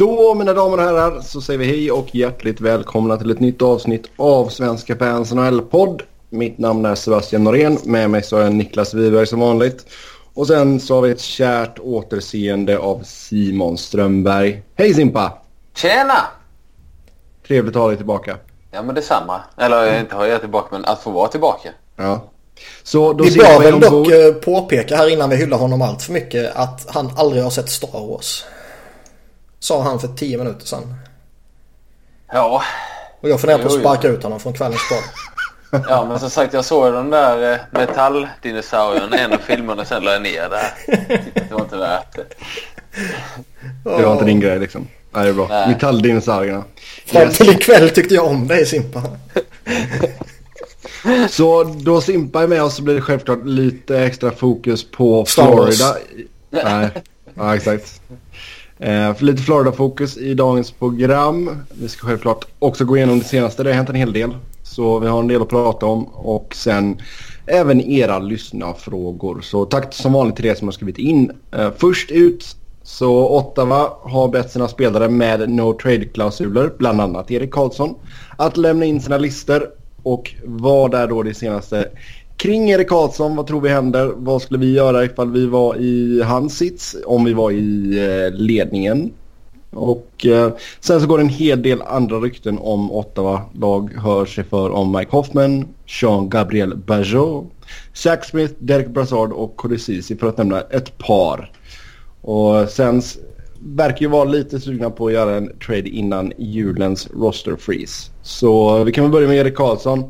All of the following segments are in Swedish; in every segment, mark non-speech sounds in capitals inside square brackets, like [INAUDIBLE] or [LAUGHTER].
Då mina damer och herrar så säger vi hej och hjärtligt välkomna till ett nytt avsnitt av Svenska fans NHL-podd. Mitt namn är Sebastian Norén. Med mig så är Niklas Wiberg som vanligt. Och sen så har vi ett kärt återseende av Simon Strömberg. Hej Simpa! Tjena! Trevligt att ha dig tillbaka. Ja men detsamma. Eller inte ha jag tillbaka men att få vara tillbaka. Ja. Så då Vi bör är väl dock påpeka här innan vi hyllar honom allt för mycket att han aldrig har sett Star Wars. Sa han för 10 minuter sedan. Ja. Och jag funderar på att sparka ut honom från kvällens podd. [LAUGHS] Ja men som sagt jag såg den där eh, metalldinosaurien en av filmerna sen la jag ner där. Det var inte värt det. Det var inte din grej liksom. Nej, det är bra. Metalldinosaurierna. Fram till ikväll tyckte jag om dig Simpa. [LAUGHS] Så då Simpa är med oss så blir det självklart lite extra fokus på. Florida. Nej, ja exakt. Eh, för lite Florida-fokus i dagens program. Vi ska självklart också gå igenom det senaste. Det har hänt en hel del. Så vi har en del att prata om. Och sen även era lyssnarfrågor. Så tack som vanligt till er som har skrivit in. Eh, först ut så Ottawa har bett sina spelare med no trade-klausuler, bland annat Erik Karlsson, att lämna in sina listor. Och vad är då det senaste kring Erik Karlsson? Vad tror vi händer? Vad skulle vi göra ifall vi var i hans sits? Om vi var i eh, ledningen? Och eh, sen så går det en hel del andra rykten om Ottawa. Lag hör sig för om Mike Hoffman, Jean-Gabriel Bajot, Zach Smith, Derek Brassard och Cody för att nämna ett par. Och sen verkar ju vara lite sugna på att göra en trade innan julens roster freeze. Så eh, vi kan väl börja med Erik Karlsson.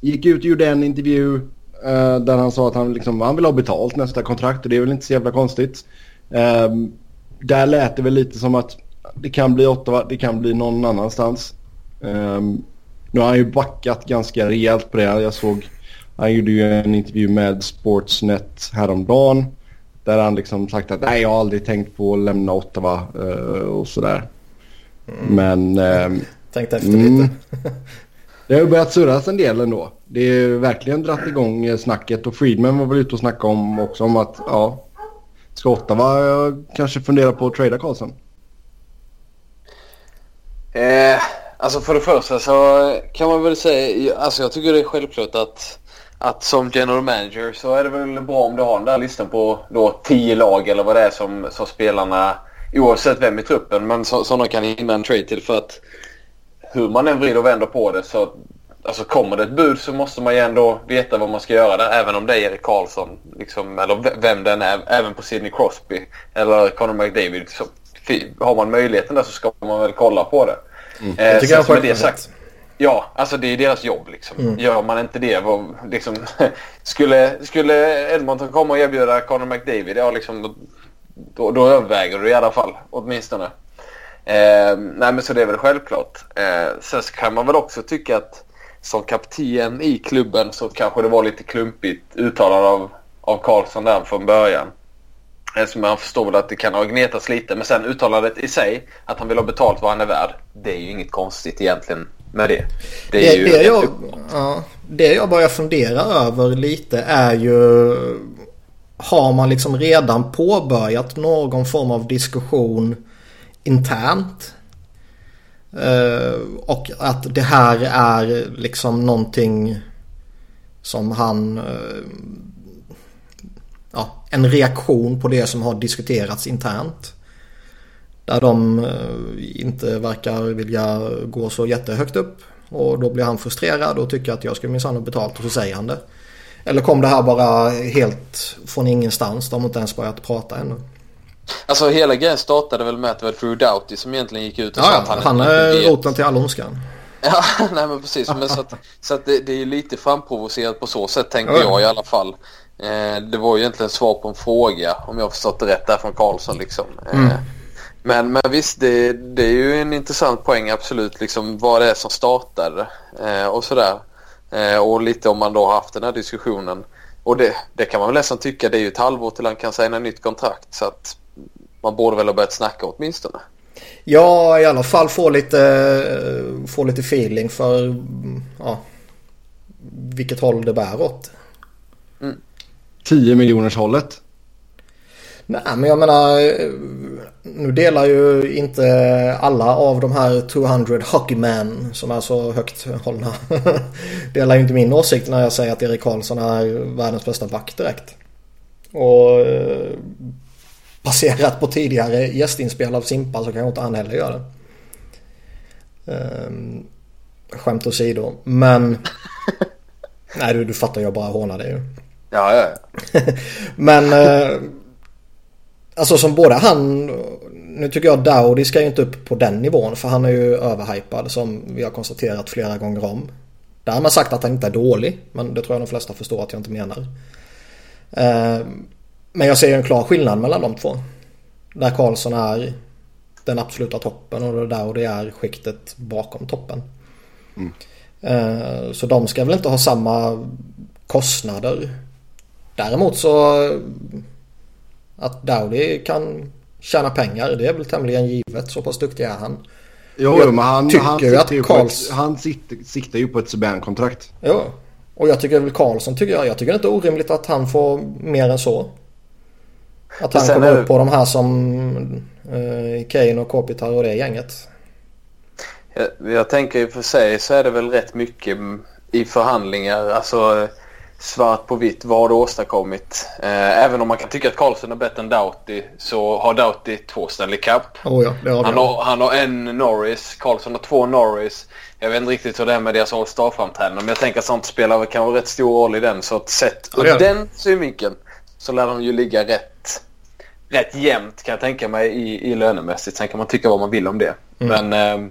Gick ut och gjorde en intervju eh, där han sa att han, liksom, han vill ha betalt nästa kontrakt och det är väl inte så jävla konstigt. Ehm, där lät det väl lite som att det kan bli Ottawa, det kan bli någon annanstans. Ehm, nu har han ju backat ganska rejält på det. Jag såg, han gjorde ju en intervju med Sportsnet häromdagen. Där han liksom sagt att nej jag har aldrig tänkt på att lämna Ottawa eh, och sådär. Men ehm, Tänkte efter Mm. lite. [LAUGHS] det har ju börjat surras en del ändå. Det är verkligen dratt igång eh, snacket och Friedman var väl ute och snackade om också om att ja, ska Ottawa eh, kanske fundera på att trada Karlsson? Eh, alltså för det första så kan man väl säga, alltså jag tycker det är självklart att, att som general manager så är det väl bra om du har den där listan på då 10 lag eller vad det är som, som spelarna, oavsett vem i truppen, men som de kan hinna en trade till för att hur man än vrider och vänder på det så alltså kommer det ett bud så måste man ju ändå veta vad man ska göra där. Även om det är Erik Karlsson liksom, eller vem den är. Även på Sidney Crosby eller Conor McDavid. Så har man möjligheten där så ska man väl kolla på det. Eh, Det tycker jag med det sagt. Ja, alltså det är deras jobb liksom. Mm. Gör man inte det, vad, liksom, [LAUGHS] skulle, skulle Edmonton komma och erbjuda Conor McDavid, ja liksom, då, då överväger du i alla fall, åtminstone. Eh, nej men så det är väl självklart. Eh, sen så kan man väl också tycka att som kapten i klubben så kanske det var lite klumpigt uttalande av, av Karlsson där från början. Eftersom man förstår väl att det kan ha gnetats lite. Men sen uttalandet i sig, att han vill ha betalt vad han är värd. Det är ju inget konstigt egentligen med det. Det är Det, ju det, jag, ja, det jag börjar fundera över lite är ju har man liksom redan påbörjat någon form av diskussion internt? Eh, och att det här är liksom någonting som han... Eh, ja, en reaktion på det som har diskuterats internt. Där de eh, inte verkar vilja gå så jättehögt upp. Och då blir han frustrerad och tycker att jag ska minsann ha betalt och så säger han det. Eller kom det här bara helt från ingenstans? De har inte ens börjat prata ännu. Alltså hela grejen startade väl med att det var Drew Doughty som egentligen gick ut och sa Ja, att ja, han, han är roten till all ondskan. Ja, [LAUGHS] nej men precis. Men så att, så att det, det är ju lite framprovocerat på så sätt tänker Ja, ja. jag i alla fall. Eh, det var ju egentligen svar på en fråga om jag förstått det rätt där från Karlsson liksom. Eh, Mm. men, men visst, det, det är ju en intressant poäng absolut liksom vad det är som startade eh, och sådär. Eh, och lite om man då har haft den här diskussionen. Och det, det kan man väl nästan tycka, det är ju ett halvår till han kan signa nytt kontrakt så att man borde väl ha börjat snacka åtminstone. Ja, i alla fall få lite, få lite feeling för ja, vilket håll det bär åt. 10 miljoners hållet. Nej men jag menar nu delar ju inte alla av de här 200 hockeymen som är så högt hållna. [LAUGHS] delar ju inte min åsikt när jag säger att Erik Karlsson är världens bästa back direkt. Och eh, baserat på tidigare gästinspel av Simpa så kan inte han heller göra det. Um, skämt åsido. Men... [LAUGHS] nej du, du fattar jag bara hånar dig ju. Ja, ja, ja. [LAUGHS] Men... Uh, alltså som både han... Nu tycker jag Dowdy ska ju inte upp på den nivån för han är ju överhypad som vi har konstaterat flera gånger om. Där har man sagt att han inte är dålig. Men det tror jag de flesta förstår att jag inte menar. Uh, men jag ser en klar skillnad mellan de två. Där Karlsson är den absoluta toppen och det där och det är skiktet bakom toppen. Mm. Eh, så de ska väl inte ha samma kostnader. Däremot så att Dowdy kan tjäna pengar det är väl tämligen givet. Så pass duktig är han. Jo, men han, han, siktar Karls... ett, han siktar, siktar ju på ett Subban-kontrakt. Ja, och jag tycker väl Karlsson tycker jag. Jag tycker det är inte orimligt att han får mer än så. Att han kommer upp på de här som eh, Kane och Kopitar och det gänget. Jag, jag tänker i och för sig så är det väl rätt mycket i förhandlingar. Alltså svart på vitt. Vad har du åstadkommit? Eh, även om man kan tycka att Karlsson är bättre än Doughty så har Doughty två Stanley Cup. Oh ja, han, har, han har en Norris. Karlsson har två Norris. Jag vet inte riktigt hur det är med deras All-Star-framträdande men jag tänker att sånt spelar kanske rätt stor roll i den. Så att sett ur den synvinkeln så lär de ju ligga rätt, rätt jämnt kan jag tänka mig i, i lönemässigt. Sen kan man tycka vad man vill om det. Mm. Men, eh,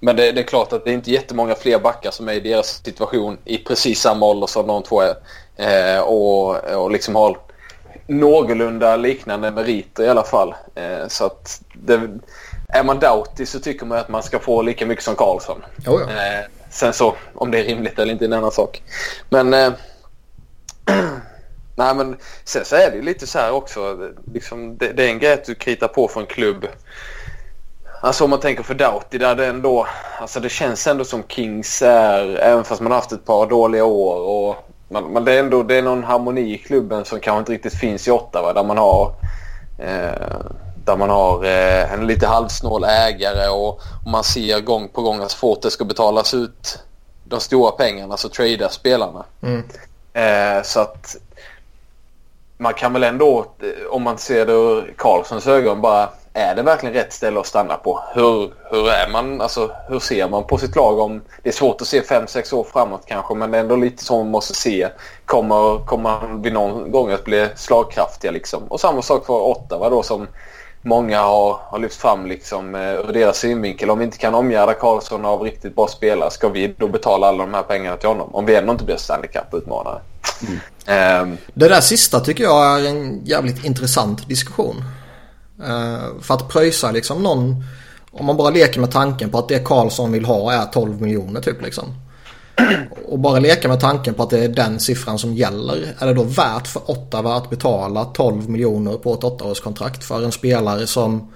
men det, det, är klart att det är inte jättemånga fler backar som är i deras situation i precis samma ålder som de två är. Eh, och, och liksom har någorlunda liknande meriter i alla fall. Eh, så att det, är man Doughty så tycker man att man ska få lika mycket som Karlsson. Oh ja. eh, sen så om det är rimligt eller inte är en annan sak. Men eh, Nej men sen så är det lite så här också. Liksom, det, det, är en grej att du kritar på för en klubb. Alltså om man tänker för Doughty där det ändå. Alltså det känns ändå som Kings är. Även fast man har haft ett par dåliga år. Och man, man, det, är ändå, det är någon harmoni i klubben som kanske inte riktigt finns i Ottawa. Där man har. Eh, där man har eh, en lite halvsnål ägare och, och, man ser gång på gång att så fort det ska betalas ut de stora pengarna så tradar spelarna. Mm. Eh, så att man kan väl ändå, eh, om man ser det ur Karlssons ögon, bara är det verkligen rätt ställe att stanna på? Hur, hur är man, alltså hur ser man på sitt lag om, det är svårt att se 5-6 år framåt kanske men det är ändå lite så man måste se. Kommer, kommer man vid någon gång att bli slagkraftiga liksom? Och samma sak för Ottawa då som många har, har lyft fram liksom eh, ur deras synvinkel. Om vi inte kan omgärda Karlsson av riktigt bra spelare ska vi då betala alla de här pengarna till honom? Om vi ändå inte blir Stanley Cup-utmanare. Mm. Um, det där sista tycker jag är en jävligt intressant diskussion. Uh, för att pröjsa liksom någon, om man bara leker med tanken på att det Karlsson vill ha är 12 miljoner typ liksom. [CLEARS THROAT] Och bara leka med tanken på att det är den siffran som gäller. Är det då värt för Ottawa att betala 12 miljoner på ett åttaårskontrakt för en spelare som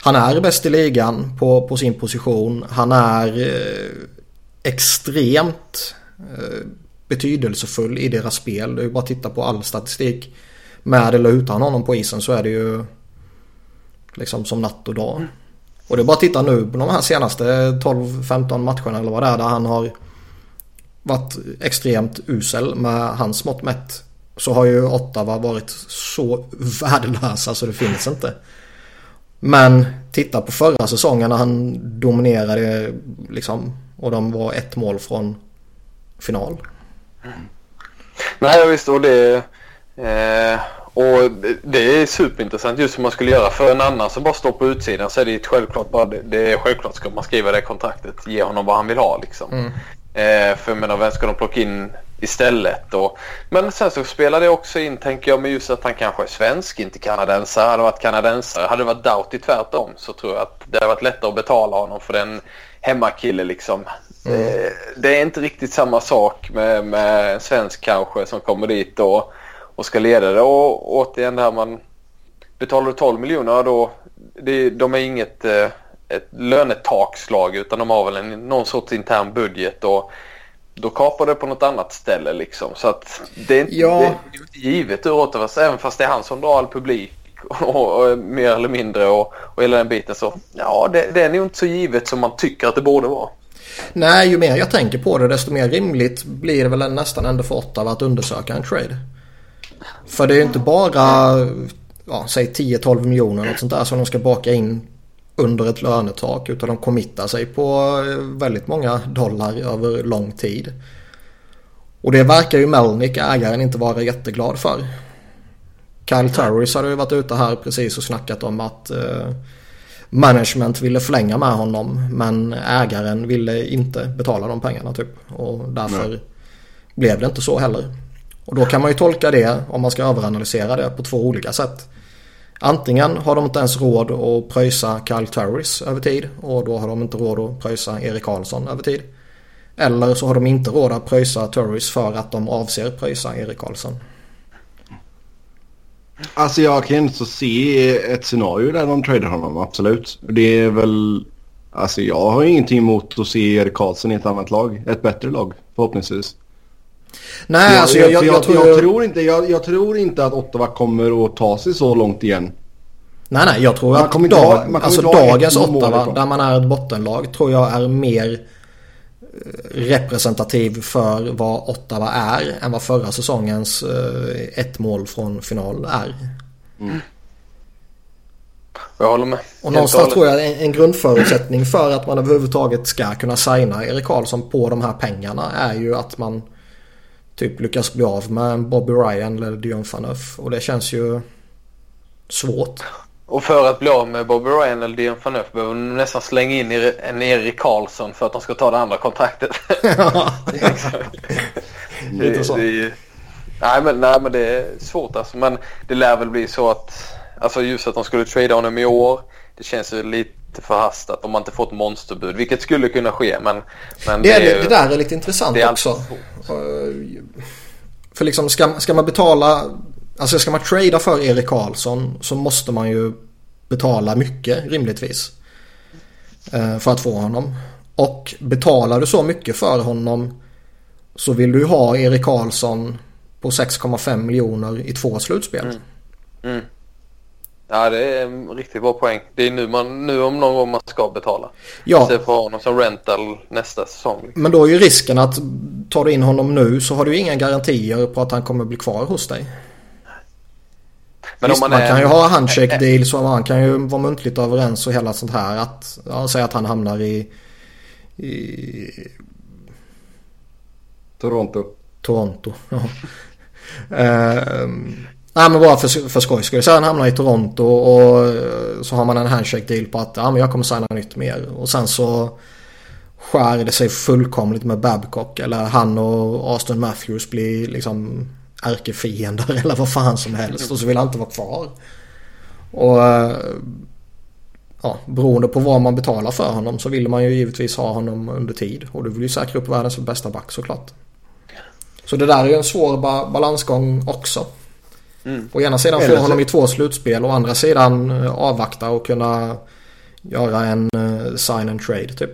han är bäst i ligan på, på sin position. Han är eh, extremt eh, betydelsefull i deras spel. Det är bara att titta på all statistik. Med eller utan honom på isen så är det ju liksom som natt och dag. Och det är bara att titta nu på de här senaste 12-15 matcherna eller vad det är där han har varit extremt usel med hans mått mätt. Så har ju Ottawa varit så värdelösa så det finns inte. Men titta på förra säsongen när han dominerade liksom. Och de var ett mål från final. Mm. Nej visst och det... Eh, och det är superintressant just hur man skulle göra. För en annan som bara står på utsidan så är det självklart bara det, det är självklart ska man skriva det kontraktet. Ge honom vad han vill ha liksom. Mm. Eh, för jag menar, vem ska de plocka in istället? Och, men sen så spelar det också in, tänker jag, med just att han kanske är svensk, inte kanadensare. Hade varit kanadensare, hade det varit Doughty tvärtom så tror jag att det hade varit lättare att betala honom för den hemmakille liksom. Mm. Eh, det är inte riktigt samma sak med, med en svensk kanske som kommer dit och, och ska leda det. Och återigen det här man betalar du 12 miljoner då, det, de är inget eh, ett lönetakslag utan de har väl en, någon sorts intern budget och då kapar det på något annat ställe liksom. Så att det är inte, ja. det är inte givet ur Ottawas även fast det är han som drar all publik [LAUGHS] och, och, mer eller mindre och, och hela den biten så ja det, det är nog inte så givet som man tycker att det borde vara. Nej, ju mer jag tänker på det desto mer rimligt blir det väl nästan ändå för Ottawa att undersöka en trade. För det är ju inte bara, ja, säg 10-12 miljoner och sånt där som de ska baka in under ett lönetak utan de committar sig på väldigt många dollar över lång tid. Och det verkar ju Melnick, ägaren, inte vara jätteglad för. Kyle Turris hade ju varit ute här precis och snackat om att eh, management ville förlänga med honom men ägaren ville inte betala de pengarna typ. Och därför Nej. blev det inte så heller. Och då kan man ju tolka det om man ska överanalysera det på två olika sätt. Antingen har de inte ens råd att pröjsa Kyle Turris över tid och då har de inte råd att pröjsa Erik Karlsson över tid. Eller så har de inte råd att pröjsa Turris för att de avser pröjsa Erik Karlsson. Alltså jag kan inte så se ett scenario där de tradar honom, absolut. Det är väl... Alltså jag har ingenting emot att se Erik Karlsson i ett annat lag. Ett bättre lag, förhoppningsvis. Nej, jag, alltså jag, jag, jag, tror... jag, tror... inte, jag, tror inte att Ottawa kommer att ta sig så långt igen. Nej, nej, jag tror man att dag, alltså dagens Ottawa, där man är ett bottenlag, tror jag är mer representativ för vad Ottawa är än vad förra säsongens eh, ett mål från final är. Mm. Jag håller med. Och någonstans tror jag en, en grundförutsättning för att man överhuvudtaget ska kunna signa Erik Karlsson på de här pengarna är ju att man typ lyckas bli av med Bobby Ryan eller Dion Phaneuf. Och det känns ju svårt. Och för att bli av med Bobby Ryan eller Dion Phaneuf behöver de nästan slänga in en Erik Karlsson för att de ska ta det andra kontraktet. [LAUGHS] [LAUGHS] Ja, Lite så. Det, nej, men, nej men det är svårt alltså. Men det lär väl bli så att alltså just att de skulle trada honom i år. Det känns ju lite förhastat om man inte fått monsterbud. Vilket skulle kunna ske men... men det, det, är, det där är lite intressant är också. För liksom ska, ska man betala Alltså ska man trada för Erik Karlsson så måste man ju betala mycket rimligtvis. Eh, för att få honom. Och betalar du så mycket för honom så vill du ha Erik Karlsson på 6,5 miljoner i två slutspel. Mm. Mm. Ja det är en riktigt bra poäng. Det är nu, man, nu om någon gång man ska betala. Ja. Istället för att ha honom som rental nästa säsong. Men då är ju risken att tar du in honom nu så har du inga garantier på att han kommer bli kvar hos dig. Men Visst, man, man är... kan ju ha handshake deals och man kan ju vara muntligt överens och hela sånt här. Att, ja, säga att han hamnar i, i... Toronto. Toronto, ja. uh, nej men bara för, för skojs skull. Sen han hamnar i Toronto och eh, så har man en handshake deal på att ja, men jag kommer signa nytt mer. Och sen så skär det sig fullkomligt med Babcock. Eller han och Austin Matthews blir liksom ärkefiender [LAUGHS] eller vad fan som helst och så vill han inte vara kvar. Och eh, ja, beroende på vad man betalar för honom så vill man ju givetvis ha honom under tid. Och du vill ju säkra upp världens bästa back såklart. Så det där är ju en svår ba balansgång också. Mm. Å ena sidan få honom i två slutspel och å andra sidan eh, avvakta och kunna göra en uh, sign and trade typ.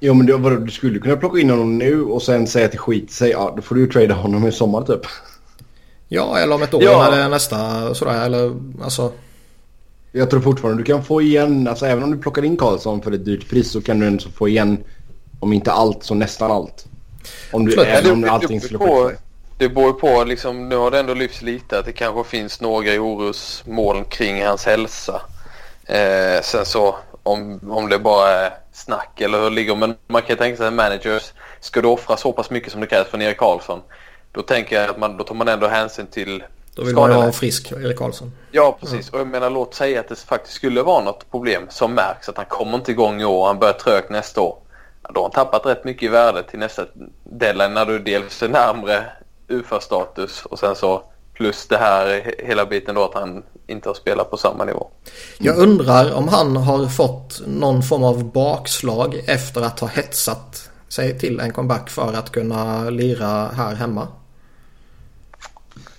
Jo men du, du skulle kunna plocka in honom nu och sen säga till skit sig. Ja då får du ju trada honom i sommar typ. Ja eller om ett år ja. när nästa sådär eller alltså. Jag tror fortfarande du kan få igen, alltså även om du plockar in Karlsson för ett dyrt pris så kan du ändå få igen om inte allt så nästan allt. Om du, även om allting skulle på, Det beror på liksom, nu har det ändå lyfts lite att det kanske finns några orosmoln kring hans hälsa. Eh, sen så om, om det bara är snack eller hur det ligger. Men man kan tänka sig att managers ska du offra så pass mycket som det krävs för Erik Karlsson. Då tänker jag att man, då tar man ändå hänsyn till Då vill man ju ha en frisk Erik Karlsson. Ja, precis. Ja. Och jag menar låt säga att det faktiskt skulle vara något problem som märks. Att han kommer inte igång i år och han börjar trögt nästa år. Då har han tappat rätt mycket i värde till nästa deadline när du dels är närmre UFA-status och sen så plus det här hela biten då att han inte har spelat på samma nivå. Jag undrar om han har fått någon form av bakslag efter att ha hetsat sig till en comeback för att kunna lira här hemma.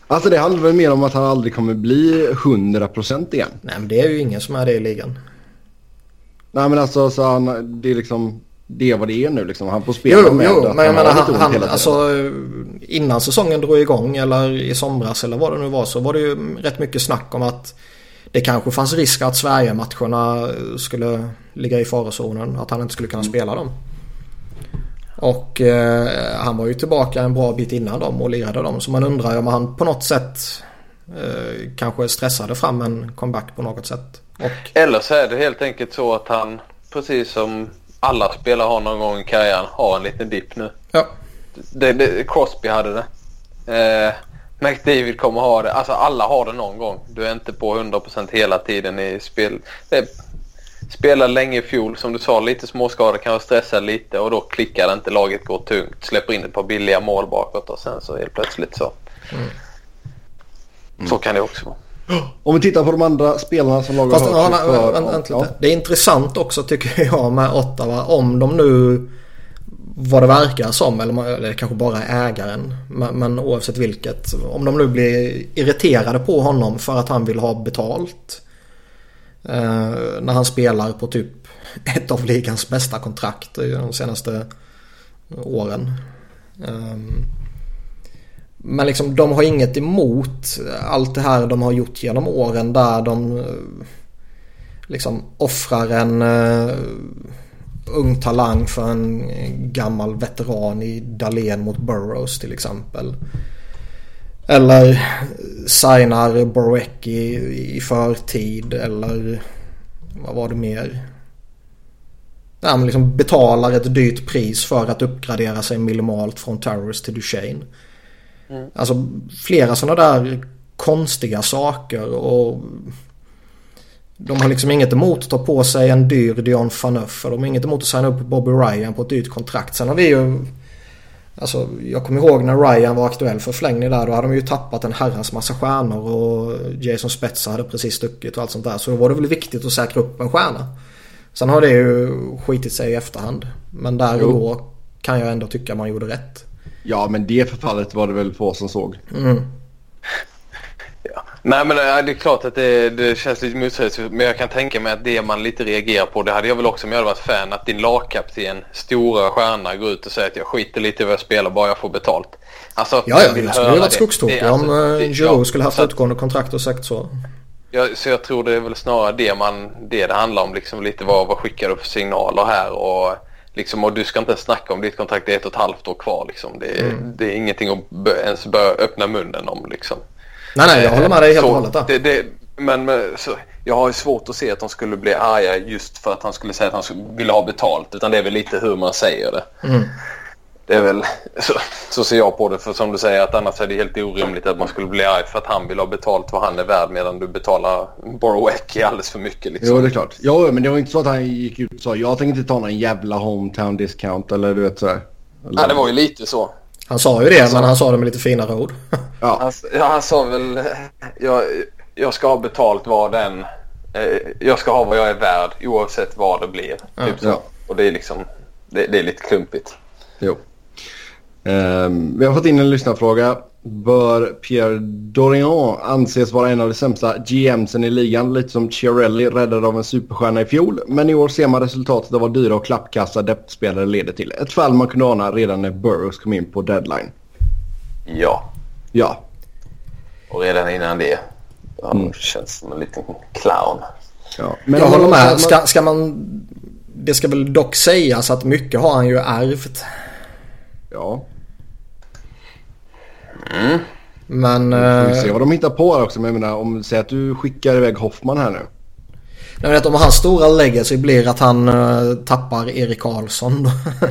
Alltså det handlar väl mer om att han aldrig kommer bli 100% igen. Nej men det är ju ingen som är det i ligan. Nej men alltså så han, det är liksom det är vad det är nu liksom. Han får spela jo, med jo, men jag menar han, han alltså innan säsongen drog igång eller i somras eller vad det nu var så var det ju rätt mycket snack om att det kanske fanns risk att Sverige-matcherna skulle ligga i farozonen. Att han inte skulle kunna spela dem. Och eh, han var ju tillbaka en bra bit innan dem och lirade dem. Så man undrar om han på något sätt eh, kanske stressade fram en comeback på något sätt. Och... Eller så är det helt enkelt så att han, precis som alla spelare har någon gång i karriären, har en liten dipp nu. Ja. Det, det, Crosby hade det. Eh, McDavid kommer ha det. Alltså alla har det någon gång. Du är inte på 100% hela tiden i spel. Det, spelade länge i fjol, som du sa, lite småskador, kanske stressade lite och då klickar det inte. Laget går tungt, släpper in ett par billiga mål bakåt och sen så helt plötsligt så. Mm. Så kan det också vara. Om vi tittar på de andra spelarna som laget har hört. Ja, vänta, vänta, ja. Det är intressant också tycker jag med Ottawa. Om de nu vad det verkar som, eller, eller kanske bara ägaren, men, men oavsett vilket. Om de nu blir irriterade på honom för att han vill ha betalt. Eh, när han spelar på typ [LAUGHS] ett av ligans bästa kontrakt de senaste åren. Eh, men liksom de har inget emot allt det här de har gjort genom åren där de eh, liksom offrar en uh, ung talang för en gammal veteran i Dalen mot Burrows till exempel. Eller signar Borwecki i förtid eller vad var det mer? Ja, men liksom betalar ett dyrt pris för att uppgradera sig minimalt från terrorist till Duchene. Mm. Alltså flera sådana där konstiga saker och de har liksom inget emot att ta på sig en dyr Dion Phaneuf de har inget emot att signa upp Bobby Ryan på ett dyrt kontrakt. Sen har vi ju Alltså jag kommer ihåg när Ryan var aktuell för förlängning där. Då hade de ju tappat en herrans massa stjärnor och Jason Spetsa hade precis stuckit och allt sånt där. Så då var det väl viktigt att säkra upp en stjärna. Sen har det ju skitit sig i efterhand. Men där och då kan jag ändå tycka man gjorde rätt. Ja, men det förfallet var det väl få som såg. Mm. Ja. Nej, men det är klart att det, det känns lite motsägelsefullt. Men jag kan tänka mig att det man lite reagerar på, det hade jag väl också om jag hade varit fan, att din lagkapten, stora stjärna, går ut och säger att jag skiter lite i vad jag spelar bara jag får betalt. Alltså, ja, ja, det skulle ju varit skogstokig om alltså, Giroud ja, skulle haft utgående kontrakt och sagt så. Ja, så jag tror det är väl snarare det man, det det handlar om, liksom lite vad, vad skickar du för signaler här och Liksom, och du ska inte snacka om ditt kontrakt, det är ett och ett halvt år kvar. Liksom. Det, är, mm. det är ingenting att ens börja öppna munnen om. Liksom. Nej, nej, jag håller med dig helt och hållet. Det, det, men så, jag har ju svårt att se att de skulle bli arga just för att han skulle säga att han ville ha betalt. Utan det är väl lite hur man säger det. Mm. Det är väl så, så, ser jag på det. För som du säger att annars är det helt orimligt att man skulle bli arg för att han vill ha betalt vad han är värd medan du betalar Borowecki alldeles för mycket. Liksom. Jo, det är klart. Jo, men det var inte så att han gick ut och sa jag tänker inte ta någon jävla hometown discount eller du vet sådär. Eller... Nej, det var ju lite så. Han sa ju det, men han sa det med lite finare ord. ja. Han, ja, han sa väl jag, jag ska ha betalt vad den... Eh, jag ska ha vad jag är värd oavsett vad det blir. Ja. Typ så. Ja. Och det är liksom... Det, det är lite klumpigt. Jo. Um, vi har fått in en lyssnarfråga. Bör Pierre Dorian anses vara en av de sämsta GMsen i ligan? Lite som Chiarelli räddad av en superstjärna i fjol. Men i år ser man resultatet av vad dyra och klappkassa depthspelare leder till. Ett fall man kunde ana redan när Burrows kom in på deadline. Ja. Ja. Och redan innan det. Han mm. känns som en liten clown. Ja. Men jag håller med. Ska, ska man... Det ska väl dock sägas att mycket har han ju ärvt. Ja. Mm. Men... Vi får se vad de hittar på här också. Men jag menar, om säg att du skickar iväg Hoffman här nu. Jag vet om hans stora legacy blir att han uh, tappar Erik Karlsson.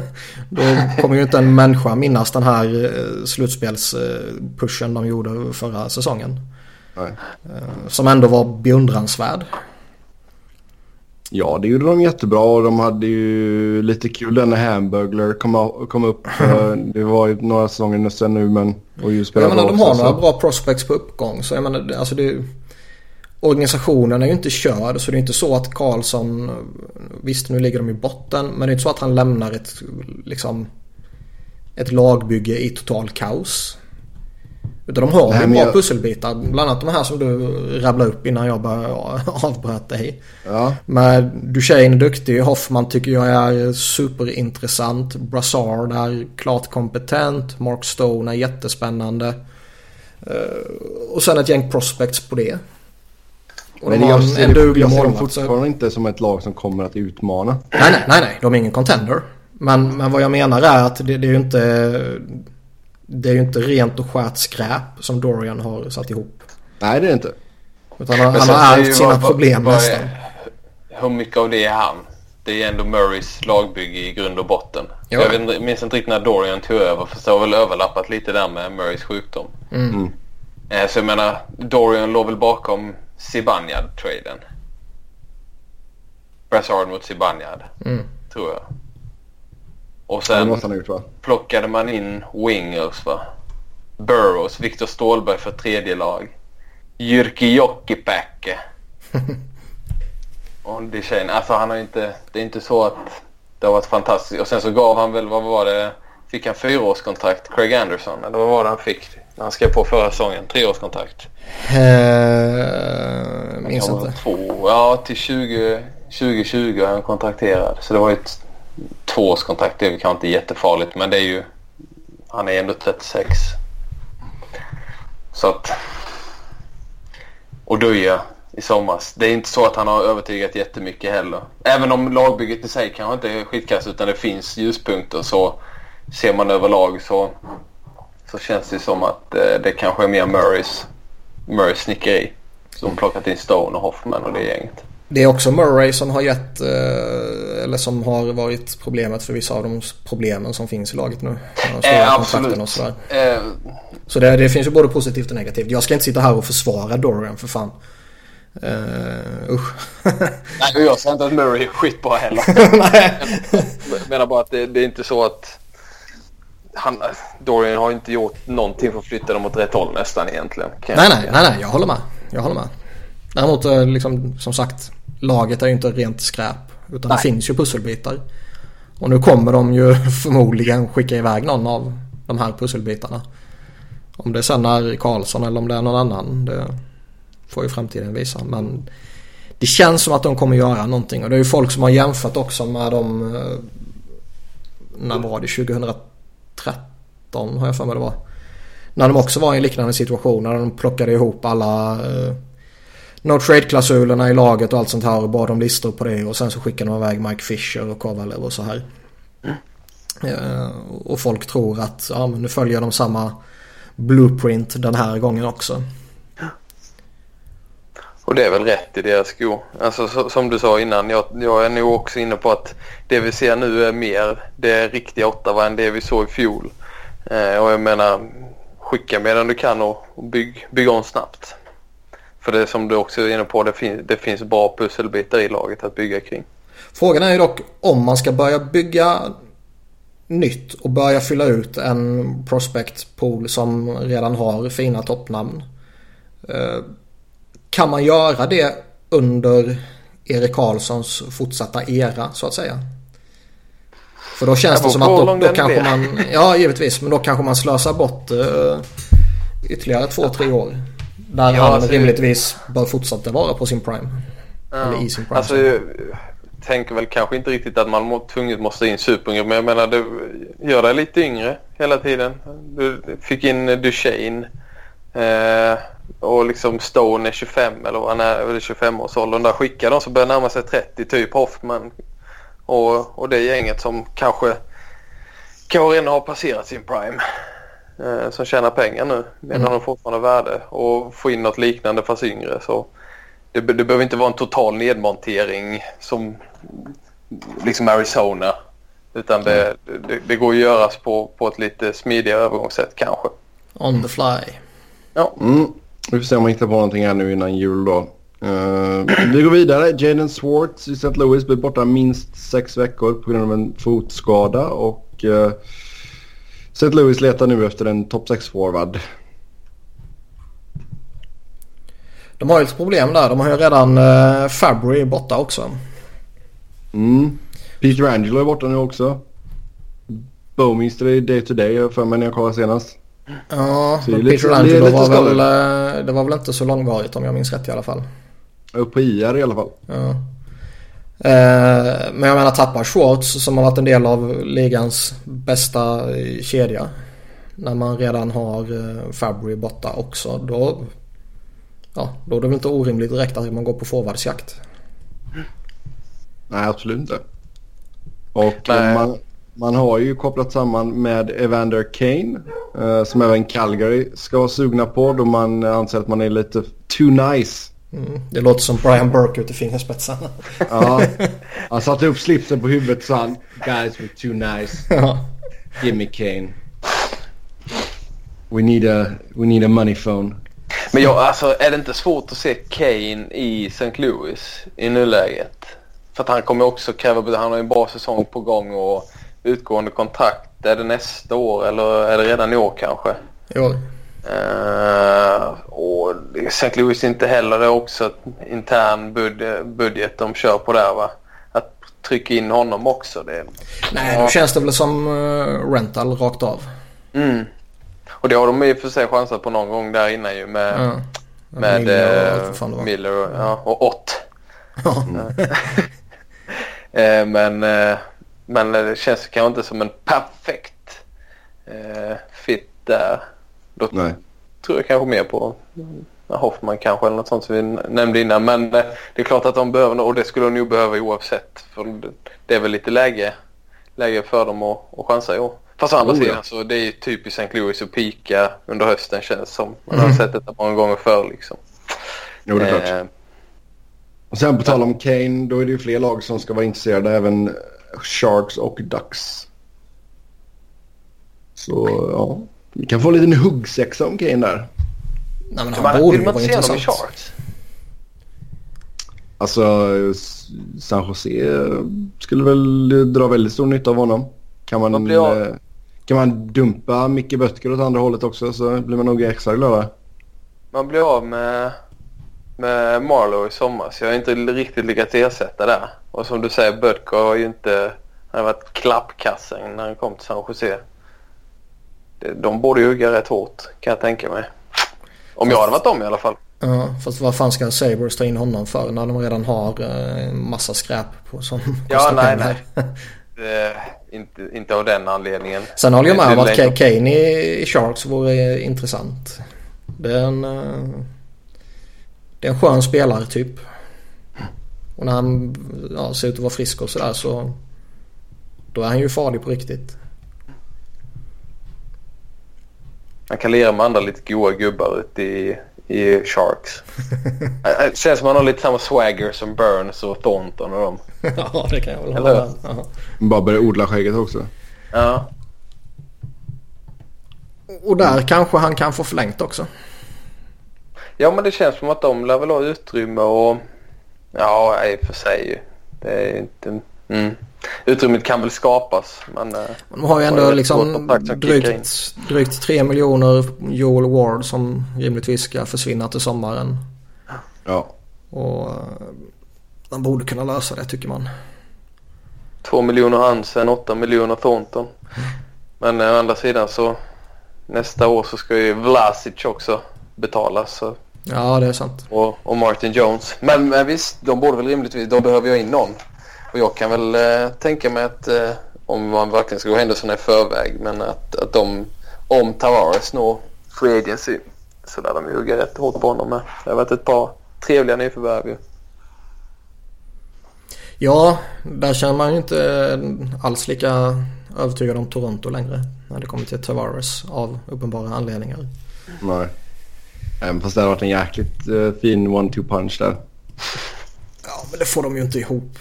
[LAUGHS] då kommer ju inte en människa minnas den här uh, slutspelspushen de gjorde förra säsongen. Uh, som ändå var beundransvärd. Ja, det gjorde de jättebra och de hade ju lite kul när Hamburglar kom, kom upp. [LAUGHS] det var ju några säsonger sen nu men... Och ju jag menar, de har några bra prospects på uppgång. Så jag menar, alltså det... Organisationen är ju inte körd så det är inte så att Karlsson... Visst, nu ligger de i botten men det är inte så att han lämnar ett liksom... Ett lagbygge i total kaos. Utan de har ju bra jag... pusselbitar. Bland annat de här som du rabblade upp innan jag började [LAUGHS] avbröt dig. Ja. Men Duchene är duktig. Hoffman tycker jag är superintressant. Brassard är klart kompetent. Mark Stone är jättespännande. Eh, och sen ett gäng prospects på det. Och Men de har en, en duglig så- fortfarande inte som ett lag som kommer att utmana. Nej, nej, nej, nej. De är ingen contender. Men, men vad jag menar är att det, det är ju inte... Det är ju inte rent och skärt skräp som Dorian har satt ihop. Nej, det är det inte. Utan han, han har ärvt sina vad- problem vad nästan. Hur mycket av det är han? Det är ändå Murrays lagbygge i grund och botten. Ja. Jag vet, minns inte riktigt när Dorian tog över för det har väl överlappat lite där med Murrays sjukdom. Mm. Eh, Så jag menar, Dorian låg väl bakom Zibanejad-traden. Brassard mot Zibanejad, Mm. tror jag. Och sen ha gjort plockade man in wingers va. Burrows, Viktor Stålberg för tredje lag. Jyrki Jokipäkke. [LAUGHS] och det tjejen, alltså han har inte, det är inte så att det har varit fantastiskt. Och sen så gav han väl, vad var det, fick han fyraårskontrakt, Craig Anderson? Eller vad var det han fick när han skrev på förra säsongen? Treårskontrakt? Eh, minns inte. Två, ja, till 20, 2020 är han kontrakterad. Så det var ju ett tvåårskontrakt. Det är väl kanske inte jättefarligt men det är ju... Han är ändå 36. Så att... Och Duja i somras. Det är inte så att han har övertygat jättemycket heller. Även om lagbygget i sig kanske inte är skitkast utan det finns ljuspunkter så ser man överlag så, så känns det som att eh, det kanske är mer Murrays, Murrays snickeri. Som plockat in Stone och Hoffman och det gänget. Det är också Murray som har gett, eh, eller som har varit problemet för vissa av de problemen som finns i laget nu. Eh, absolut. och sådär. Eh, Så det, det finns ju både positivt och negativt. Jag ska inte sitta här och försvara Dorian för fan. Uh, usch. [LAUGHS] nej, och jag säger inte att Murray är skitbra heller. [LAUGHS] Nej. Jag menar bara att det, det är inte så att han, Dorian har inte gjort någonting för att flytta dem åt rätt håll nästan egentligen. nej, nej, nej, nej, jag håller med. Jag håller med. Däremot eh, liksom, som sagt, laget är ju inte rent skräp. Utan det Nej. finns ju pusselbitar. Och nu kommer de ju [LAUGHS] förmodligen skicka iväg någon av de här pusselbitarna. Om det sen är Karlsson eller om det är någon annan. Det får ju framtiden visa. Men det känns som att de kommer göra någonting. Och det är ju folk som har jämfört också med de... eh, När var det? 2013 har jag för mig det var. När de också var i en liknande situation. När de plockade ihop alla eh, no trade-klausulerna i laget och allt sånt här och bad om listor på det. Och sen så skickade de iväg Mike Fisher och Kovalev och så här. Eh, och folk tror att ja, men nu följer de samma blueprint den här gången också. Och det är väl rätt i deras skor. Alltså så, som du sa innan, jag, jag är nog också inne på att det vi ser nu är mer det riktiga Ottawa än det vi såg i fjol. Eh, och jag menar, skicka medan du kan och, och bygg, bygg om snabbt. För det som du också är inne på, det, fin, det finns bra pusselbitar i laget att bygga kring. Frågan är ju dock om man ska börja bygga nytt och börja fylla ut en prospect pool som redan har fina toppnamn. Eh, Kan man göra det under Erik Karlssons fortsatta era så att säga? För då känns Det som att då, då kanske man... Ja givetvis men då kanske man slösar bort uh, ytterligare två, tre år. Där Ja, han alltså- rimligtvis bör fortsätta vara på sin prime. Eller i sin prime. Alltså, jag tänker väl kanske inte riktigt att man må, tvunget måste in superyngre men jag menar du gör dig lite yngre hela tiden. Du fick in Duchene eh, och liksom Stone är 25 eller vad han är, eller 25-årsåldern. Där skickar de så börjar närma sig 30 typ Hoffman och, och det gänget som kanske kanske redan har passerat sin prime. Eh, som tjänar pengar nu medan Mm. de fortfarande har värde och få in något liknande fast yngre. Så det, det behöver inte vara en total nedmontering som liksom Arizona. Utan det, det, det går att göras på, på ett lite smidigare övergångssätt kanske. On the fly. Ja, Mm. Vi får se om man hittar på någonting här nu innan jul då. Eh, vi går vidare. Jaden Swartz i St. Louis blir borta minst sex veckor på grund av en fotskada. Och uh, St. Louis letar nu efter en topp 6-forward. De har ju ett problem där. De har ju redan uh, Fabry borta också. Mm. Peter Angelo är borta nu också. Bowminster är day to day för mig när jag kollade senast. Ja, men Peter Angelo var väl, eh, det var väl inte så långvarigt om jag minns rätt i alla fall. Upp på IR i alla fall. Ja. Eh, men jag menar tappar Schwartz som har varit en del av ligans bästa kedja. När man redan har eh, Fabry borta också. Då ja, då är det väl inte orimligt direkt att man går på forwardsjakt. Nej, absolut inte. Och man, man har ju kopplat samman med Evander Kane eh, som även Calgary ska vara sugna på då man anser att man är lite too nice. Mm, det låter som Brian Burke ut i fingerspetsarna. ja, han satte upp slipsen på huvudet och sa han Guys we're too nice. [LAUGHS] Ja. Give me Kane. We need a, we need a money phone. Men jag, alltså, är det inte svårt att se Kane i St. Louis i nuläget? För att han kommer också kräva... Han har en bra säsong på gång och utgående kontrakt. Är det nästa år eller är det redan i år kanske? Jo. Uh, och St. Louis inte heller. Det är också intern bud budget de kör på där va? Att trycka in honom också. Det, Nej, ja. då känns det väl som uh, rental rakt av. Mm. Och det har de i och för sig chansat på någon gång där innan ju med, Ja. med Miller var. Miller och, ja, och Ott. Ja. [LAUGHS] Men, men det känns kanske inte som en perfekt fit där. Då Nej. tror jag kanske mer på Hoffman kanske eller något sånt som vi nämnde innan. Men eh, det är klart att de behöver och det skulle de nog behöva oavsett. För det- är väl lite läge, läge för dem att, att chansa i år. Fast å andra Oh, ja. sidan så det är ju typiskt St. Louis att pika under hösten känns som. Man har sett detta många gånger förr liksom. Jo, det är klart. Eh, Och sen på tal om Kane, då är det ju fler lag som ska vara intresserade. Även Sharks och Ducks. Så ja, vi kan få en liten huggsexa om Kane där. Nej, men han man, borde vill ju man vara inte se honom i intressant. Alltså San Jose skulle väl dra väldigt stor nytta av honom. Kan man, blir eh, kan man dumpa Micke Böttger åt andra hållet också så blir man nog extra glada. Man blev av med, med Marlowe i sommar så jag har inte riktigt lyckats ersätta det. Och som du säger, Böttger har ju inte... Han har varit klappkassen när han kom till San Jose. De borde hugga rätt hårt kan jag tänka mig. Om jag hade varit dem i alla fall. Ja, fast vad fan ska Sabres ta in honom för när de redan har eh, en massa skräp på som [LAUGHS] Ja, nej, pengar. Det, inte, inte av den anledningen. Sen håller jag med om att Kane i, i Sharks vore intressant. Det är en... eh, Det är en skön spelare typ. Och när han ja, ser ut att vara frisk och sådär så... Då är han ju farlig på riktigt. Han kan lira med andra lite goa gubbar ute i, i Sharks. [LAUGHS] Det känns som han har lite samma swagger som Burns och Thornton och dem. [LAUGHS] ja, det kan jag väl hålla. Ja. Bara börja odla skägget också. Ja. Och där kanske han kan få förlängt också. Ja men det känns som att de lär väl ha utrymme och... Ja i och för sig ju. Det är inte... Mm. Utrymmet kan väl skapas men... eh, De har ju Har ändå ju ett liksom drygt, drygt 3 miljoner Joel Ward som rimligtvis ska försvinna till sommaren. Ja. Och eh, man borde kunna lösa det tycker man. Två miljoner Hansen, åtta miljoner Thornton. Men eh, å andra sidan så... Nästa år så ska ju Vlasic också betalas. Så, Ja, det är sant. och, och Martin Jones. Men, men visst, de borde väl rimligtvis... De behöver ju in någon. Och jag kan väl eh, tänka mig att eh, om man verkligen ska gå händelserna i förväg men att, att de om Tavares når free agency så lär de ju hugga rätt hårt på honom med. Det har varit ett par trevliga nyförvärv ju. Ja, där känner man ju inte alls lika övertygad om Toronto längre. När det kommer till Tavares av uppenbara anledningar. Nej. Även fast det hade varit en jäkligt eh, fin one-two punch där. Ja, men det får de ju inte ihop.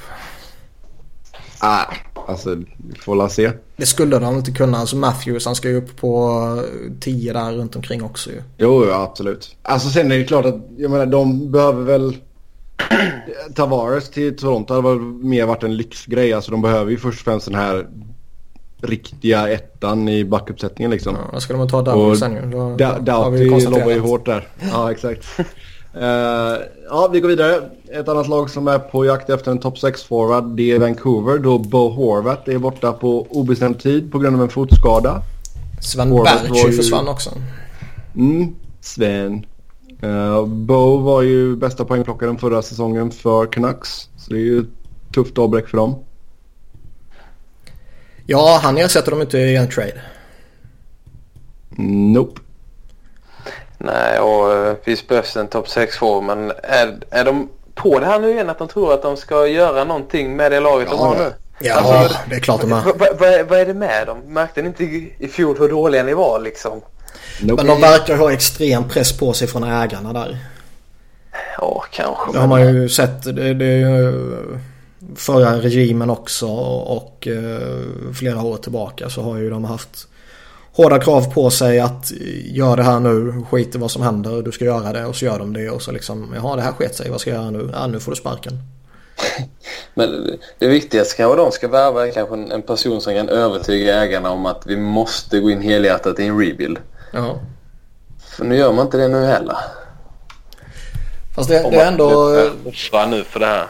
Ah, alltså, vi får la se. Det skulle de inte kunna. Alltså Matthews han ska ju upp på 10 där runt omkring också ju. Jo, ja, absolut. Alltså sen är det klart att, jag menar, de behöver väl... [CLEARS THROAT] Tavares till Toronto hade väl mer varit en lyxgrej. Alltså de behöver ju först och främst den här riktiga ettan i backuppsättningen liksom. Ja, då ska de ta Double sen ju. Då, Doughty lobbar ju hårt där. Ja, exakt. [LAUGHS] Eh, ja, vi går vidare. Ett annat lag som är på jakt efter en topp 6-forward det är Vancouver. Då Bo Horvat är borta på obestämd tid på grund av en fotskada. Sven Berchi ju- försvann också. Mm, Sven. Uh, Bo var ju bästa poängplockaren förra säsongen för Canucks. Så det är ju ett tufft avbräck för dem. Ja, han ersätter dem inte i en trade. Nope. Nej, och uh, visst behövs en topp 6-form, men är, är de på det här nu igen att de tror att de ska göra någonting med det laget Ja, de har nu? Ja, Alltså, det är klart de är. Vad vad- är det med dem? Märkte ni inte i i fjol hur dåliga ni var liksom? Nope. Men de verkar ha extrem press på sig från ägarna där. Ja, kanske. Det har man ju sett. Det, det är ju förra regimen också och eh, flera år tillbaka så har ju de haft hårda krav på sig att gör det här nu, skit i vad som händer, du ska göra det och så gör de det och så liksom, jaha det här sket sig, vad ska jag göra nu? Ja nu får du sparken. [LAUGHS] Men det viktigaste kanske de ska värva är kanske en, en person som kan övertyga ägarna om att vi måste gå in helhjärtat i en rebuild. Ja. För nu gör man inte det nu heller. Fast det, det är ändå... Offra nu för det här.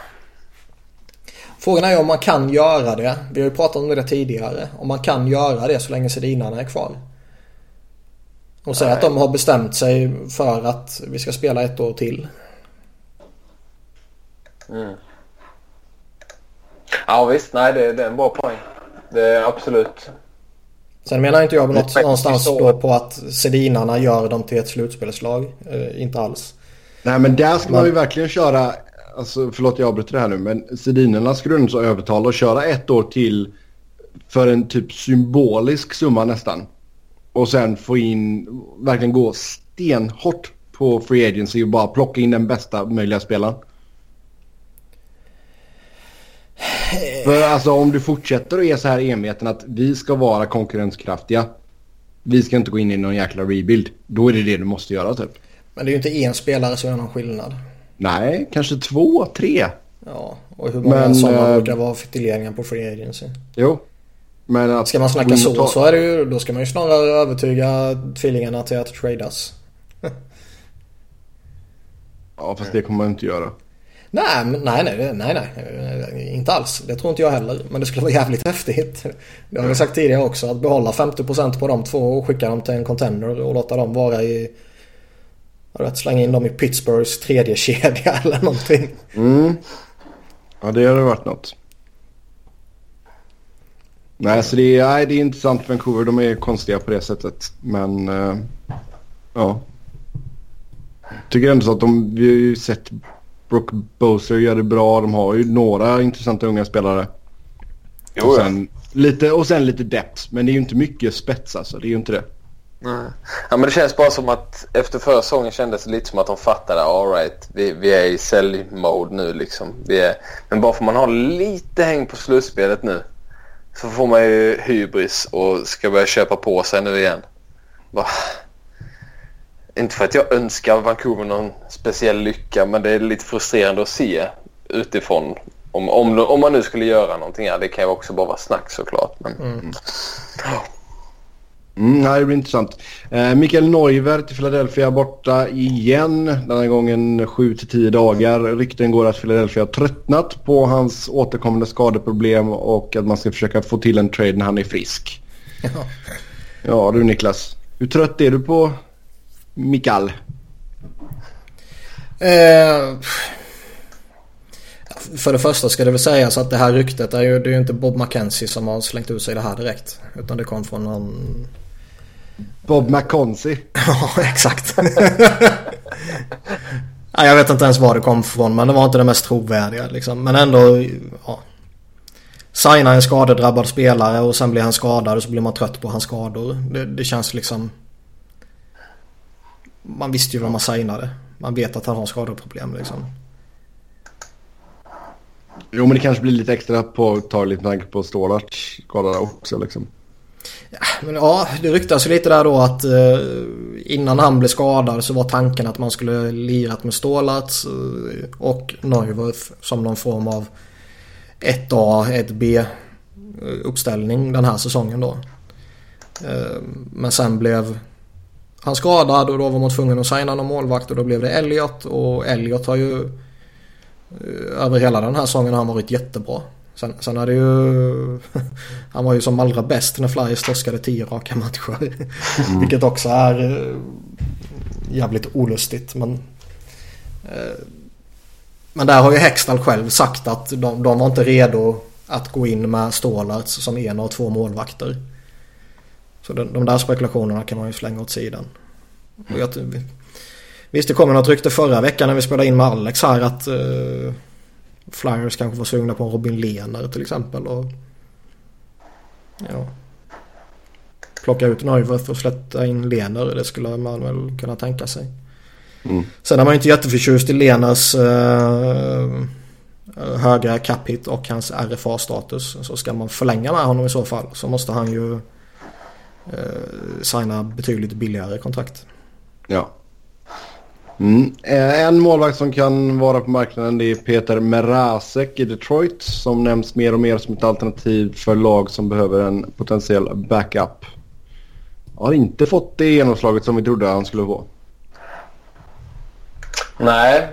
Frågan är ju om man kan göra det. Vi har ju pratat om det tidigare. Om man kan göra det så länge sedinarna är kvar. Och säga att de har bestämt sig för att vi ska spela ett år till. Ja visst, nej det, det är en bra poäng. Det är absolut. Sen menar inte jag något, någonstans då på att sedinarna gör dem till ett slutspelslag. Eh, inte alls. Nej men där ska man Men- ju verkligen köra, alltså förlåt jag avbryter det här nu, men Sedinerna skulle du inte så övertala och köra ett år till för en typ symbolisk summa nästan. Och sen få in, verkligen gå stenhårt på free agency och bara plocka in den bästa möjliga spelaren. För alltså om du fortsätter och är så här enveten att vi ska vara konkurrenskraftiga. Vi ska inte gå in i någon jäkla rebuild. Då är det det du måste göra typ. Men det är ju inte en spelare som gör någon skillnad. Nej, kanske två, tre. Ja, och hur många Men, sådana eh, brukar vara fitileringar på free agency? Jo. Men att Ska man snacka så ta- så är det ju, då ska man ju snarare övertyga tvillingarna till att tradas. Ja, fast det kommer man inte göra. Nej, nej, nej, nej, nej, inte alls. Det tror inte jag heller. Men det skulle vara jävligt häftigt. Det har vi sagt tidigare också. Att behålla 50% på de två och skicka dem till en contender och låta dem vara i... Jag vet, slänga in dem i Pittsburghs tredje kedja [LAUGHS] eller någonting. Mm. Ja, det hade varit något. Nej, så det är, nej, det är intressant. Vancouver, de är konstiga på det sättet. Men, eh, ja. Tycker ändå så att de, vi har ju sett Brook Boser göra det bra. De har ju några intressanta unga spelare. Jo, och, ja. sen, lite, och sen lite depth. Men det är ju inte mycket spets alltså. Det är ju inte det. Nej. Ja, men det känns bara som att efter förra säsongen kändes det lite som att de fattade all right, vi, vi är i sälj-mode nu liksom. Vi är, men bara för man har lite häng på slutspelet nu så får man ju hybris och ska börja köpa på sig nu igen. Bara, inte för att jag önskar Vancouver någon speciell lycka men det är lite frustrerande att se utifrån. Om, om, om man nu skulle göra någonting. Ja, det kan ju också bara vara snack såklart. Men, Mm, nej, det blir intressant. Eh, Mikael Neuver till Philadelphia borta igen. Den här gången 7-10 dagar. Rykten går att Philadelphia har tröttnat på hans återkommande skadeproblem och att man ska försöka få till en trade när han är frisk. Ja. [LAUGHS] Ja du Niklas, hur trött är du på Mikael? Eh, för det första ska det väl sägas att det här ryktet är ju, det är ju inte Bob McKenzie som har slängt ut sig det här direkt. Utan det kom från någon... Bob McConsey. [LAUGHS] Ja, exakt. [LAUGHS] Nej, jag vet inte ens var det kom från men det var inte det mest trovärdiga liksom. Men ändå, ja. Signa en skadedrabbad spelare och sen blir han skadad och så blir man trött på hans skador. Det, det känns liksom... Man visste ju vad man signade. Man vet att han har skadeproblem liksom. Jo men det kanske blir lite extra påtagligt med tanke på Stålarts skada också liksom. Men ja, det ryktas ju lite där då att eh, innan han blev skadad så var tanken att man skulle lirat med Stålats eh, och Neuwirth som någon form av 1A, 1B eh, uppställning den här säsongen då. Eh, men sen blev han skadad och då var man tvungen att signa någon målvakt och då blev det Elliot och Elliot har ju eh, över hela den här säsongen har han varit jättebra. Sen, sen är det ju... [LAUGHS] han var ju som allra bäst när Flyers torskade tio raka matcher. [LAUGHS] Vilket också är eh, jävligt olustigt. Men, eh, men där har ju Hextall själv sagt att de, de var inte redo att gå in med Stålarts som en av två målvakter. Så de, de där spekulationerna kan man ju slänga åt sidan. Och jag, Visst det kom något rykte förra veckan när vi spelade in med Alex här att uh, Flyers kanske var sugna på en Robin Lehner till exempel. Och, ja, plocka ut Neuwirth och släppa in Lehner. Det skulle man väl kunna tänka sig. Mm. Sen är man ju inte jätteförtjust i Lehners uh, höga cap hit och hans RFA-status. Så ska man förlänga med honom i så fall så måste han ju uh, signa betydligt billigare kontrakt. Ja. Mm. Eh, en målvakt som kan vara på marknaden det är Peter Merasek i Detroit som nämns mer och mer som ett alternativ för lag som behöver en potentiell backup. Har inte fått det genomslaget som vi trodde han skulle få. Nej,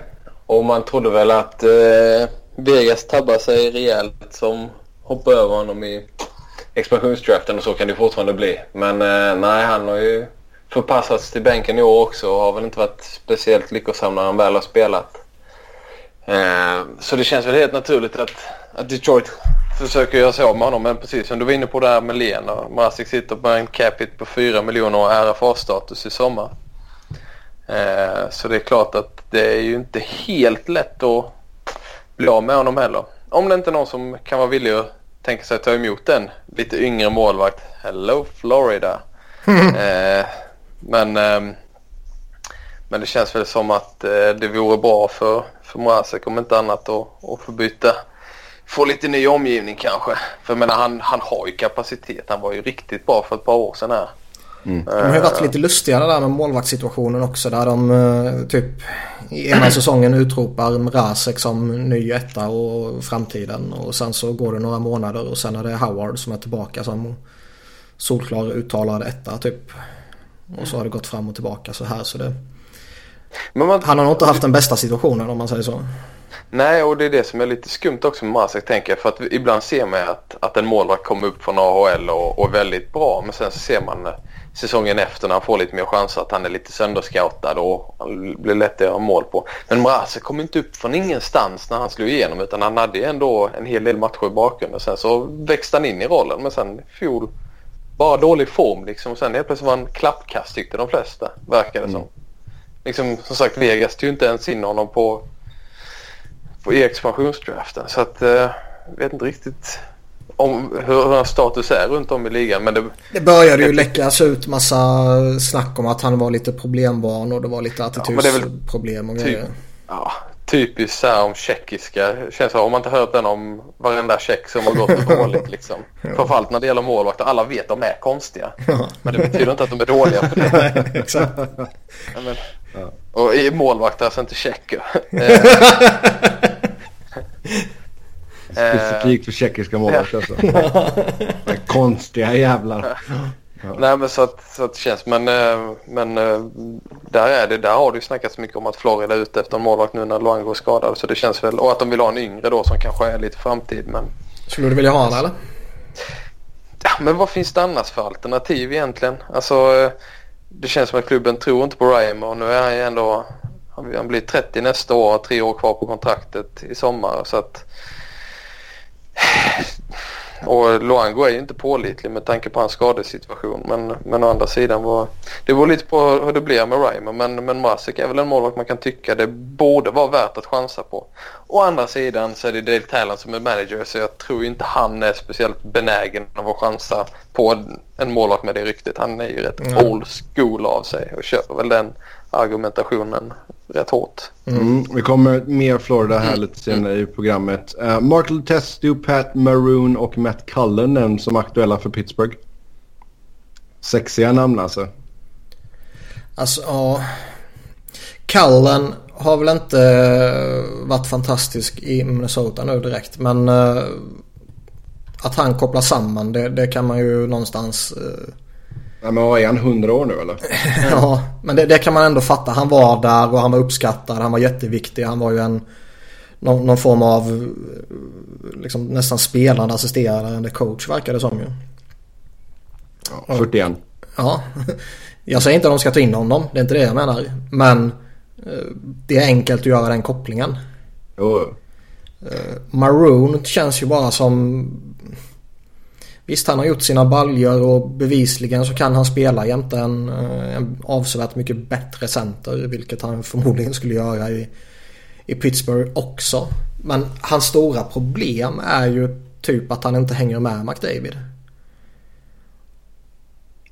och man trodde väl att eh, Vegas tabbade sig rejält som hoppade över honom i expansionsdraften och så kan det fortfarande bli. Men eh, nej, han har ju förpassats till bänken i år också och har väl inte varit speciellt lyckosam när han väl har spelat. Eh, så det känns väl helt naturligt att, att Detroit försöker göra sig av med honom. Men precis som du var inne på där med Len och Marasik sitter på en capita på 4 miljoner och RFA-status i sommar. Eh, så det är klart att det är ju inte helt lätt att bli av med honom heller. Om det inte är någon som kan vara villig att tänka sig att ta emot en lite yngre målvakt. Hello Florida. [LAUGHS] eh, men, eh, men det känns väl som att eh, det vore bra för, för Mrazek om inte annat att, att få byta. Få lite ny omgivning kanske. För jag menar han, han har ju kapacitet. Han var ju riktigt bra för ett par år sedan här. Mm. De har ju varit lite lustiga där med målvaktssituationen också. Där de eh, typ i ena [CLEARS THROAT] säsongen utropar Mrazek som ny etta och framtiden. Och sen så går det några månader och sen är det Howard som är tillbaka som solklar uttalad etta typ. Och så har det gått fram och tillbaka så här så det... Man... Han har nog inte haft den bästa situationen om man säger så. Nej, och det är det som är lite skumt också med Masek tänker jag. För att ibland ser man att, att en målvakt kommer upp från AHL och, och är väldigt bra. Men sen så ser man säsongen efter när han får lite mer chanser att han är lite sönderscoutad och blir lätt att göra mål på. Men Mrazek kom inte upp från ingenstans när han slog igenom utan han hade ändå en hel del matcher i bakgrunden. Sen så växte han in i rollen men sen fjol bara dålig form liksom. Sen helt plötsligt var han klappkast tyckte de flesta verkade mm. som. Liksom, som sagt Vegas tog inte ens in honom på, på expansionsdraften så att eh, vet inte riktigt om hur hans status är runt om i ligan. Men det, det började ju läckas ut massa snack om att han var lite problembarn och det var lite attitydsproblem och typ, grejer. Ja, typiskt så här om tjeckiska. Känns som om man inte hört den om varenda tjeck som har gått [LAUGHS] dåligt liksom. ja. Framförallt när det gäller målvakter. Alla vet att de är konstiga. Ja. Men det betyder inte att de är dåliga på det. [LAUGHS] Nej, exakt. Ja, men, ja. Och i målvakter alltså inte tjecker. Specifikt för tjeckiska målvakter alltså. Konstiga jävlar. Ja. Nej men så att, så att det känns. Men, eh, men eh, där är det. Där har det ju snackats mycket om att Florida är ute efter en målvakt nu när Luango är skadad. Så det känns väl. Och att de vill ha en yngre då som kanske är lite framtid. Men... Skulle du vilja ha honom eller? Ja men vad finns det annars för alternativ egentligen? Alltså eh, det känns som att klubben tror inte på Ryan och nu är han ju ändå. Han blir 30 nästa år. Tre år kvar på kontraktet i sommar. Så att och Luango är ju inte pålitlig med tanke på hans skadesituation. Men, men å andra sidan var det beror lite på hur det blir med Reimer. Men, men Masek är väl en målvakt man kan tycka det borde vara värt att chansa på. Å andra sidan så är det Dale Talent som är manager så jag tror inte han är speciellt benägen av att chansa på en målvakt med det ryktet. Han är ju rätt mm. old school av sig och köper väl den argumentationen rätt hårt. Mm. Mm. Vi kommer mer Florida här lite senare i programmet. Uh, Mark Testu, Pat Maroon och Matt Cullen nämns som aktuella för Pittsburgh. Sexiga namn alltså. Alltså ja. Cullen har väl inte varit fantastisk i Minnesota nu direkt. Men uh, att han kopplar samman det, det, kan man ju någonstans uh, Ja, men vad är han, 100 år nu eller? [LAUGHS] ja, men det, det, kan man ändå fatta. Han var där och han var uppskattad. Han var jätteviktig. Han var ju en någon, någon form av liksom, nästan spelande assisterande coach verkar det som ju. Ja, 41. Ja, [LAUGHS] jag säger inte att de ska ta in honom. Det är inte det jag menar. Men eh, det är enkelt att göra den kopplingen. Jo. Eh, Maroon känns ju bara som Visst han har gjort sina baljor och bevisligen så kan han spela jämte en, en avsevärt mycket bättre center. Vilket han förmodligen skulle göra i, i Pittsburgh också. Men hans stora problem är ju typ att han inte hänger med McDavid.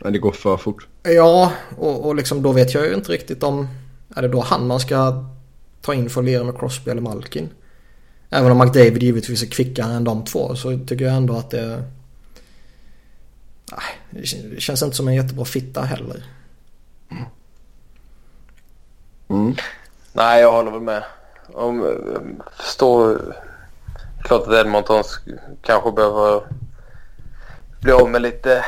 Men det går för fort. Ja, och, och liksom då vet jag ju inte riktigt om... Är det då han man ska ta in för att lira med Crosby eller Malkin? Även om McDavid givetvis är kvickare än de två så tycker jag ändå att det... Nej, det känns inte som en jättebra fitta heller. Mm. Nej, jag håller väl med. Om, förstår klart att Edmonton kanske behöver bli av med lite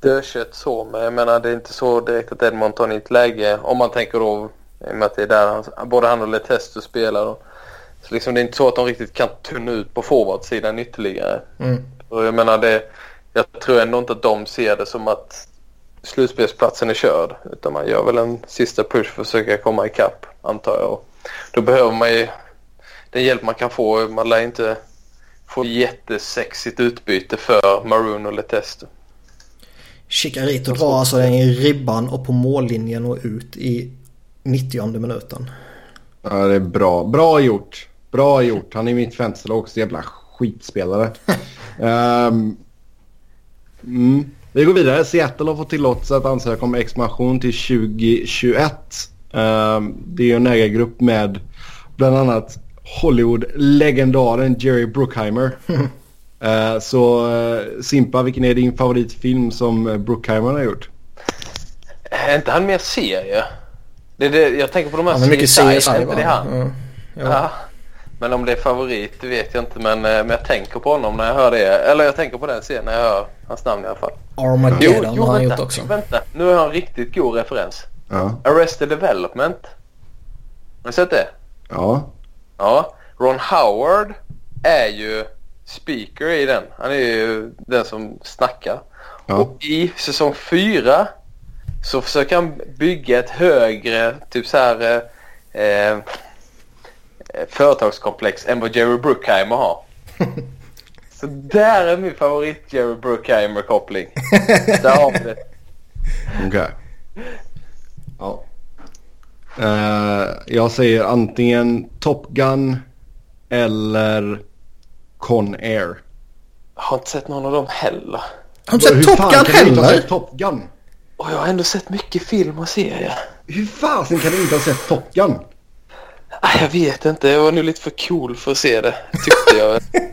dödkött så. Men jag menar det är inte så direkt att Edmonton i ett läge, om man tänker då i och med att det är där han, både han och Letestu spelar. Då. Så liksom det är inte så att de riktigt kan tunna ut på forwardsidan ytterligare. Mm. Och jag menar det, jag tror ändå inte att de ser det som att slutspelsplatsen är körd. Utan man gör väl en sista push för att försöka komma ikapp antar jag. Och då behöver man ju den hjälp man kan få. Man lär inte få jättesexigt utbyte för Maroon och Letesto. Chicarito drar alltså den i ribban och på mållinjen och ut i 90 minuten. Ja, det är bra. Bra gjort. Bra gjort. Han är mitt fönsterlag också. Jävla skitspelare. um, [LAUGHS] mm. Vi går vidare. Seattle har fått tillåtelse att ansöka om expansion till 2021. Um, det är en ägargrupp med bland annat Hollywood-legendaren Jerry Bruckheimer. uh, [LAUGHS] så uh, Simpa, vilken är din favoritfilm som Bruckheimer har gjort? Är inte han mer serie? Det är det, jag tänker på de här ja, mycket CSI, är inte det han? Mm. Ja. ja. Men om det är favorit det vet jag inte. Men, eh, men jag tänker på honom när jag hör det. Eller jag tänker på den scenen när jag hör hans namn i alla fall. Armageddon jo, jo, har han gjort också. Vänta, nu har jag en riktigt god referens. Ja. Arrested Development. Har du sett det? Ja. Ja. Ron Howard är ju speaker i den. Han är ju den som snackar. Ja. Och i säsong fyra så försöker han bygga ett högre typ så här eh, eh, företagskomplex än vad Jerry Bruckheimer har. [LAUGHS] så där är min favorit Jerry Bruckheimer-koppling. där har vi det. Okej. Okay. Ja. Uh, jag säger antingen Top Gun eller Con Air. Jag har inte sett någon av dem heller. Har du inte sett Top Gun heller? Top Gun? Och jag har ändå sett mycket film och serier. Hur fasen kan du inte ha sett Top Gun? Jag vet inte. Jag var nog lite för cool för att se det. Tyckte jag. [LAUGHS]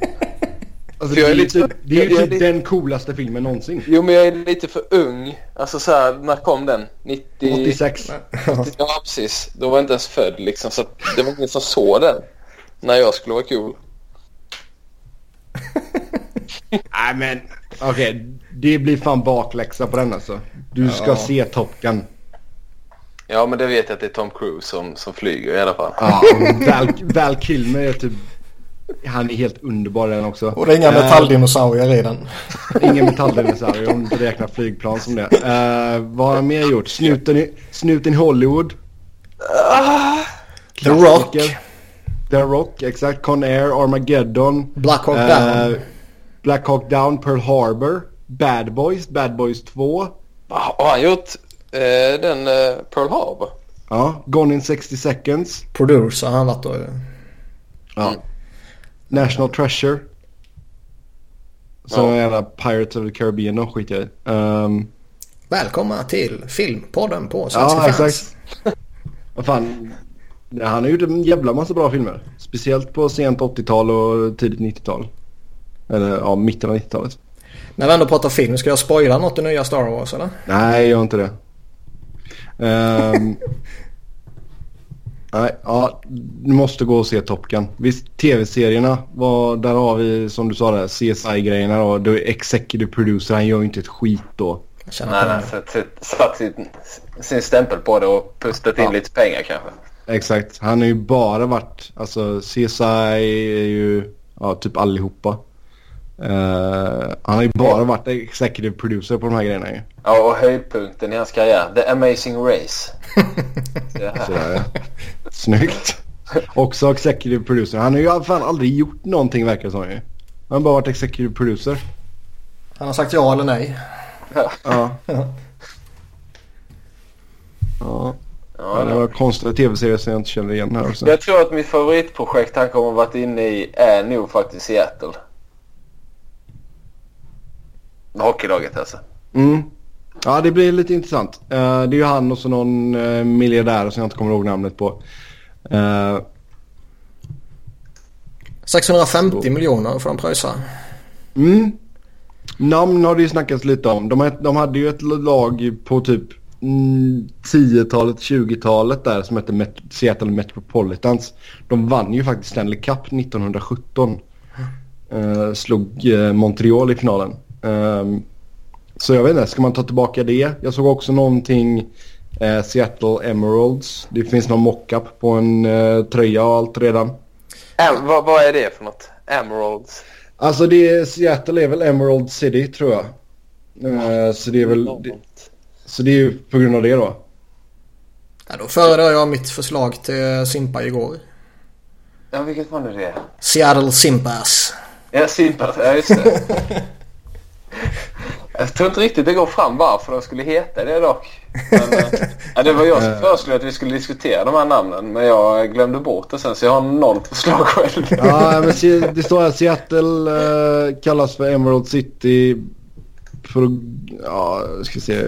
Alltså, det, är lite, det är ju typ den coolaste filmen någonsin. Jo, men jag är lite för ung. Alltså så här, när kom den? 90... 86. [LAUGHS] ja, precis. Då var jag inte ens född liksom. Så det var ingen som såg den. När jag skulle vara cool. [LAUGHS] Nej, men okej. Okay. Det blir fan bakläxa på den alltså. Du ska ja. se Top Gun. Ja, men det vet jag att det är Tom Cruise som, som flyger i alla fall. Ja, Val, Val Kilmer är typ... Han är helt underbar den också. Och det är inga uh, metalldinosaurier i den. Inga metalldinosaurier om du räknar flygplan som det. Uh, vad har han mer gjort? Snuten i, Snuten i Hollywood. Uh, The Rock. The Rock, exakt. Con Air, Armageddon. Black Hawk Down. Black Hawk Down, Pearl Harbor. Bad Boys, Bad Boys 2. Har han gjort eh, den eh, Pearl Harbor? Ja, Gone in 60 seconds. Producer har han varit då. Ja. Mm. National Treasure. Så ja. jävla Pirates of the Caribbean och skit i. Um... Välkomna till Filmpodden på Svenska Ja, exakt. Vad fan. Han har gjort en jävla massa bra filmer. Speciellt på sent 80-tal och tidigt 90-tal. Eller ja, mitten av 90-talet. När vi ändå pratar film, ska jag spoila något i nya Star Wars eller? Nej, gör inte det. Um, [LAUGHS] nej, ja, du måste gå och se Top Gun. Visst, tv-serierna, var, där har vi som du sa där, CSI-grejerna då. Du är executive producer, han gör ju inte ett skit då. Nej, nej, satt, satt sin, sin stämpel på det och pustat in ja. lite pengar kanske. Exakt, han har ju bara varit, alltså CSI är ju, ja typ allihopa. Uh, han har ju bara varit executive producer på de här grejerna ju. Ja, och höjdpunkten i hans karriär. The Amazing Race. [LAUGHS] Sådär, ja. Snyggt. Också executive producer. Han har ju fan aldrig gjort någonting verkar som ju. Han har bara varit executive producer. Han har sagt ja eller nej. Ja. Ja. [LAUGHS] ja. Ja, Ja, det var konstiga tv-serier som jag inte känner igen här också. Jag tror att mitt favoritprojekt han kommer att varit inne i är nog faktiskt Seattle. Hockeylaget alltså. Mm. Ja, det blir lite intressant. Eh, det är ju han och så någon uh, miljardär som jag inte kommer ihåg namnet på. Eh, 650 Så. miljoner får de pröjsa. mm. Namn har det ju snackats lite om. De, de hade ju ett lag på typ mm, 10-talet, 20-talet där som hette Met- Seattle Metropolitans. De vann ju faktiskt Stanley Cup 1917. Eh, slog eh, Montreal i finalen. Ehm, så jag vet inte, ska man ta tillbaka det? Jag såg också någonting eh, Seattle Emeralds. Det finns någon mockup på en eh, tröja och allt redan. Am- vad, vad är det för något? Emeralds? Alltså det är, Seattle är väl Emerald City tror jag. Eh, så det är väl det, så det är ju på grund av det då. Ja, då föredrar jag mitt förslag till Simpa igår. Ja, vilket var nu det? Seattle Simpas. Ja, Simpat. Ja, just det. [LAUGHS] Jag tror inte riktigt det går fram varför de skulle heta det dock. Men, eh, ja, det var jag som [LAUGHS] föreslog att vi skulle diskutera de här namnen men jag glömde bort det sen så jag har noll förslag själv. [LAUGHS] Ja men det står här Seattle eh, kallas för Emerald City. För att, ja ska se.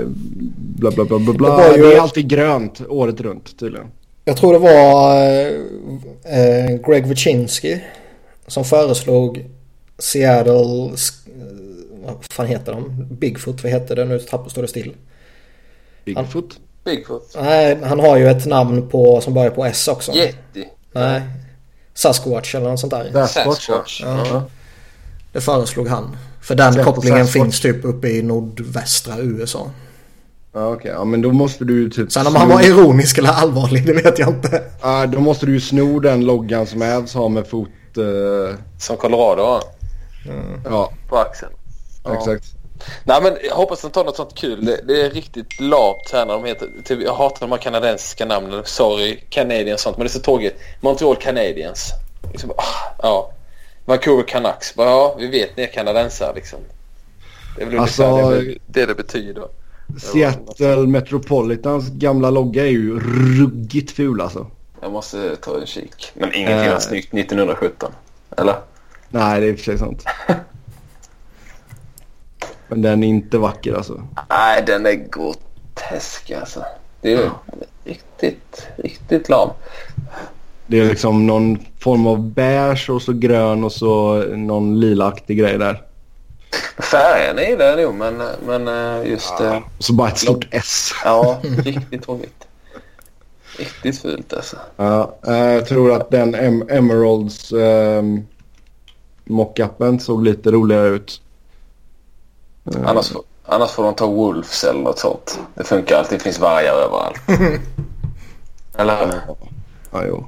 Bla bla bla bla bla. Det ju- Det är alltid grönt året runt tydligen. Jag tror det var eh, eh, Greg Wyszynski som föreslog Seattle... Vad fan heter de? Bigfoot, vad heter det nu? Står det still. Bigfoot. Bigfoot. Nej, han har ju ett namn på, som börjar på S också. Yeti. Nej. Sasquatch eller något sånt där. Sasquatch. Sasquatch. Ja. Det föreslog han. För den Seattle kopplingen Sasquatch. finns typ uppe i nordvästra USA. Ja okej, ja men då måste du ju typ Sen om han var ironisk eller allvarlig, det vet jag inte. Ja, då måste du ju sno den loggan som Avs har med fot... eh, Som Colorado har ja, på axeln. Ja. exakt. Nej men jag hoppas de tar något sånt kul. Det, det är riktigt lapt här när de heter... Typ, jag hatar de här kanadensiska namnen. Sorry, Canadiens sånt. Men det är så tråkigt. Montreal Canadiens. Liksom, ah, ja. Vancouver Canucks. Ja, vi vet ni är kanadensare liksom. Det är väl Alltså- ungefär det, det betyder. Seattle Metropolitans gamla logga är ju ruggigt ful alltså. Jag måste ta en kik. Men ingenting var snyggt 1917. Eller? Nej, det är i och för sig sant. [LAUGHS] Men den är inte vacker alltså. Nej, den är grotesk alltså. Det är ju riktigt, riktigt lam. Det är liksom någon form av beige och så grön och så någon lilaaktig grej där. Färgen är det nog men, men eh, just... eh, Och så bara ett stort S. Ja, [LAUGHS] riktigt tråkigt. Riktigt fult alltså. Ja, eh, jag tror att den em Emeralds um, mockupen såg lite roligare ut. Eh, Annars, får- annars får de ta Wolves eller något sånt. Det funkar alltid. Det finns vargar överallt. [LAUGHS] Eller hur? Ja, jo.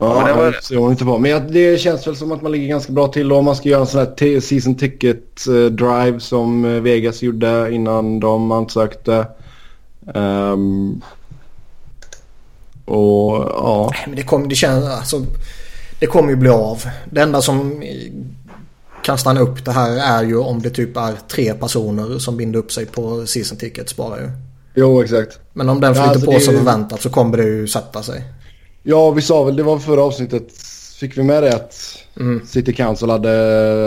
men Ja, det var jag det. ser hon inte på. Men jag- det känns väl som att man ligger ganska bra till om man ska göra en sån här season ticket eh, drive som eh, Vegas gjorde innan de ansökte. Ehm, och ja, Men det kommer, det känns, alltså, det kommer ju bli av. Det enda som kan stanna upp det här är ju om det typ är tre personer som binder upp sig på season tickets bara ju. jo exakt. Men om den Ja, flyter alltså, på som ju- förväntat så kommer det ju sätta sig. Ja, vi sa väl det var förra avsnittet. Fick vi med det att Mm. City Council hade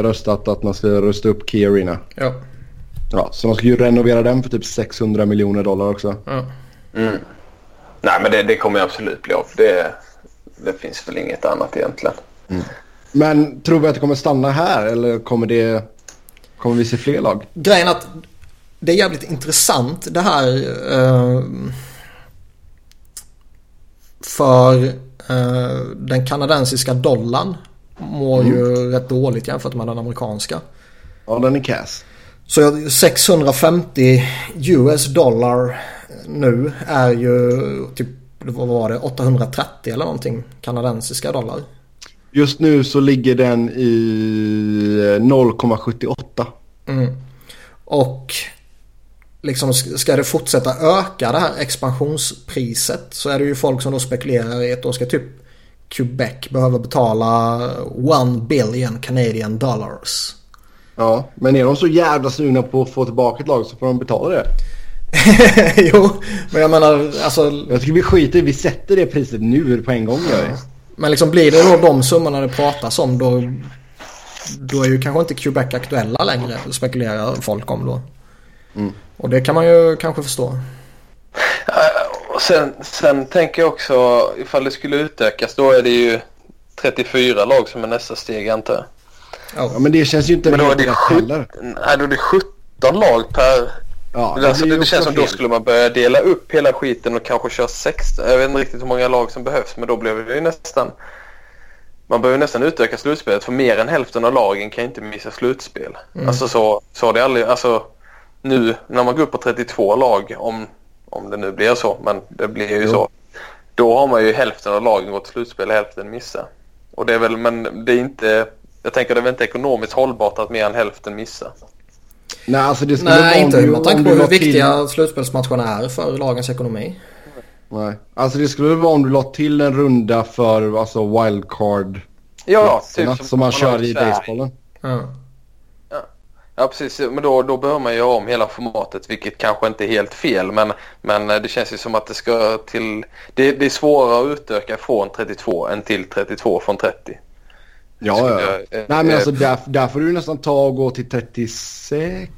röstat att man ska rusta upp Key Arena. Ja. Ja, så man ska ju renovera den för typ 600 miljoner dollar också. ja. Mm. Nej men det, det kommer ju absolut bli av. Det, det finns väl inget annat egentligen. Men tror vi att det kommer stanna här eller kommer det... Kommer vi se fler lag? Grejen att det är jävligt intressant det här. Eh, för eh, den kanadensiska dollarn mår ju rätt dåligt jämfört med den amerikanska. Ja, den är cass. Så jag- 650 US dollar nu är ju typ, vad var det, 830 eller någonting kanadensiska dollar. Just nu så ligger den i 0,78. Mm. Och liksom sk- ska det fortsätta öka det här expansionspriset så är det ju folk som då spekulerar i att då ska typ Quebec behöva betala 1 billion Canadian dollars. Ja, men är de så jävla sugna på att få tillbaka ett lag så får de betala det. [LAUGHS] jo, men jag menar alltså... Jag tycker vi skiter Vi sätter det priset nu på en gång vi. Men liksom blir det då de summorna det pratas om då... Då är ju kanske inte Quebec aktuella längre spekulerar folk om då. Mm. Och det kan man ju kanske förstå. Och sen, sen tänker jag också ifall det skulle utökas då är det ju 34 lag som är nästa steg antar jag. Ja, men det känns ju inte Men då är det, rätt sju, heller. nej, då är det 17 lag per... Ja, det, alltså, det, det känns också som då fel. skulle man börja dela upp hela skiten och kanske köra 16. Jag vet inte riktigt hur många lag som behövs men då blev det ju nästan... Man behöver nästan utöka slutspelet för mer än hälften av lagen kan inte missa slutspel. Mm. Alltså så, så har det aldrig... Alltså nu när man går upp på 32 lag om, om det nu blir så men det blir ju Jo. så. Då har man ju hälften av lagen gått slutspel och hälften missar. Och det är väl, men det är inte... Jag tänker det är väl inte ekonomiskt hållbart att mer än hälften missar. Nej, alltså det skulle Nej, inte med tanke på hur la till- viktiga slutspelsmatcherna är för lagens ekonomi. Nej. Alltså det skulle vara om du la till en runda för alltså wildcard. Ja, som, som man kör i basebollen. Ja. Ja, precis. Men då, då behöver man göra om hela formatet, vilket kanske inte är helt fel. Men, men eh, det känns ju som att det ska till... Det, det är svårare att utöka från 32 än till 32 från 30. Ja, ja. jag, eh, Nej, men eh, alltså där, där får du nästan ta och gå till 36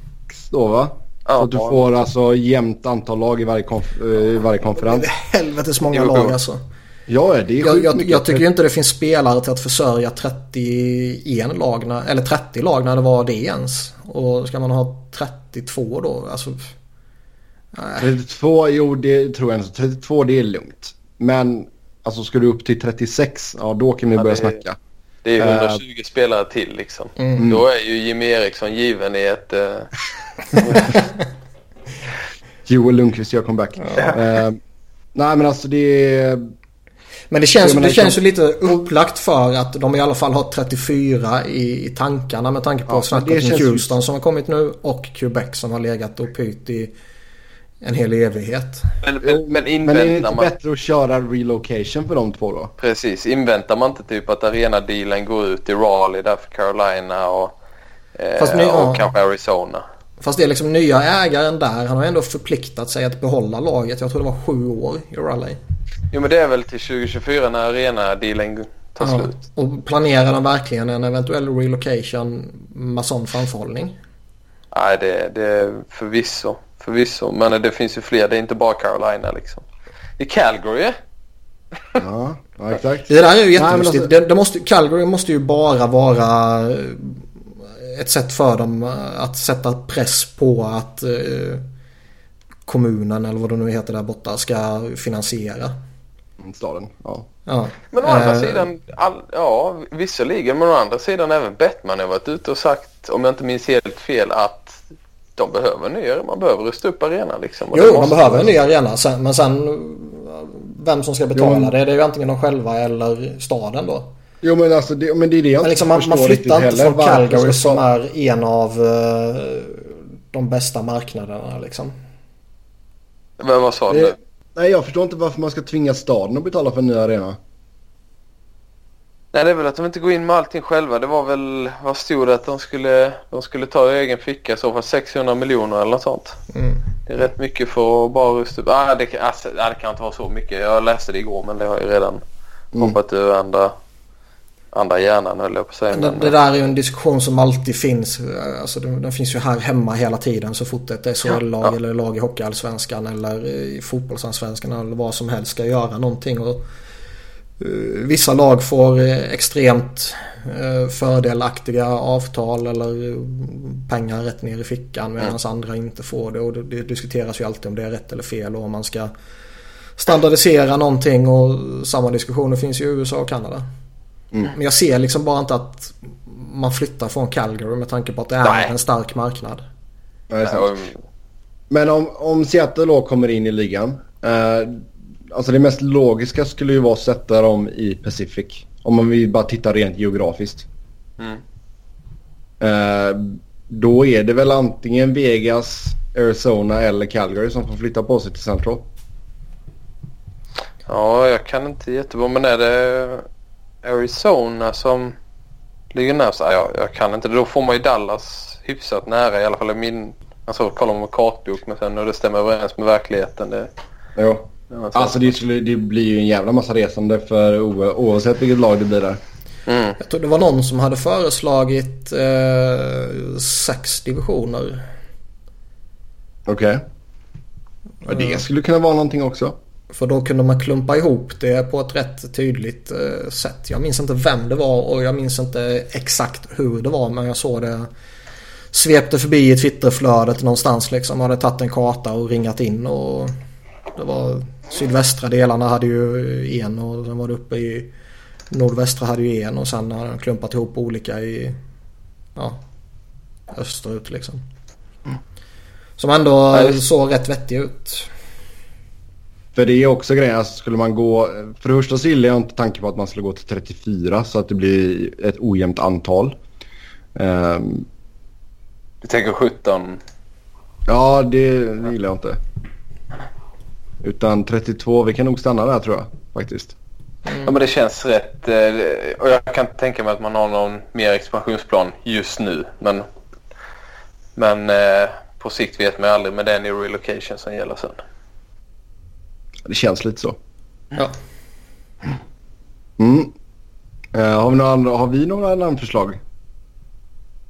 då va? Ja, så att du ja. får alltså jämnt antal lag i varje, konf- eh, i varje konferens. Helvetes många Jo, lag alltså. Ja, det är Jag, jag, jag tycker ju inte det finns spelare till att försörja 31 lag, när- eller 30 lag när det var det ens. Och ska man ha 32 då? Alltså, nej. 32, jo det tror jag inte. 32 det är lugnt. Men alltså ska du upp till 36, ja då kan vi Ja, börja det- snacka. Det är Eh. 120 spelare till liksom. Mm. Då är ju Jimmy Eriksson given i ett... eh, [LAUGHS] Joel Lundqvist gör comeback. Eh, nej men alltså det är... Men det känns, Ja, det det känns ju kan- lite upplagt för att de i alla fall har 34 i, i tankarna med tanke på Ja, snacket ju- Houston som har kommit nu och Quebec som har legat och pyrt i en hel evighet. Men, men, men Men är det inväntar inte man... bättre att köra relocation för de två då? Precis, inväntar man inte typ att arenadealen går ut i Raleigh där för Carolina och, eh, Fast nu- ja. och kanske Arizona? Fast det är liksom nya ägaren där. Han har ändå förpliktat sig att behålla laget. Jag tror det var sju år i Raleigh. Jo men det är väl till 2024 när arenadealen tar Ja, slut. Och planerar de verkligen en eventuell relocation med sån framförhållning? Nej det, det är förvisso, förvisso. Men det finns ju fler, det är inte bara Carolina liksom. I Calgary Ja, ja exakt. Det där är ju jättelustigt. alltså- det, det måste, Calgary måste ju bara vara eh, ett sätt för dem eh, att sätta press på att eh, kommunen eller vad det nu heter där borta ska finansiera. Staden, ja. Ja. Men å andra Eh, sidan, all, ja visserligen men å andra sidan även Bettman har varit ute och sagt, om jag inte minns helt fel, att de behöver nya, man behöver rusta upp arenan liksom. Och Jo, man måste- behöver en ny arena. Sen, men sen vem som ska betala Jo, det, det är ju antingen de själva eller staden då. Jo men alltså det, men det är det jag Men inte liksom man, man flyttar inte heller. från Calgary ska- som är en av eh, de bästa marknaderna liksom. Men vad sa du? Nej jag förstår inte varför man ska tvinga staden att betala för en ny arena. Nej det är väl att de inte går in med allting själva. Det var väl, vad stod det att de skulle, de skulle ta i egen ficka så fall 600 miljoner eller något sånt. Mm. Det är rätt mycket för att bara rusta upp. Ah, det, kan- alltså, ah, det kan inte vara så mycket. Jag läste det igår men det har ju redan Mm. hoppat ur andra, andra hjärnan höll jag på att säga. Det, det där är ju en diskussion som alltid finns. Alltså den, den finns ju här hemma hela tiden så fort ett SHL-lag Ja. eller lag i Hockeyallsvenskan eller i fotbollsallsvenskan eller vad som helst ska göra någonting. Och, vissa lag får eh, extremt eh, fördelaktiga avtal eller eh, pengar rätt ner i fickan medan andra inte får det. Och det, diskuteras ju alltid om det är rätt eller fel och om man ska standardisera någonting och samma diskussioner finns ju i USA och Kanada. Mm. Men jag ser liksom bara inte att man flyttar från Calgary med tanke på att det är Nej. en stark marknad. Men om, om Seattle då kommer in i ligan. Eh, alltså det mest logiska skulle ju vara att sätta dem i Pacific. Om man vill bara titta rent geografiskt. mm. Eh, då är det väl antingen Vegas, Arizona eller Calgary som får flytta på sig till Central. Ja, jag kan inte jättebra. Men är det Arizona som ligger närmast? Ja, jag, kan inte. Då får man ju Dallas hyfsat nära i alla fall min... Alltså kollar man kartbok men sen hur det stämmer överens med verkligheten det... Jo. Alltså det, skulle, det blir ju en jävla massa resande för oavsett vilket lag det blir där. Mm. Jag tror det var någon som hade föreslagit eh, sex divisioner. Okej. Okay. det skulle kunna vara någonting också. För då kunde man klumpa ihop det på ett rätt tydligt eh, sätt. Jag minns inte vem det var och jag minns inte exakt hur det var men jag såg det svepte förbi i Twitterflödet någonstans liksom. Hade tagit en karta och ringat in och det var sydvästra delarna hade ju en och sen var det uppe i nordvästra hade ju en och sen hade de klumpat ihop olika i ja, österut liksom. Som ändå såg rätt vettig ut. För det är också grejen, alltså skulle man gå... För det första så gillar jag inte tanken på att man skulle gå till 34 så att det blir ett ojämnt antal. Um, du tänker 17? Ja, det, det gillar jag inte. Utan 32, vi kan nog stanna där tror jag faktiskt. Mm. Ja men det känns rätt. Eh, och jag kan tänka mig att man har någon mer expansionsplan just nu. Men, men eh, på sikt vet man aldrig. Men det är en relocation som gäller sen. Det känns lite så. Ja. Mm. Uh, har, vi några andra, har vi några namnförslag?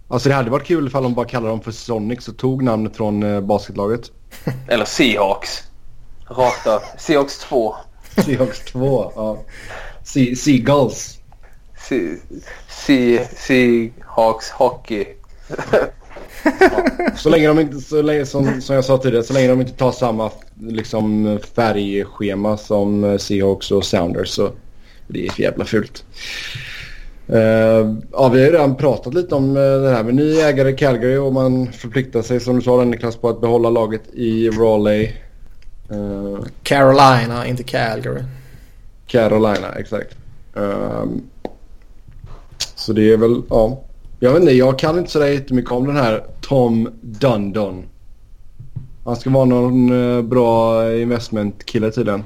Alltså det hade varit kul ifall de bara kallade dem för Sonics och tog namnet från basketlaget. Eller Seahawks. Rakt av. Seahawks 2. Seahawks 2, ja. Se Seagulls. Seahawks Hockey. [LAUGHS] så länge de inte, så länge, som, som jag sa tidigare, så länge de inte tar samma liksom, färgschema som Seahawks och Sounders så det är för jävla fult. Uh, ja, vi har ju redan pratat lite om uh, det här med ny ägare i Calgary och man förpliktar sig som du sa Niklas på att behålla laget i Raleigh. Uh, Carolina, inte Calgary. Carolina, exakt. så det är väl, ja. Jag vet inte, jag kan inte sådär jättemycket om den här Tom Dundon. Han ska vara någon uh, bra investmentkille tydligen.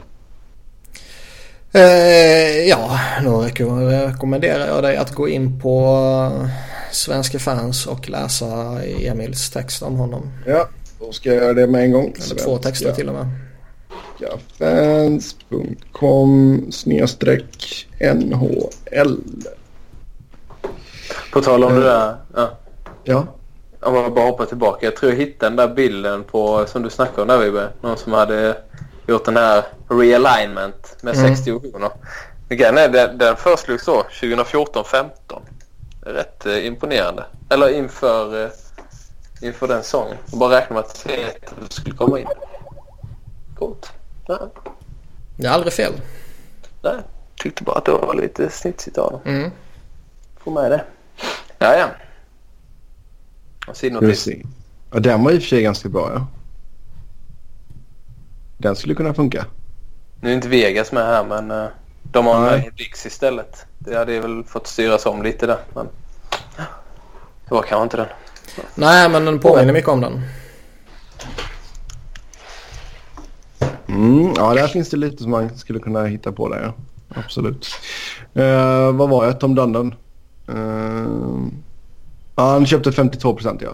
Uh, ja, då rekommenderar jag dig att gå in på uh, Svenska fans och läsa Emils text om honom. Ja, då ska jag göra det med en gång. Eller två texter till och med. Fans.com snedstreck NHL. På tal om det där. Ja. ja. Om man bara hoppar tillbaka. Jag tror jag hittade den där bilden på som du snackade om där Wibbe. Någon som hade gjort den här realignment med mm. 60 divisioner. Grejen är den, den föreslogs så 2014-15. Rätt eh, imponerande. Eller inför, eh, inför den säsongen. Och bara räkna med att Seattle skulle komma in. Coolt. Ja. Det är aldrig fel. Nej, tyckte bara att det var lite snitsigt av dem. Mm. Få med det. Ja, ja. Ja, den var i och för sig ganska bra ja. Den skulle kunna funka. Nu är inte Vegas med här men uh, de har Nej. med Blix istället. Det hade väl fått styras om lite där. Men det var kanske inte den. Nej men den påminner mycket om den. Mm, ja, där finns det lite som man skulle kunna hitta på där ja. Absolut. Uh, vad var jag? Tom Dundon? Uh, han köpte 52 procent ja.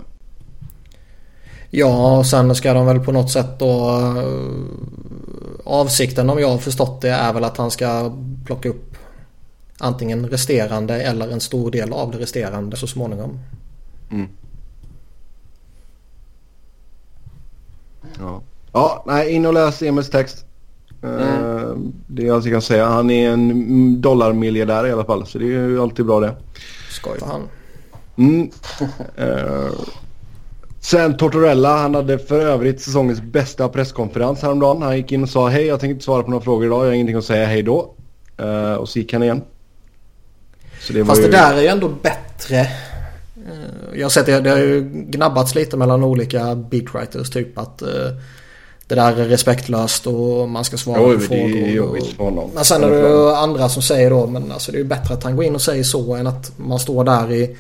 Ja, och sen ska de väl på något sätt då... Eh, avsikten om jag har förstått det är väl att han ska plocka upp antingen resterande eller en stor del av det resterande så småningom. Mm. Ja. Ja, nej in och läs Emils text. Mm. Uh, det är allt jag kan säga. Han är en dollarmiljardär i alla fall så det är ju alltid bra det. Skoj för han. Mm. Uh, sen Tortorella, han hade för övrigt säsongens bästa presskonferens häromdagen. Han gick in och sa hej, jag tänker inte svara på några frågor idag, jag har ingenting att säga, hej då. Uh, och så gick han igen. Så det Fast ju... det där är ju ändå bättre. Uh, jag har sett det, det har ju gnabbats lite mellan olika beatwriters typ att det där är respektlöst och man ska svara på frågor. Men sen är det andra som säger då men alltså det är ju bättre att han går in och säger så än att man står där i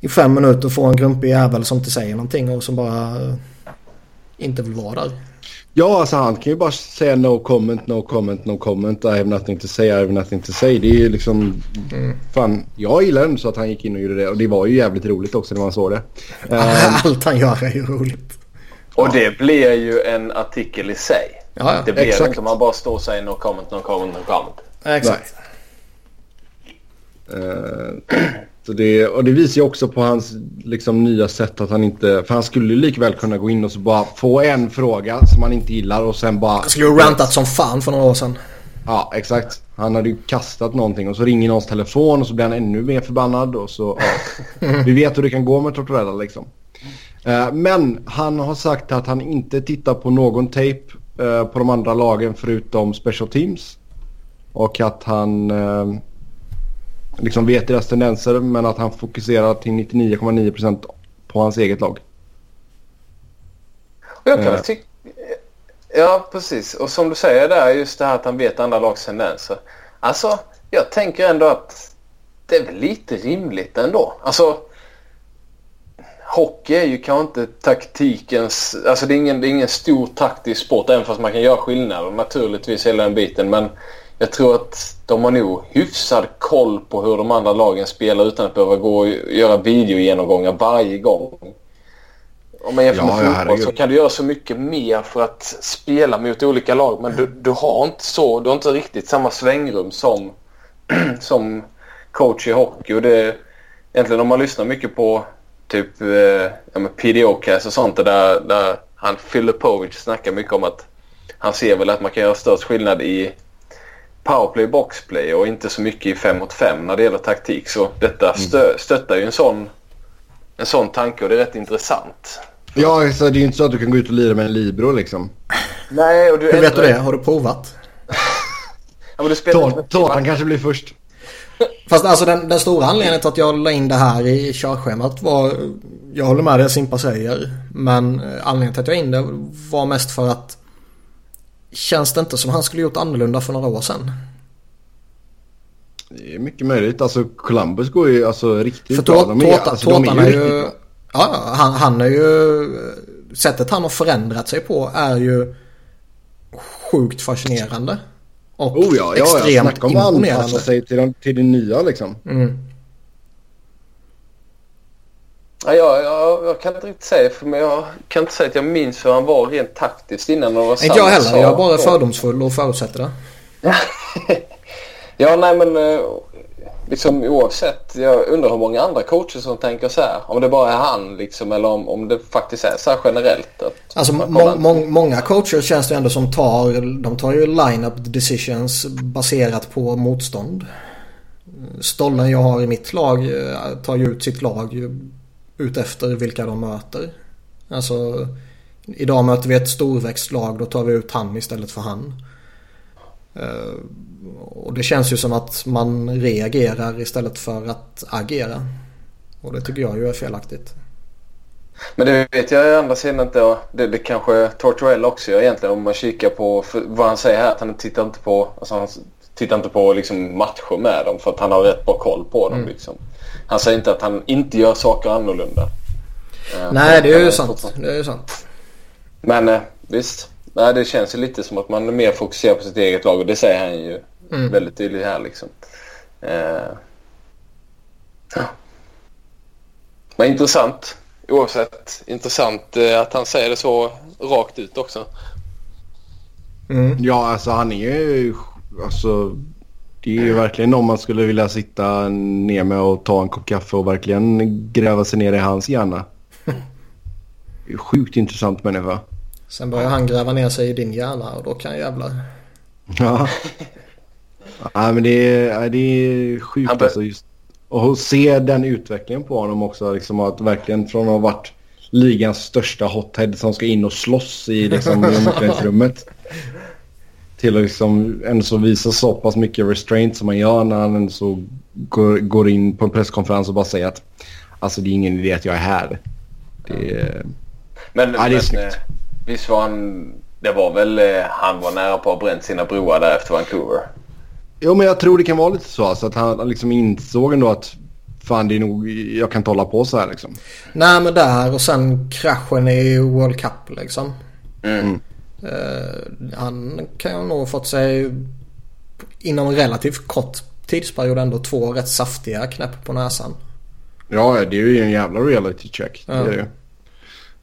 i fem minuter får en grumpig jävel som inte säger någonting och som bara inte vill vara där. Ja, alltså han kan ju bara säga no comment, no comment, no comment. I have nothing to say, I have nothing to say. Det är ju liksom... Mm. Fan, jag gillar den så att han gick in och gjorde det. Och det var ju jävligt roligt också när man såg det. [LAUGHS] Allt han gör är ju roligt. Och det blir ju en artikel i sig. Ja, ja. Det blir Exakt. inte om man bara står och säger no comment, no comment, no comment. Exakt. Uh, så det, och det visar ju också på hans liksom, nya sätt att han inte... För han skulle lika väl kunna gå in och så bara få en fråga som han inte gillar och sen bara... Han skulle ju rantat som fan för några år sedan. Ja, exakt. Han hade ju kastat någonting och så ringer någons telefon och så blir han ännu mer förbannad och så... Ja. [LAUGHS] Vi vet hur det kan gå med Tortorella liksom. Uh, men han har sagt att han inte tittar på någon tape uh, på de andra lagen förutom Special Teams. Och att han... Uh, liksom vet deras tendenser men att han fokuserar till 99,9% på hans eget lag. Jag kan tycka... Ja, precis. Och som du säger där, just det här att han vet andra lags tendenser. Alltså, jag tänker ändå att det är väl lite rimligt ändå. Alltså, hockey är ju kanske inte taktikens... Alltså det är ingen, det är ingen stor taktisk sport även fast man kan göra skillnader naturligtvis hela den biten. Men jag tror att de har nog hyfsad koll på hur de andra lagen spelar utan att behöva gå och göra videogenomgångar varje gång. Om man jämför ja, med fotboll så kan du göra så mycket mer för att spela mot olika lag. Men du, du har inte så, du har inte riktigt samma svängrum som, [CLEARS THROAT] som coach i hockey. Och det, egentligen om man lyssnar mycket på typ eh, ja, PDO-cast och sånt där, där han Filipovic snackar mycket om att han ser väl att man kan göra störst skillnad i powerplay boxplay och inte så mycket i 5 mot 5 när det gäller taktik. Så detta mm. stö stöttar ju en sån, en sån tanke och det är rätt intressant. Ja, så det är ju inte så att du kan gå ut och lira med en libero liksom. Nej, och du Hur vet du det? Har du provat? [LAUGHS] ja, men du spelar Tårtan kanske blir först. Fast alltså den, den, stora anledningen till att jag la in det här i körschemat var... Jag håller med det Simpa säger. Men anledningen till att jag in det var mest för att Känns det inte som han skulle gjort annorlunda för några år sedan? Det är mycket möjligt. Alltså Columbus går ju alltså riktigt för bra. De är, alltså, de är, ju, är ju Ja, han, han är ju... Sättet han har förändrat sig på är ju sjukt fascinerande. Och oh ja, ja, extremt ja. Snacka om att anpassa sig till, till det nya liksom. Mm. Ja, jag, jag, jag, kan inte riktigt säga för mig. Jag kan inte säga att jag minns hur han var rent taktiskt innan. Och inte jag heller. Jag är bara fördomsfull och förutsätter det. [LAUGHS] ja, nej men eh, liksom oavsett. Jag undrar hur många andra coacher som tänker så här. Om det bara är han liksom eller om, om det faktiskt är så här generellt. Att alltså må, må, många coacher känns det ändå som tar, de tar ju line-up decisions baserat på motstånd. Stollen jag har i mitt lag eh, tar ju ut sitt lag utefter vilka de möter. Alltså idag möter vi ett storväxtlag då tar vi ut han istället för han. Uh, och det känns ju som att man reagerar istället för att agera. Och det tycker jag ju är felaktigt. Men det vet jag å andra sidan inte. Det, det kanske Tortorella också gör egentligen om man kikar på vad han säger här. Att han tittar inte på, alltså han tittar inte på liksom matcher med dem för att han har rätt bra koll på dem. Mm. Liksom. Han säger inte att han inte gör saker annorlunda. Eh, Nej, det är ju sant. Det är ju sant. Men eh, visst. Nej, det känns ju lite som att man är mer fokuserad på sitt eget lag och det säger han ju mm. väldigt tydligt här liksom. Eh, ja. Men intressant oavsett. Intressant att han säger det så rakt ut också. Mm. Ja, alltså han är ju... Alltså, det är ju verkligen någon man skulle vilja sitta ner med och ta en kopp kaffe och verkligen gräva sig ner i hans hjärna. Sjukt intressant människa. Sen börjar han gräva ner sig i din hjärna och då kan jävlar. Ja. [LAUGHS] ja men det är, det är sjukt alltså just. Och se den utvecklingen på honom också. Liksom att verkligen från att ha varit ligans största hothead som ska in och slåss i liksom, [LAUGHS] omklädningsrummet till att liksom ändå så visa så pass mycket restraint som man gör när han ändå så går, går in på en presskonferens och bara säger att alltså det är ingen idé att jag är här. Det är... Men, ja, det är men eh, visst var han... Det var väl eh, han var nära på att ha bränt sina broar där efter Vancouver. Jo men jag tror det kan vara lite så. Alltså, att han liksom insåg ändå att fan det är nog, jag kan inte hålla på så här liksom. Nej men där och sen kraschen i World Cup liksom. Mm. Uh, han kan ju nog fått sig inom relativt kort tidsperiod ändå två rätt saftiga knäpp på näsan. Ja, det är ju en jävla reality check. Ja. Det är det.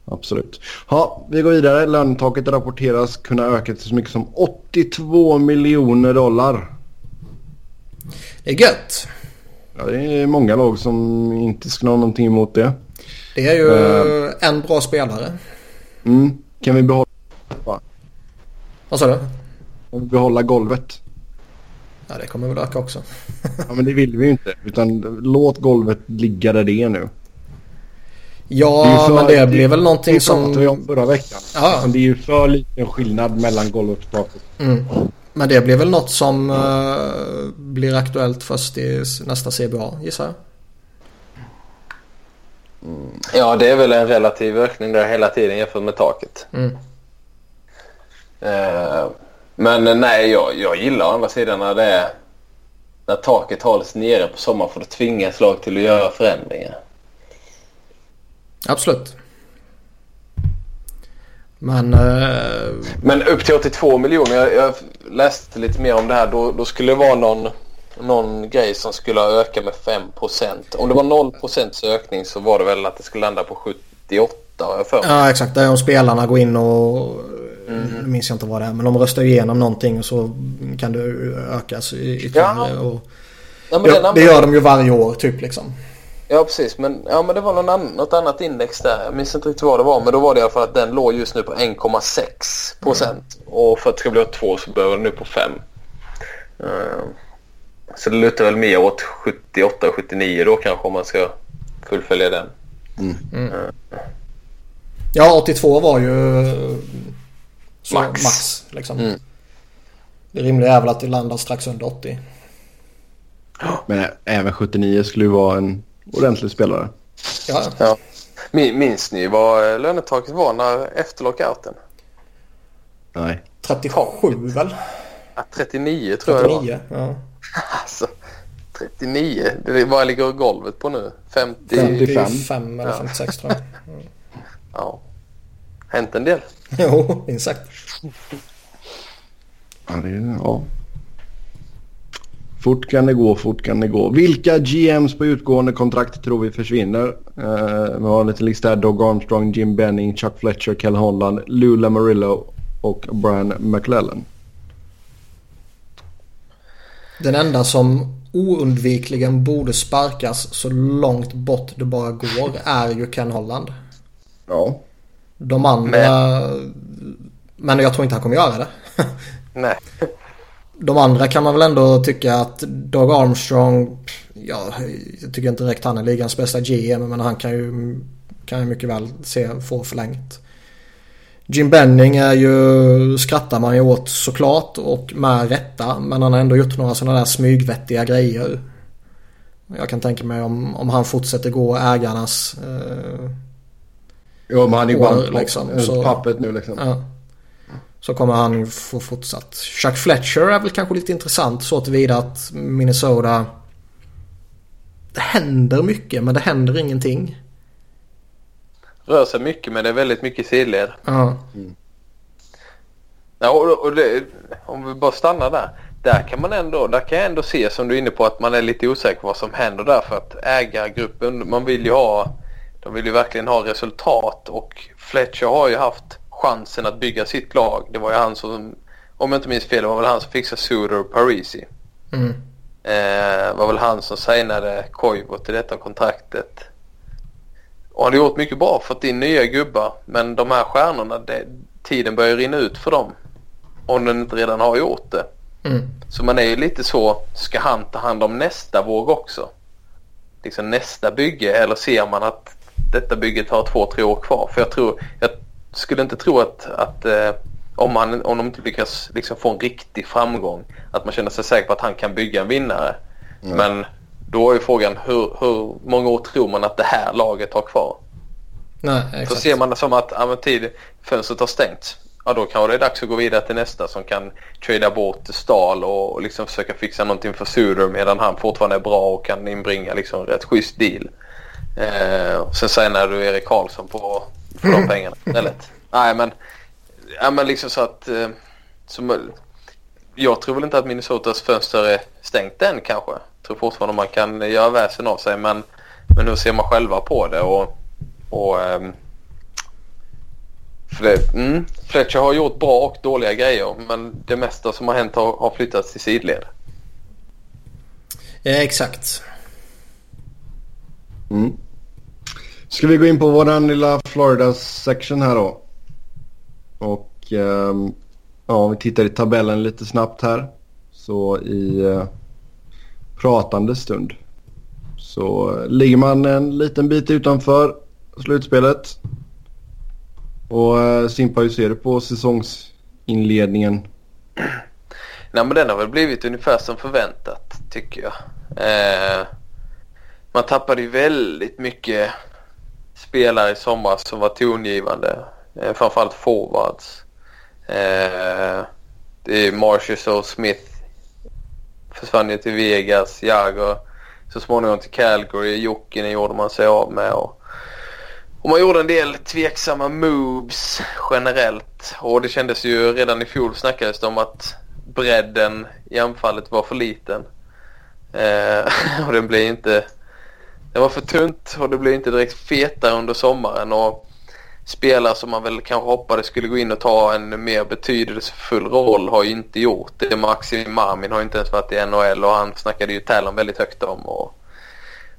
Absolut. Ja, vi går vidare. Lönetaket rapporteras kunna öka till så mycket som 82 miljoner dollar. Det är gött. Ja, det är många lag som inte skulle ha någonting emot det. Det är ju uh, en bra spelare. Mm. Kan vi behålla... Vad sa du? Kan vi behålla golvet? Ja, det kommer väl öka också. ja, men det vill vi ju inte. Utan låt golvet ligga där det är nu. Ja, det för, men det, det blir väl någonting som... Det vi om förra veckan. Ja. Det är ju för liten skillnad mellan golvet och taket. Mm. Men det blir väl något som uh, blir aktuellt först i nästa CBA, gissar jag. Mm. Ja, det är väl en relativ ökning där hela tiden jämfört med taket. Mm. Uh, men nej, jag, jag gillar å andra sidan när det är när taket hålls nere på sommaren för att tvingas lag till att göra förändringar. Absolut. Men... Uh... Men upp till 82 miljoner. Jag, jag, läste lite mer om det här. Då, då skulle det vara någon, någon grej som skulle öka med 5% Om det var 0% ökning så var det väl att det skulle landa på 78 har jag för Ja exakt. Där om spelarna går in och... Mm. Nu minns jag inte vad det är. Men de röstar igenom någonting och så kan det ökas ytterligare. Ja. Och... Ja, det, det gör de ju varje år typ liksom. Ja precis men, ja, men det var någon annan, något annat index där. Jag minns inte riktigt vad det var men då var det i alla fall att den låg just nu på 1,6 procent. Mm. Och för att det ska bli 2 så behöver den nu på 5. Uh, eh, så det lutar väl mer åt 78 och 79 då kanske om man ska fullfölja den. Mm. Mm. Uh. Ja 82 var ju max. max liksom. Mm. Det rimliga är väl att det landar strax under 80. Men även 79 skulle ju vara en ordentlig spelare. Ja. ja. Minns ni vad lönetaket var när, efter lockouten? Nej. 37 väl? Ja, 39 tror 39, jag det var. Ja. [LAUGHS] Alltså, 39. Det vad ligger golvet på nu? 50... 55. 55 eller 56 tror jag. [LAUGHS] Mm. Ja. Hänt en del. jo, minst sagt. Ja, det är, ja. Fort kan det gå, fort kan det gå. Vilka GMs på utgående kontrakt tror vi försvinner? Uh, vi har en liten lista här. Doug Armstrong, Jim Benning, Chuck Fletcher, Kel Holland, Lou Lamarillo och Brian McLellan. Den enda som oundvikligen borde sparkas så långt bort det bara går är ju Ken Holland. Ja. De andra... Men, men jag tror inte han kommer göra det. Nej de andra kan man väl ändå tycka att Doug Armstrong, ja, jag tycker inte direkt han är ligans bästa GM men han kan ju, kan ju mycket väl se, få förlängt. Jim Benning är ju, skrattar man ju åt såklart och med rätta men han har ändå gjort några sådana där smygvettiga grejer. Jag kan tänka mig om, om han fortsätter gå ägarnas eh, Jo men han är ju bara liksom, pappet nu liksom. Ja. Så kommer han få fortsatt. Chuck Fletcher är väl kanske lite intressant så tillvida att Minnesota... Det händer mycket men det händer ingenting. Rör sig mycket men det är väldigt mycket sidled. Ja. Mm. Ja, och, och det, om vi bara stannar där. Där kan man ändå, där kan jag ändå se som du är inne på att man är lite osäker på vad som händer där för att ägargruppen, man vill ju ha, de vill ju verkligen ha resultat och Fletcher har ju haft chansen att bygga sitt lag. Det var ju han som, om jag inte minns fel, det var väl han som fixade Suter och Parisi. Mm. Eh, var väl han som signade Koivu till detta kontraktet. Och han har gjort mycket bra, fått in nya gubbar. Men de här stjärnorna, det, tiden börjar rinna ut för dem. Om den inte redan har gjort det. Mm. Så man är ju lite så, ska han ta hand om nästa våg också? Liksom nästa bygge eller ser man att detta bygget har två, tre år kvar? För jag tror, jag skulle inte tro att, att eh, om, han, om de inte lyckas liksom få en riktig framgång att man känner sig säker på att han kan bygga en vinnare. Mm. Men då är frågan hur, hur många år tror man att det här laget har kvar? Nej, exakt. Så ser man det som att ja, tid, fönstret har stängts. Ja då kanske det är dags att gå vidare till nästa som kan trada bort Stal och, och liksom försöka fixa någonting för Suder medan han fortfarande är bra och kan inbringa liksom rätt schysst deal. Eh, sen signar du Erik Karlsson på för de pengarna istället. Nej men ja men liksom så att... Eh, som, jag tror väl inte att Minnesotas fönster är stängt än kanske. Jag tror fortfarande man kan göra väsen av sig men, men hur ser man själva på det och... och um, mm, Fletcher har gjort bra och dåliga grejer men det mesta som har hänt har, har flyttats till sidled. Ja, exakt. Mm. Ska vi gå in på våran lilla Florida section här då? Och eh, ja, om vi tittar i tabellen lite snabbt här. Så i eh, pratande stund så ligger man en liten bit utanför slutspelet. Och eh, Simpa, hur ser du på säsongsinledningen? Nej men den har väl blivit ungefär som förväntat tycker jag. Eh, man tappade ju väldigt mycket spelare i somras som var tongivande. Eh, framförallt forwards. Eh, det är Marshall och Smith försvann ju till Vegas. Jagger så småningom till Calgary. Jokinen gjorde man sig av med. Och, och man gjorde en del tveksamma moves generellt. Och det kändes ju redan i fjol snackades det om att bredden i anfallet var för liten. Eh, [LAUGHS] och den blev inte... Det var för tunt och det blev inte direkt fetare under sommaren. Och spelare som man väl kanske hoppades skulle gå in och ta en mer betydelsefull roll har ju inte gjort det. Maxim Marmin har inte ens varit i NHL och han snackade ju Talon väldigt högt om. Och,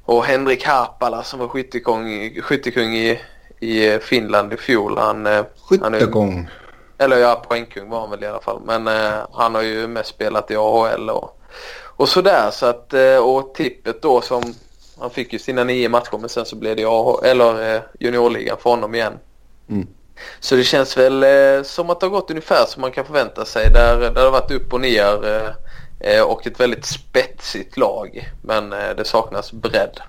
och Henrik Harpala som var skyttekung, skyttekung i, i Finland i fjol. Han, Skyttekung? Eller ja, poängkung var han väl i alla fall. Men eh, han har ju mest spelat i AHL och, och sådär. Så att, eh, och tippet då som han fick ju sina nio matcher men sen så blev det AHL, eller eh, juniorligan för honom igen. Mm. Så det känns väl eh, som att det har gått ungefär som man kan förvänta sig. Där, där det har varit upp och ner eh, och ett väldigt spetsigt lag. Men det saknas bredd.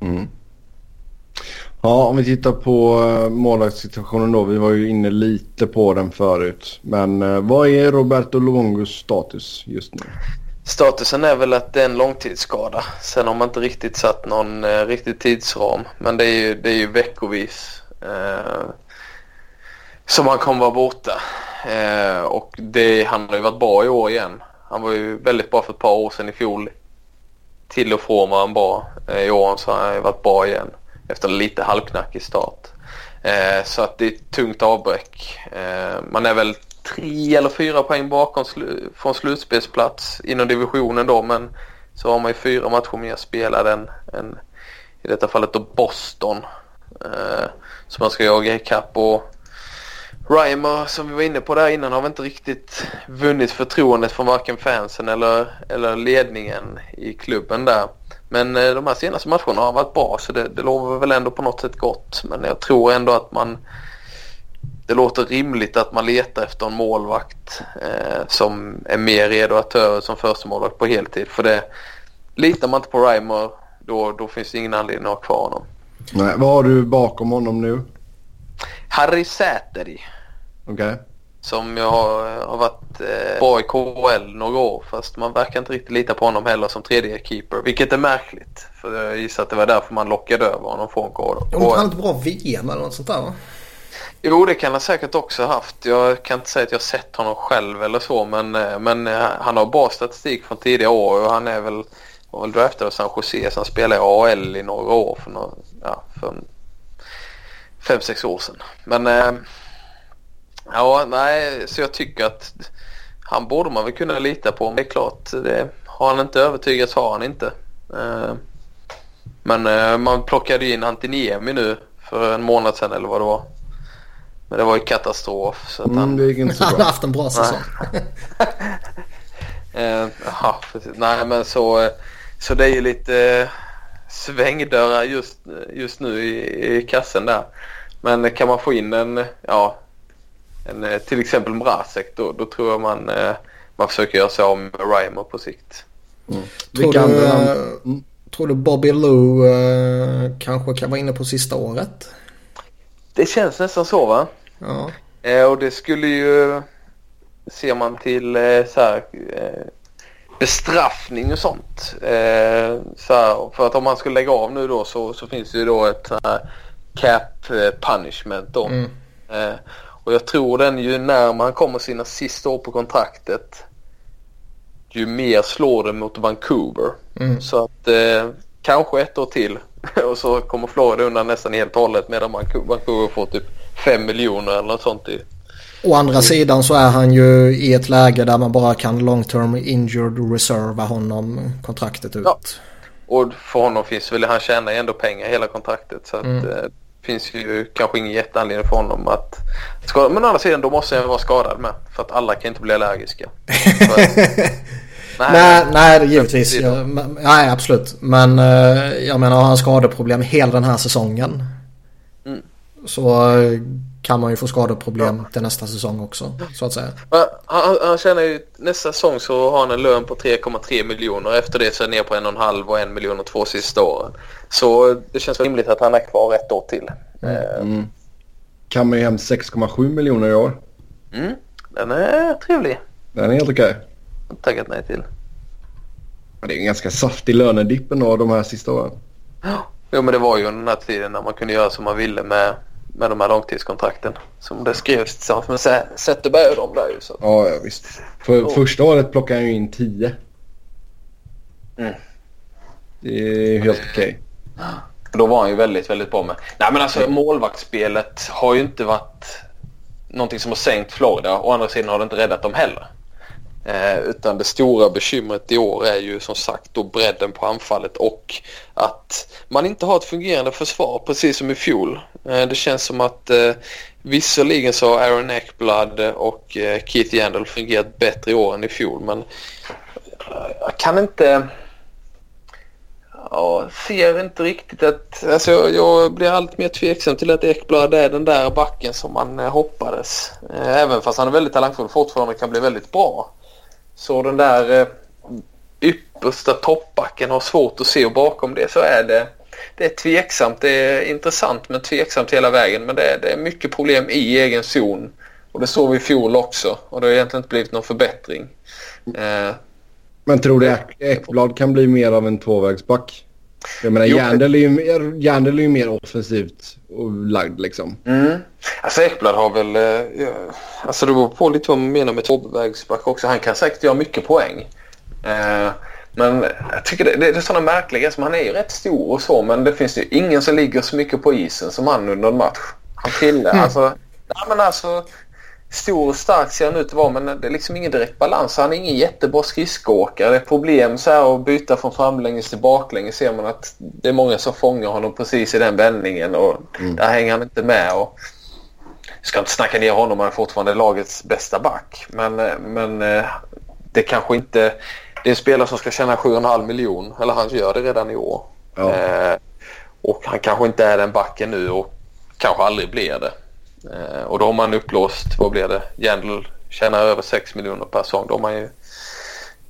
Mm. Ja, om vi tittar på målvaktssituationen då. Vi var ju inne lite på den förut. Men vad är Roberto Luongos status just nu? Statusen är väl att det är en långtidsskada. Sen har man inte riktigt satt någon eh, riktig tidsram. Men det är ju, det är ju veckovis eh, som han kommer vara borta. Eh, och det, han har ju varit bra i år igen. Han var ju väldigt bra för ett par år sedan i fjol. Till och från var han bra. Eh, I år så har han ju varit bra igen efter en lite halvknackig start. Eh, så att det är ett tungt avbräck. Eh, man är väl tre eller fyra poäng bakom slu från slutspelsplats inom divisionen då men så har man ju fyra matcher mer spelade än, än i detta fallet då Boston. Eh, som man ska jaga ikapp och Reimer som vi var inne på där innan har väl inte riktigt vunnit förtroendet från varken fansen eller, eller ledningen i klubben där. Men eh, de här senaste matcherna har varit bra så det, det lovar väl ändå på något sätt gott. Men jag tror ändå att man det låter rimligt att man letar efter en målvakt eh, som är mer redo att ta över som första målvakt på heltid. För det litar man inte på Reimer då, då finns det ingen anledning att ha kvar honom. Nej, vad har du bakom honom nu? Harry Säteri. Okej. Okay. Som jag har, har varit eh, bra i KHL några år fast man verkar inte riktigt lita på honom heller som tredje keeper. Vilket är märkligt. För jag gissar att det var därför man lockade över honom från KHL. Om han inte bra VM eller något sånt där va? Jo det kan han säkert också haft. Jag kan inte säga att jag sett honom själv eller så men, eh, men eh, han har bra statistik från tidigare år och han är väl, var väl draftad av San Jose så han spelade i AL i några år för, några, ja, för fem, sex år sedan. Men eh, ja, nej, så jag tycker att han borde man väl kunna lita på. Men det är klart, det, har han inte övertygats har han inte. Men man plockade in Antiniemi nu för en månad sedan eller vad det var. Men det var ju katastrof. Så mm, han... det gick inte så bra. Han har haft en bra säsong. [LAUGHS] eh, ja, Nej men så, så det är ju lite eh, svängdörrar just, just nu i, i kassen där. Men kan man få in en, ja, en, eh, till exempel Mrazek då, då tror jag man, eh, man försöker göra sig av med Reimer på sikt. Mm. Tror, du, mm. tror du Bobby Lou eh, kanske kan vara inne på sista året? Det känns nästan så va? Ja. Eh, och det skulle ju, ser man till eh, så här, eh, bestraffning och sånt. Eh, så här, för att om man skulle lägga av nu då så, så finns det ju då ett cap punishment då. Mm. Och jag tror den ju närmare han kommer sina sista år på kontraktet ju mer slår det mot Vancouver. Mm. Så att eh, kanske ett år till [LAUGHS] och så kommer Florida undan nästan helt och hållet medan Vancouver får typ 5 miljoner eller något sånt i. Å andra sidan så är han ju i ett läge där man bara kan long term injured reserva honom kontraktet ut. Ja. Och för honom finns väl, han tjänar ju ändå pengar hela kontraktet så att Mm. eh, det finns ju kanske ingen jätteanledning för honom att skada. Men å andra sidan då måste han vara skadad med för att alla kan inte bli allergiska. [LAUGHS] Nej, nej det givetvis. Skämt åsido. Ja, men- nej, absolut. Men eh, jag menar har han skadeproblem hela den här säsongen. Mm. Så kan man ju få skadeproblem till nästa säsong också. Så att säga. Ja, Han, han tjänar ju, nästa säsong så har han en lön på 3,3 miljoner. Efter det så är det ner på en och en halv och en miljon de två sista åren. Så det känns väl rimligt att han är kvar ett år till. Eh, Mm. Kammar ju hem 6,7 miljoner i år. Mm, den är trevlig. Den är helt okej. Tackat nej till. Det är en ganska saftig lönedipp ändå de här sista åren. Jo men det var ju under den här tiden när man kunde göra som man ville med, med de här långtidskontrakten. Som det skrevs tillsammans med Zetterberg och de där ju. Så. Ja, ja visst. För Ja. första året plockade han ju in 10. Mm. Det är helt okej. Då var han ju väldigt, väldigt bra med. Nej men alltså målvaktsspelet har ju inte varit någonting som har sänkt Florida. Å andra sidan har det inte räddat dem heller. Eh, utan det stora bekymret i år är ju som sagt då bredden på anfallet och att man inte har ett fungerande försvar precis som i fjol. Eh, det känns som att eh, visserligen så har Aaron Eckblad och eh, Keith Yandel fungerat bättre i år än i fjol men eh, jag kan inte Ja, ser inte riktigt att... Alltså jag, jag blir allt mer tveksam till att Ekblad är den där backen som man eh, hoppades. Eh, även fast han är väldigt talangfull fortfarande kan bli väldigt bra. Så den där eh, yppersta toppbacken har svårt att se och bakom det så är det... Det är tveksamt. Det är intressant men tveksamt hela vägen. Men det är, det är mycket problem i egen zon. Och det såg vi i fjol också. Och det har egentligen inte blivit någon förbättring. Eh, Men tror du Ek- Ekblad kan bli mer av en tvåvägsback? Jag menar Jandel är, ju Jandel är ju mer offensivt och lagd liksom. Mm. Alltså Ekblad har väl... Eh, alltså det beror på lite vad man menar med tvåvägsback också. Han kan säkert göra mycket poäng. Eh, men jag tycker det, det är sådana märkliga som han är ju rätt stor och så men det finns ju ingen som ligger så mycket på isen som han under en match. Han trillar. Alltså, nej, men alltså stor och stark ser han ut att vara men det är liksom ingen direkt balans. Han är ingen jättebra skridskoåkare. Det är problem så här att byta från framlänges till baklänges ser man att det är många som fångar honom precis i den vändningen och där hänger han inte med. Och jag ska inte snacka ner honom, han är fortfarande lagets bästa back. Men, eh, men eh, det kanske inte... Det är en spelare som ska tjäna 7,5 miljon eller han gör det redan i år. Ja. Eh, och han kanske inte är den backen nu och kanske aldrig blir det. Eh, och då har man upplåst, vad blir det? Jandl tjänar över 6 miljoner per säsong. Då har man ju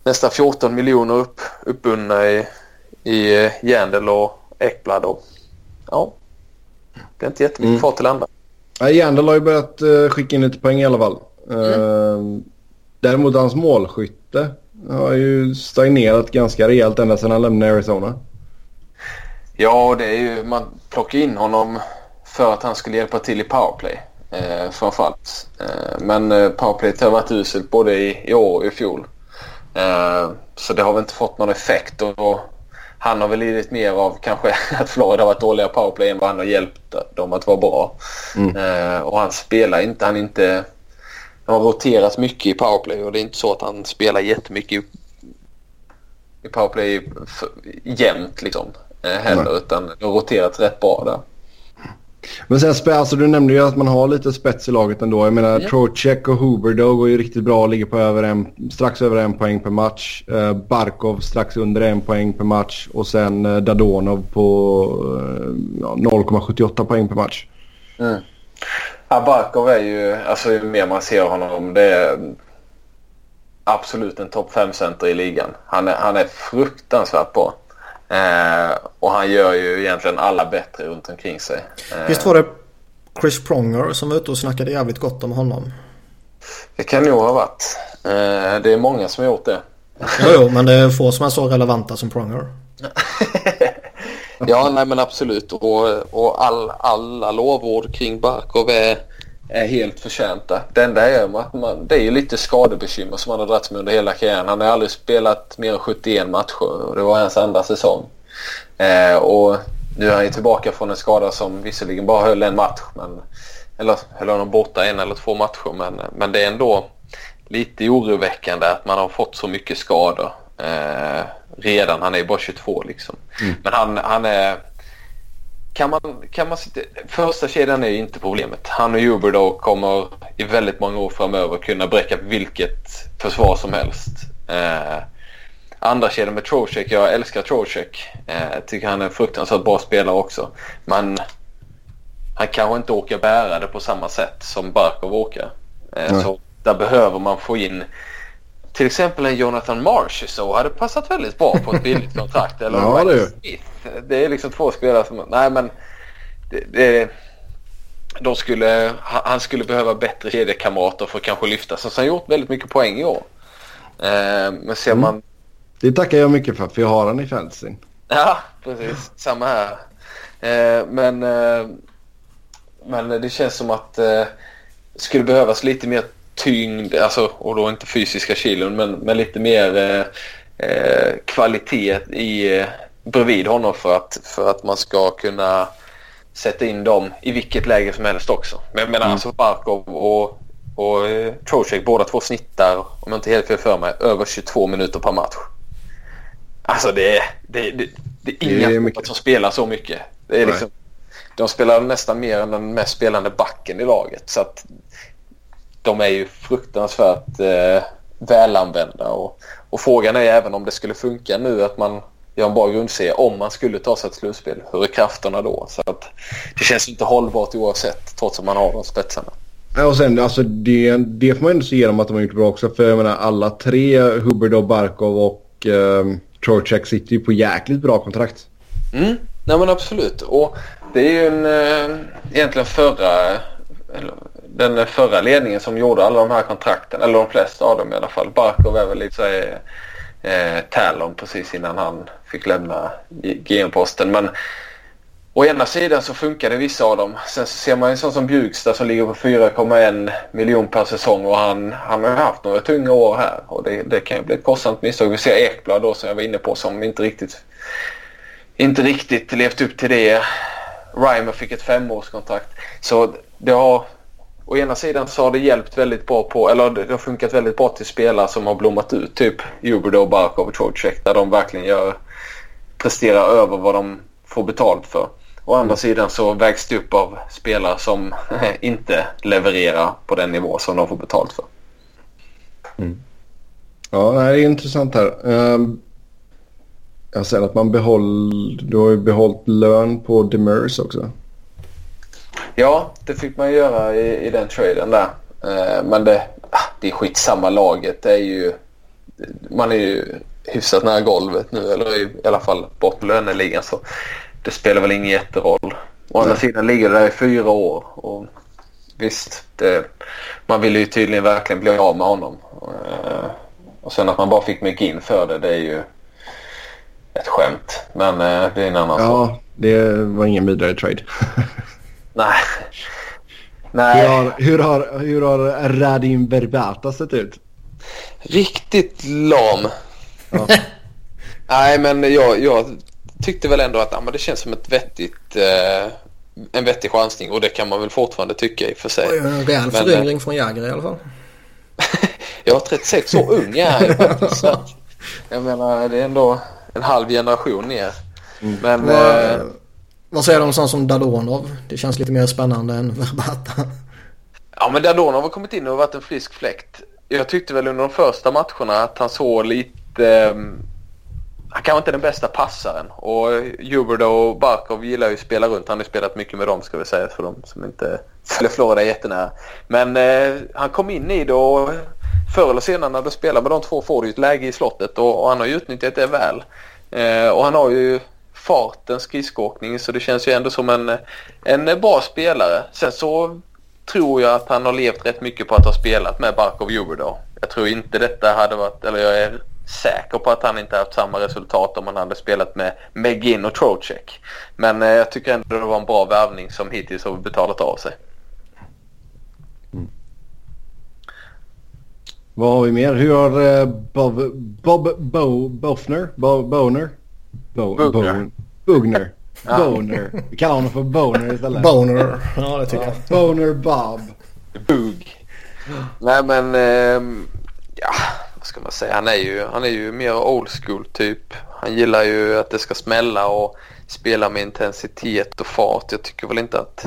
nästan 14 miljoner upp, uppbundna i, i eh, Jandl och Ekblad. Och, ja, det är inte jättemycket Mm. kvar till andra. Ja, Jandel har ju börjat uh, skicka in lite poäng i alla fall. Uh, däremot hans målskytte har ju stagnerat ganska rejält ända sedan han lämnade Arizona. Ja, det är ju, man plockar in honom för att han skulle hjälpa till i powerplay. Eh, framförallt. Eh, men eh, powerplayet har varit uselt både i, i år och i fjol. Eh, så det har väl inte fått någon effekt. Och, och han har väl lidit mer av kanske [LAUGHS] att Florida har varit dåliga powerplay än vad han har hjälpt dem att vara bra. Mm. Eh, och han spelar inte, han inte... Han har roterat mycket i powerplay och det är inte så att han spelar jättemycket i, i powerplay jämt liksom. Eh, heller Nej. utan det har roterat rätt bra där. Men sen alltså du nämnde ju att man har lite spets i laget ändå. Jag menar Ja. Trocheck och Huberdo går ju riktigt bra ligger på över en, strax över en poäng per match. Uh, Barkov strax under en poäng per match och sen uh, Dadonov på ja, 0,78 poäng per match. Mm. Ja, Barkov är ju, alltså ju mer man ser honom, det är absolut en topp 5-center i ligan. Han är, han är fruktansvärt bra. Eh, och han gör ju egentligen alla bättre runt omkring sig. Eh, Visst var det Chris Pronger som var ute och snackade jävligt gott om honom? Det kan nog ha varit. Eh, det är många som har gjort det. Jo, jo, men det är få som är så relevanta som Pronger. [LAUGHS] Ja, nej men absolut. Och, och all, alla lovord kring Barkov är, är helt förtjänta. Det enda är att man, det är lite skadebekymmer som han har dragits med under hela karriären. Han har aldrig spelat mer än 71 matcher och det var hans andra säsong. Eh, och nu är han ju tillbaka från en skada som visserligen bara höll en match. Men, eller höll honom borta en eller två matcher. Men, men det är ändå lite oroväckande att man har fått så mycket skador eh, redan. Han är ju bara 22 liksom. Mm. Men han, han är... Kan man, kan man sitta, första kedjan är ju inte problemet. Han och Huber kommer i väldigt många år framöver kunna bräcka vilket försvar som helst. Eh, andra kedjan med Trocek, jag älskar Trocek. Eh, tycker han är en fruktansvärt bra spelare också. Men han kanske inte orkar bära det på samma sätt som Barkov orkar. Eh, så där behöver man få in till exempel en Jonathan Marsh så hade passat väldigt bra på ett billigt kontrakt. Eller ja, det. Smith. Det är liksom två spelare som... Nej men... Det, det, de skulle, han skulle behöva bättre kedjekamrater för att kanske lyfta. Så han har gjort väldigt mycket poäng i år. Eh, men ser mm. man... Det tackar jag mycket för, för jag har han i fantasyn. Ja, precis. Samma här. Eh, men, eh, men det känns som att det skulle behövas lite mer tyngd, alltså, och då inte fysiska kilon men, men lite mer eh, eh, kvalitet i, eh, bredvid honom för att, för att man ska kunna sätta in dem i vilket läge som helst också. Men, men mm. alltså Barkov och, och eh, Trocek båda två snittar, om jag inte helt fel för mig, över 22 minuter per match. Alltså det är, det, det, det är inga det är som spelar så mycket. Det är liksom, de spelar nästan mer än den mest spelande backen i laget. Så att de är ju fruktansvärt eh, välanvända. Och, och frågan är även om det skulle funka nu att man gör en bra grundserie om man skulle ta sig ett slutspel. Hur är krafterna då? Så att det känns inte hållbart oavsett trots att man har de spetsarna. Ja, och sen alltså det, det får man ändå se dem att de har gjort bra också. För jag menar alla tre, Hubbard och Barkov och eh, Trocheck sitter ju på jäkligt bra kontrakt. Mm, nej men absolut. Och det är ju en, eh, egentligen förra, eller den förra ledningen som gjorde alla de här kontrakten, eller de flesta av dem i alla fall. Barkov är väl lite eh, eh Talon precis innan han fick lämna GM-posten. Men å ena sidan så funkade vissa av dem. Sen så ser man en sån som Bjugstad som ligger på 4,1 miljon per säsong och han, han har haft några tunga år här och det, det kan ju bli ett kostsamt misstag. Vi ser Ekblad då som jag var inne på som inte riktigt inte riktigt levt upp till det. Reimer fick ett femårskontrakt. Så det har å ena sidan så har det hjälpt väldigt bra på, eller det har funkat väldigt bra till spelare som har blommat ut. Typ Juberdo, Barkov och Trocheck där de verkligen gör, presterar över vad de får betalt för. Å andra mm. sidan så vägs det upp av spelare som [LAUGHS] inte levererar på den nivå som de får betalt för. Mm. Ja, det är intressant här. Ehm, jag ser att man behåll, du har ju behållit lön på Demers också. Ja, det fick man göra i, i den traden där. Eh, men det, ah, det är skitsamma laget. Det är ju, man är ju hyfsat nära golvet nu eller i, i alla fall bort löneligan så det spelar väl ingen jätteroll. Å andra sidan ligger det där i fyra år och visst, det, man ville ju tydligen verkligen bli av med honom. Eh, och sen att man bara fick McGinn för det, det är ju ett skämt. Men eh, det är en annan sak. Ja, det var ingen vidare trade. [LAUGHS] Nej. Nej. Hur har, hur har, hur har Radim Berbata sett ut? Riktigt lam. Ja. [LAUGHS] Nej, men jag, jag tyckte väl ändå att ja, men det känns som ett vettigt, eh, en vettig chansning och det kan man väl fortfarande tycka i och för sig. Oj, en rejäl föryngring från Jäger i alla fall. [LAUGHS] ja, 36 år ung är jag faktiskt. Jag menar, det är ändå en halv generation ner. Mm. Men... Var, eh, vad säger du om sånt som Dadonov? Det känns lite mer spännande än [LAUGHS] Verbata. Ja, men Dadonov har kommit in och varit en frisk fläkt. Jag tyckte väl under de första matcherna att han såg lite... Ehm, han kanske inte är den bästa passaren. Och Huberdo och Barkov gillar ju att spela runt. Han har ju spelat mycket med dem ska vi säga för de som inte [LAUGHS] följer Florida jättenära. Men eh, han kom in i det och förr eller senare när du spelar med de två får du ett läge i slottet och, och han har ju utnyttjat det väl. Eh, och han har ju farten, skridskoåkning så det känns ju ändå som en, en bra spelare. Sen så tror jag att han har levt rätt mycket på att ha spelat med Barkov då. Jag tror inte detta hade varit, eller jag är säker på att han inte haft samma resultat om han hade spelat med McGinn och Trocek. Men eh, jag tycker ändå det var en bra värvning som hittills har betalat av sig. Mm. Vad har vi mer? Hur har eh, Bob, Bob Bo, Bofner? Bo, Boner? Bo, Bugner. Bugner. Ja. Boner. Vi kallar honom för Boner istället. Boner. Ja, det tycker jag. Boner Bob. Bug. Nej men, ehm, ja vad ska man säga. Han är ju, han är ju mer old school typ. Han gillar ju att det ska smälla och spela med intensitet och fart. Jag tycker väl inte att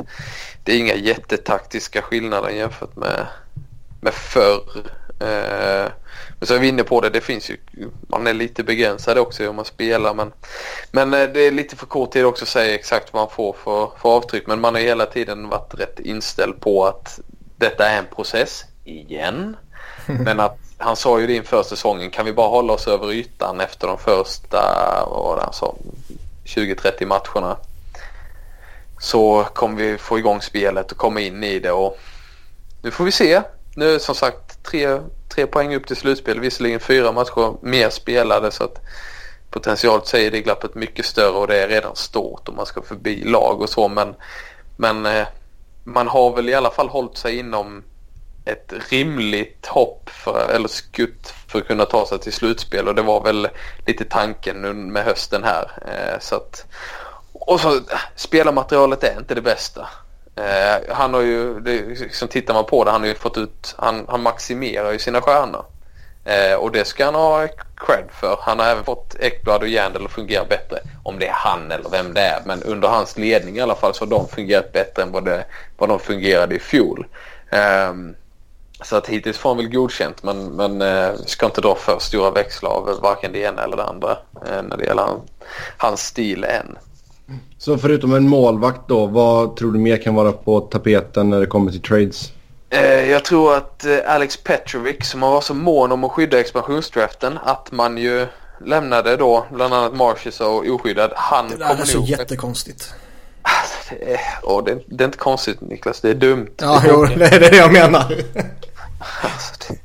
det är inga jättetaktiska skillnader jämfört med, med förr. Eh, så är vi inne på det, det finns ju, man är lite begränsad också hur man spelar men, men eh, det är lite för kort tid också att säga exakt vad man får för, för avtryck men man har hela tiden varit rätt inställd på att detta är en process igen. [LAUGHS] Men att han sa ju det inför säsongen, kan vi bara hålla oss över ytan efter de första, vad var det han sa, 20-30 matcherna. Så kommer vi få igång spelet och komma in i det och nu får vi se. Nu som sagt tre, tre poäng upp till slutspel, visserligen fyra matcher mer spelade så att potentiellt säger är det glappet mycket större och det är redan stort om man ska förbi lag och så men, men eh, man har väl i alla fall hållit sig inom ett rimligt hopp för, eller skutt för att kunna ta sig till slutspel och det var väl lite tanken nu med hösten här. Eh, så att, och så eh, spelarmaterialet är inte det bästa. Eh, han har ju, det, liksom tittar man på det, han har ju fått ut, han, han maximerar ju sina stjärnor. Eh, och det ska han ha cred för. Han har även fått Ekblad och Jandel att fungera bättre. Om det är han eller vem det är. Men under hans ledning i alla fall så har de fungerat bättre än vad, det, vad de fungerade i fjol. Eh, så att hittills får han väl godkänt men, men eh, ska inte dra för stora växlar av varken det ena eller det andra eh, när det gäller han, hans stil än. Så förutom en målvakt då, vad tror du mer kan vara på tapeten när det kommer till trades? Eh, jag tror att eh, Alex Petrovic som har varit så mån om att skydda expansionsdraften att man ju lämnade då bland annat Marshes och oskyddad. Han Det där är så jättekonstigt. Alltså, det, är, åh, det, det är inte konstigt Niklas, det är dumt. Ja, Det är jo, det är det jag menar. Alltså, det,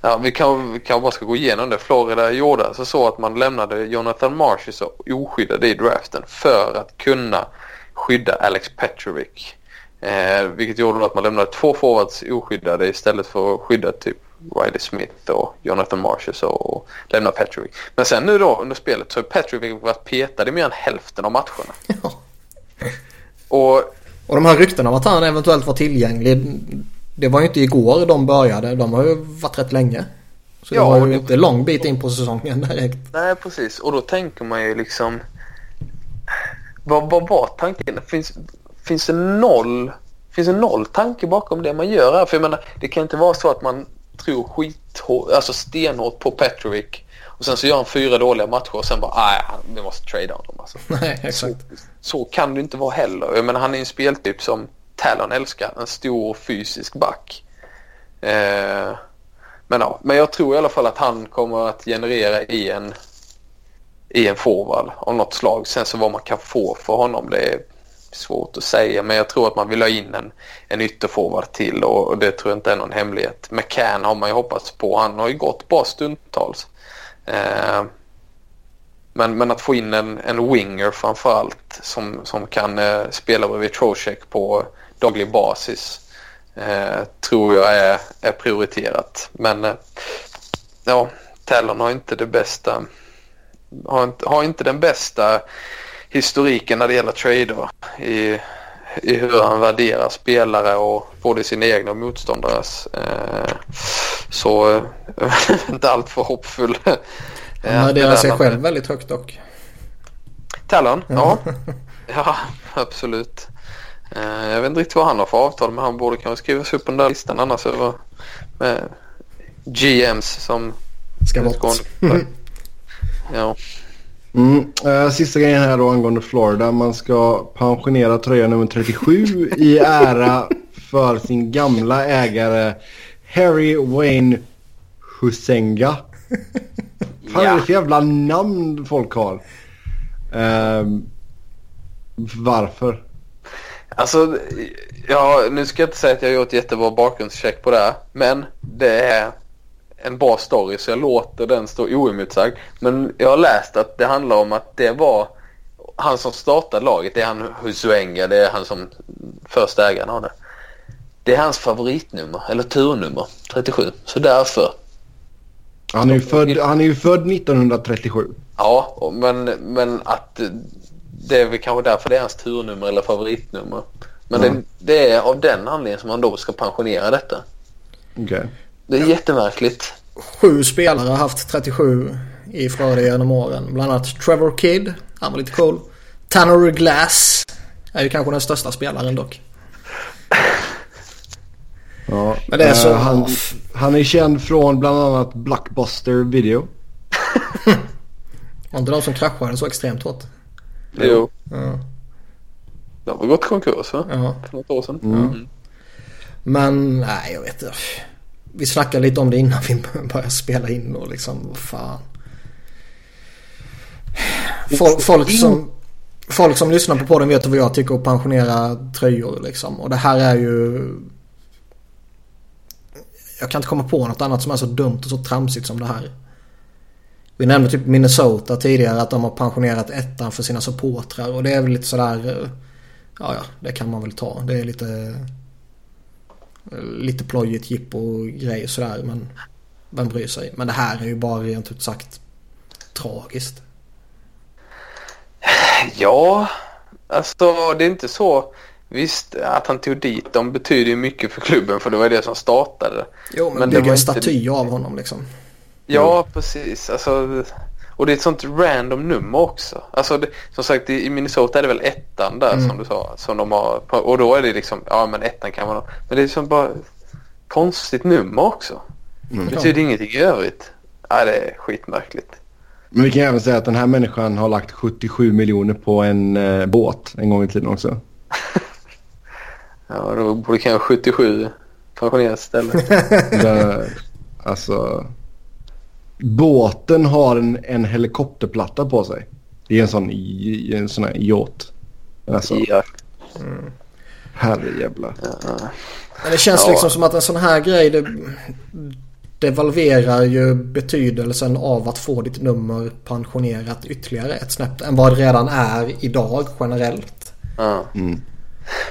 ja, vi kan, vi kan bara ska gå igenom det. Florida gjorde alltså så att man lämnade Jonathan Marshall oskyddad i draften för att kunna skydda Alex Petrovic. Eh, vilket gjorde att man lämnade två forwards oskyddade istället för att skydda typ Riley Smith och Jonathan Marshall och lämna Petrovic. Men sen nu då under spelet så har Petrovic varit petad i mer än hälften av matcherna. Ja. Och Och de här ryktena om att han eventuellt var tillgänglig. Det var ju inte igår de började. De har ju varit rätt länge. Så Ja, det var ju det- inte lång bit in på säsongen direkt. Nej, precis. Och då tänker man ju liksom... Vad, vad var tanken? Finns, finns, det noll, finns det noll tanke bakom det man gör här? För jag menar, det kan inte vara så att man tror skithårt, alltså stenhårt på Petrovic och sen så gör han fyra dåliga matcher och sen bara nej, vi måste trada honom alltså. [LAUGHS] Nej, Så, exakt. så kan det inte vara heller. Jag menar, han är en speltyp som Talon älskar. En stor fysisk back. Eh, men, ja, men jag tror i alla fall att han kommer att generera i en, i en forward av något slag. Sen så vad man kan få för honom det är svårt att säga. Men jag tror att man vill ha in en, en ytterforward till och, och det tror jag inte är någon hemlighet. McCann har man ju hoppats på. Han har ju gått bra stundtals. Eh, men, men att få in en, en winger framförallt som, som kan eh, spela bredvid Trocek på daglig basis eh, tror jag är, är prioriterat. Men eh, ja, Talon har inte det bästa har inte, har inte den bästa historiken när det gäller trader i, i hur han värderar spelare och både sina egna och motståndares. Eh, så eh, [LAUGHS] inte allt för hoppfull. Han Eh, värderar det sig själv väldigt högt dock. Talon? Ja. [LAUGHS] ja, absolut. Eh, jag vet inte riktigt vad han har för avtal men han borde kanske skrivas upp på den där listan annars över med GMs som Ska bort. utgående. [LAUGHS] Ja. Mm. Eh, sista grejen här då angående Florida. Man ska pensionera tröja nummer 37 i ära för sin gamla ägare Harry Wayne Husenga. Är det för jävla namn folk har? Ehm, varför? Alltså, ja, nu ska jag inte säga att jag har gjort jättebra bakgrundscheck på det här. Men det är en bra story så jag låter den stå oemotsagd. Men jag har läst att det handlar om att det var han som startade laget. Det är han Husuenga, det är han som första ägaren av det. Det är hans favoritnummer, eller turnummer, 37. Så därför Han är ju född, han är ju född 1937. Ja, men, men att det är väl kanske därför det är hans turnummer eller favoritnummer. Men Mm. det, det är av den anledningen som han då ska pensionera detta. Okej. Det är jättemärkligt. Sju spelare har haft 37 i Florida genom åren. Bland annat Trevor Kidd. Han var lite cool. Tanner Glass. Är ju kanske den största spelaren dock. Ja. Men det är så- eh, han, han är känd från bland annat Blockbuster Video. [LAUGHS] Var inte de som kraschade så extremt hårt? Jo. Ja. De har gått konkurs va? ja. För något år sedan. Mm. Men nej jag vet inte. Vi snackade lite om det innan vi [LAUGHS] började spela in och liksom vad fan. Folk, folk, som, folk som lyssnar på podden vet vad jag tycker att pensionera tröjor liksom. Och det här är ju... Jag kan inte komma på något annat som är så dumt och så tramsigt som det här. Vi nämnde typ Minnesota tidigare att de har pensionerat ettan för sina supportrar och det är väl lite sådär... eh, Ja, ja, det kan man väl ta. Det är lite... Lite plojigt jippo-grej sådär men... Vem bryr sig? Men det här är ju bara rent ut sagt tragiskt. Ja, alltså det är inte så. Visst, att han tog dit dem betyder ju mycket för klubben för det var det som startade. Jo men, Men det bygga en inte- staty av honom liksom. Ja, precis. Alltså, och det är ett sånt random nummer också. Alltså, det, som sagt i Minnesota är det väl ettan där Mm. som du sa. Som de har, och då är det liksom, ja men ettan kan man Men det är som bara konstigt nummer också. Mm. Det betyder ingenting i övrigt. Ja, det är skitmärkligt. Men vi kan även säga att den här människan har lagt 77 miljoner på en eh, båt en gång i tiden också. [LAUGHS] Ja, då borde kanske 77 pensioneras istället. Alltså... Båten har en, en helikopterplatta på sig. Det är en sån, i- en sån här yacht. Alltså, ja. herrejävlar. Men det känns Ja. liksom som att en sån här grej det devalverar ju betydelsen av att få ditt nummer pensionerat ytterligare ett snäpp än vad det redan är idag generellt. Ja. Mm.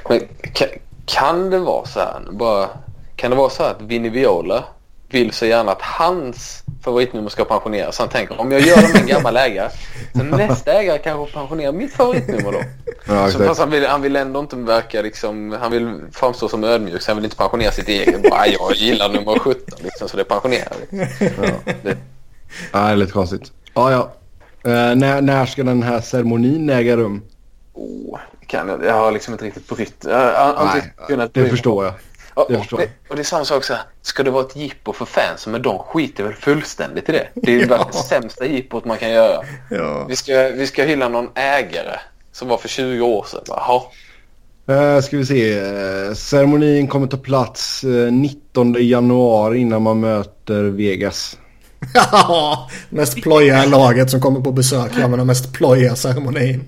Men kan, kan det vara så här bara, kan det vara så här att Vinnie Viola vill så gärna att hans favoritnummer ska pensioneras. Han tänker om jag gör det med en gammal ägare så nästa ägare kanske pensionerar mitt favoritnummer då. Ja, Så fast han vill, han vill ändå inte verka liksom, han vill framstå som ödmjuk så han vill inte pensionera sitt eget. Bara, "Nej, jag gillar nummer 17 liksom så det pensionerar vi. Ja. Det, Ja, det är lite konstigt. Ja, ja. Eh, när, när ska den här ceremonin äga rum? oh, kan jag, jag har liksom inte riktigt brytt. Jag Nej, kunnat det förstår jag. Och, Det och, det, och det är samma sak så här. Ska det vara ett jippo för fansen? Men de skiter väl fullständigt i det. Det är ju [LAUGHS] bara det sämsta jippot man kan göra. Ja. Vi ska, vi ska hylla någon ägare som var för 20 år sedan. Jaha. Uh, ska vi se. Eh, ceremonin kommer ta plats eh, 19 januari innan man möter Vegas. [LAUGHS] Ja, mest plojiga laget som kommer på besök. Ja, men den mest plojiga ceremonin.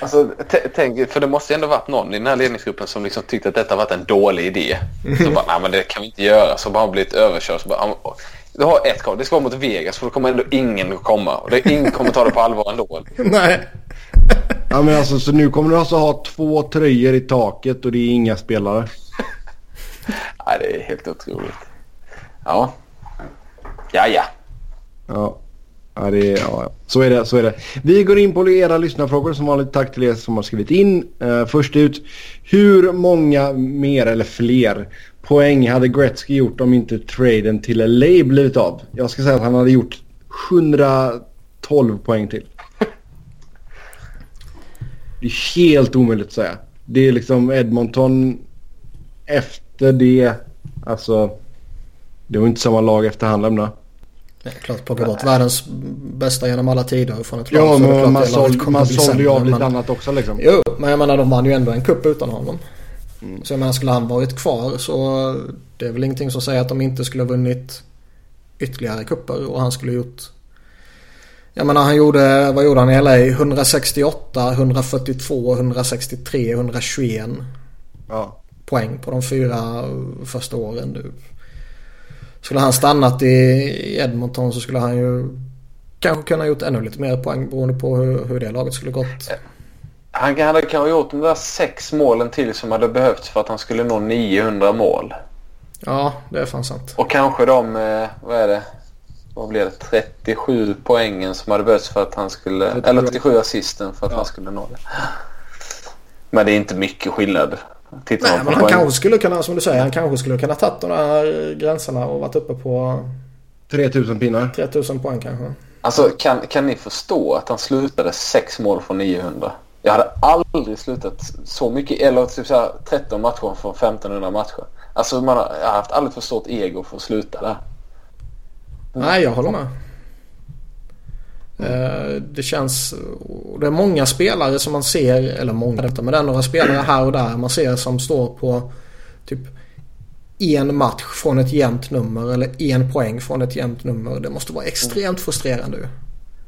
Alltså, tänk, för det måste ju ändå varit någon i den här ledningsgruppen som liksom tyckte att detta varit en dålig idé. Så bara, nej men det kan vi inte göra. Så bara har blivit överkörd. Så bara, "Ja, du har ett krav. Det ska vara mot Vegas för då kommer ändå ingen att komma. Och det, ingen kommer ta det på allvar ändå. [LAUGHS] Nej. Ja, men alltså, så nu kommer du alltså ha två tröjor i taket och det är inga spelare. [LAUGHS] Nej, det är helt otroligt. Ja. Ja, ja. Ja. Ja, det är, ja. Så är det. Så är det. Vi går in på era lyssnarfrågor som vanligt. Tack till er som har skrivit in. Uh, först ut. Hur många mer eller fler poäng hade Gretzky gjort om inte traden till LA blivit av? Jag ska säga att han hade gjort 112 poäng till. Det är helt omöjligt att säga. Det är liksom Edmonton efter det. Alltså. Det var inte samma lag efter han lämnade. Det är klart plocka bort världens bästa genom alla tider från ett lag. Ja, men klart man, såld, man sålde ju av lite men- annat också liksom. Jo, men jag menar de vann ju ändå en kupp utan honom. Så jag menar skulle han varit kvar så det är väl ingenting som säger att de inte skulle ha vunnit ytterligare kupper och han skulle gjort jag menar han gjorde, vad gjorde han i LA? 168, 142, 163, 121 Ja. poäng på de fyra första åren. Du. Skulle han stannat i Edmonton så skulle han ju kanske kunna gjort ännu lite mer poäng beroende på hur, hur det laget skulle gått. Han hade kanske gjort de där sex målen till som hade behövts för att han skulle nå 900 mål. Ja, det är fan sant. Och kanske de, eh, vad är det, vad blev det, 37 poängen som hade behövts för att han skulle... 37. Eller 37 assisten för att ja. han skulle nå det. Men det är inte mycket skillnad. Tittar Nej, men han kanske skulle kunna, som du säger, han kanske skulle kunna tagit de här gränserna och varit uppe på... 3000 pinnar. 3000 poäng kanske. Alltså kan, kan ni förstå att han slutade 6 mål från 900? Jag hade aldrig slutat så mycket, eller typ så här 13 matcher från 1500 matcher. Alltså man har, jag har haft alldeles för stort ego för att sluta där. Nej, jag håller med. Eh, det känns... Det är många spelare som man ser, eller många men det är några spelare här och där man ser som står på typ en match från ett jämnt nummer eller en poäng från ett jämnt nummer. Det måste vara extremt frustrerande ju.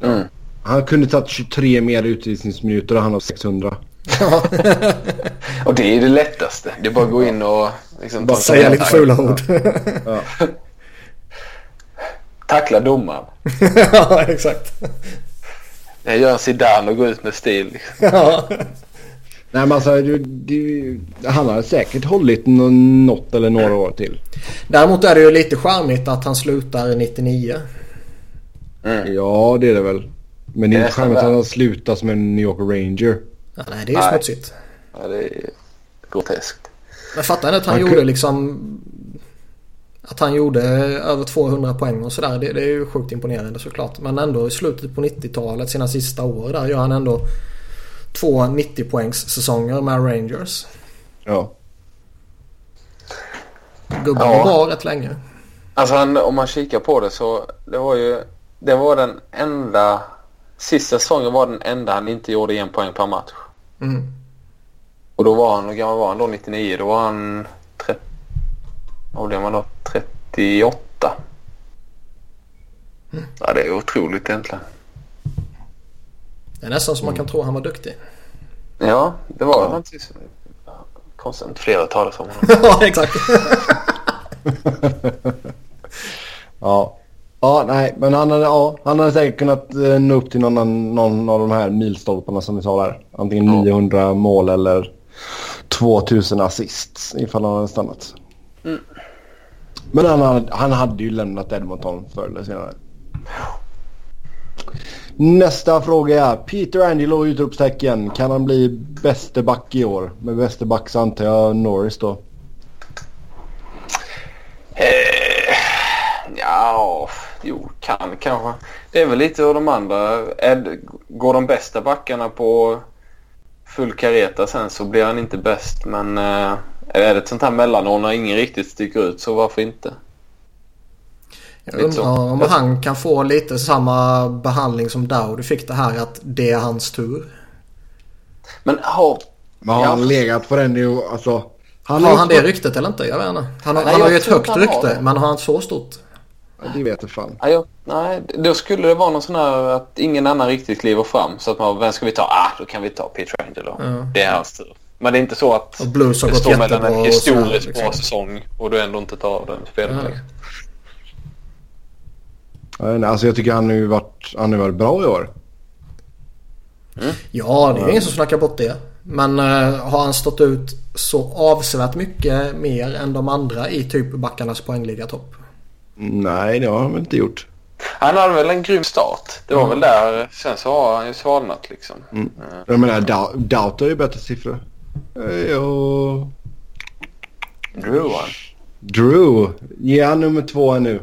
Mm. Han kunde tagit 23 mer utvisningsminuter och han har 600. [LAUGHS] och det är det lättaste. Det är bara att gå in och... Liksom, bara säga lite fula ord. Ja. Tackla domaren. [LAUGHS] ja, exakt. Jag gör Zidane och går ut med stil. Liksom. ja. Nej men alltså du, du, han har säkert hållit något eller några år till. Däremot är det ju lite charmigt att han slutar 99. Mm. Ja det är det väl. Men det är inte charmigt att han slutar som en New York Ranger. Ja, nej det är ju smutsigt. Ja det är groteskt. Men fattar ni att han, han gjorde liksom att han gjorde över 200 poäng och sådär. Det, det, är ju sjukt imponerande såklart. Men ändå i slutet på 90-talet, sina sista år där, gör han ändå två 90 poängs säsonger med Rangers. Ja. Gubben ja. var bra rätt länge. Alltså han, om man kikar på det så det var ju det var den enda sista säsongen var den enda han inte gjorde en poäng per match. Mm. Och då var han, hur gammal var han då 99? Då var han 30, vad blev man då? 38. Mm. Ja det är otroligt egentligen. Det är nästan som man kan tro han var duktig. Ja, det var ja. faktiskt konstigt flera talas om honom. [LAUGHS] ja, exakt. [LAUGHS] ja. Ja, nej, men han hade, ja, han hade säkert kunnat eh, nå upp till någon, någon av de här milstolparna som vi sa där. Antingen ja. 900 mål eller 2000 assists ifall han hade stannat. Mm. Men han hade, han hade ju lämnat Edmonton förr eller senare. Nästa fråga är Peter Angelo utropstecken. Kan han bli bäste back i år? Med bäste back så antar jag Norris då. Eh, ja, jo kan kanske. Det är väl lite av de andra. Ed, går de bästa backarna på full kareta sen så blir han inte bäst. Men eh, är det ett sånt här mellanår när ingen riktigt sticker ut så varför inte? Jag undrar om han kan få lite samma behandling som Dowdy fick det här att det är hans tur. Men har... Men har han legat på den nivån? Alltså, han har han det ryktet eller inte? Jag vet inte. Han, har, nej, han har ju ett högt rykte men har han så stort? Ja, det vet jag fan. Nej, nej, då skulle det vara någon sån här att ingen annan riktigt kliver fram. Så att man, vem ska vi ta? Ah, då kan vi ta Peter Angelo. Ja. Det är hans tur. Men det är inte så att och Blues har det står mellan en historiskt bra liksom. säsong och du ändå inte tar den spelaren. Ja. Alltså jag tycker han har varit, han har varit bra i år. Mm. Ja, det är ingen som snackar bort det. Men uh, har han stått ut så avsevärt mycket mer än de andra i typ backarnas poängliga-topp? Nej, det har han väl inte gjort. Han hade väl en grym start. Det var mm. väl där. Sen så har han ju svalnat liksom. Mm. Jag menar, Doubt har ju bättre siffror. Och... Drew han. Drew. Ge han nummer två nu.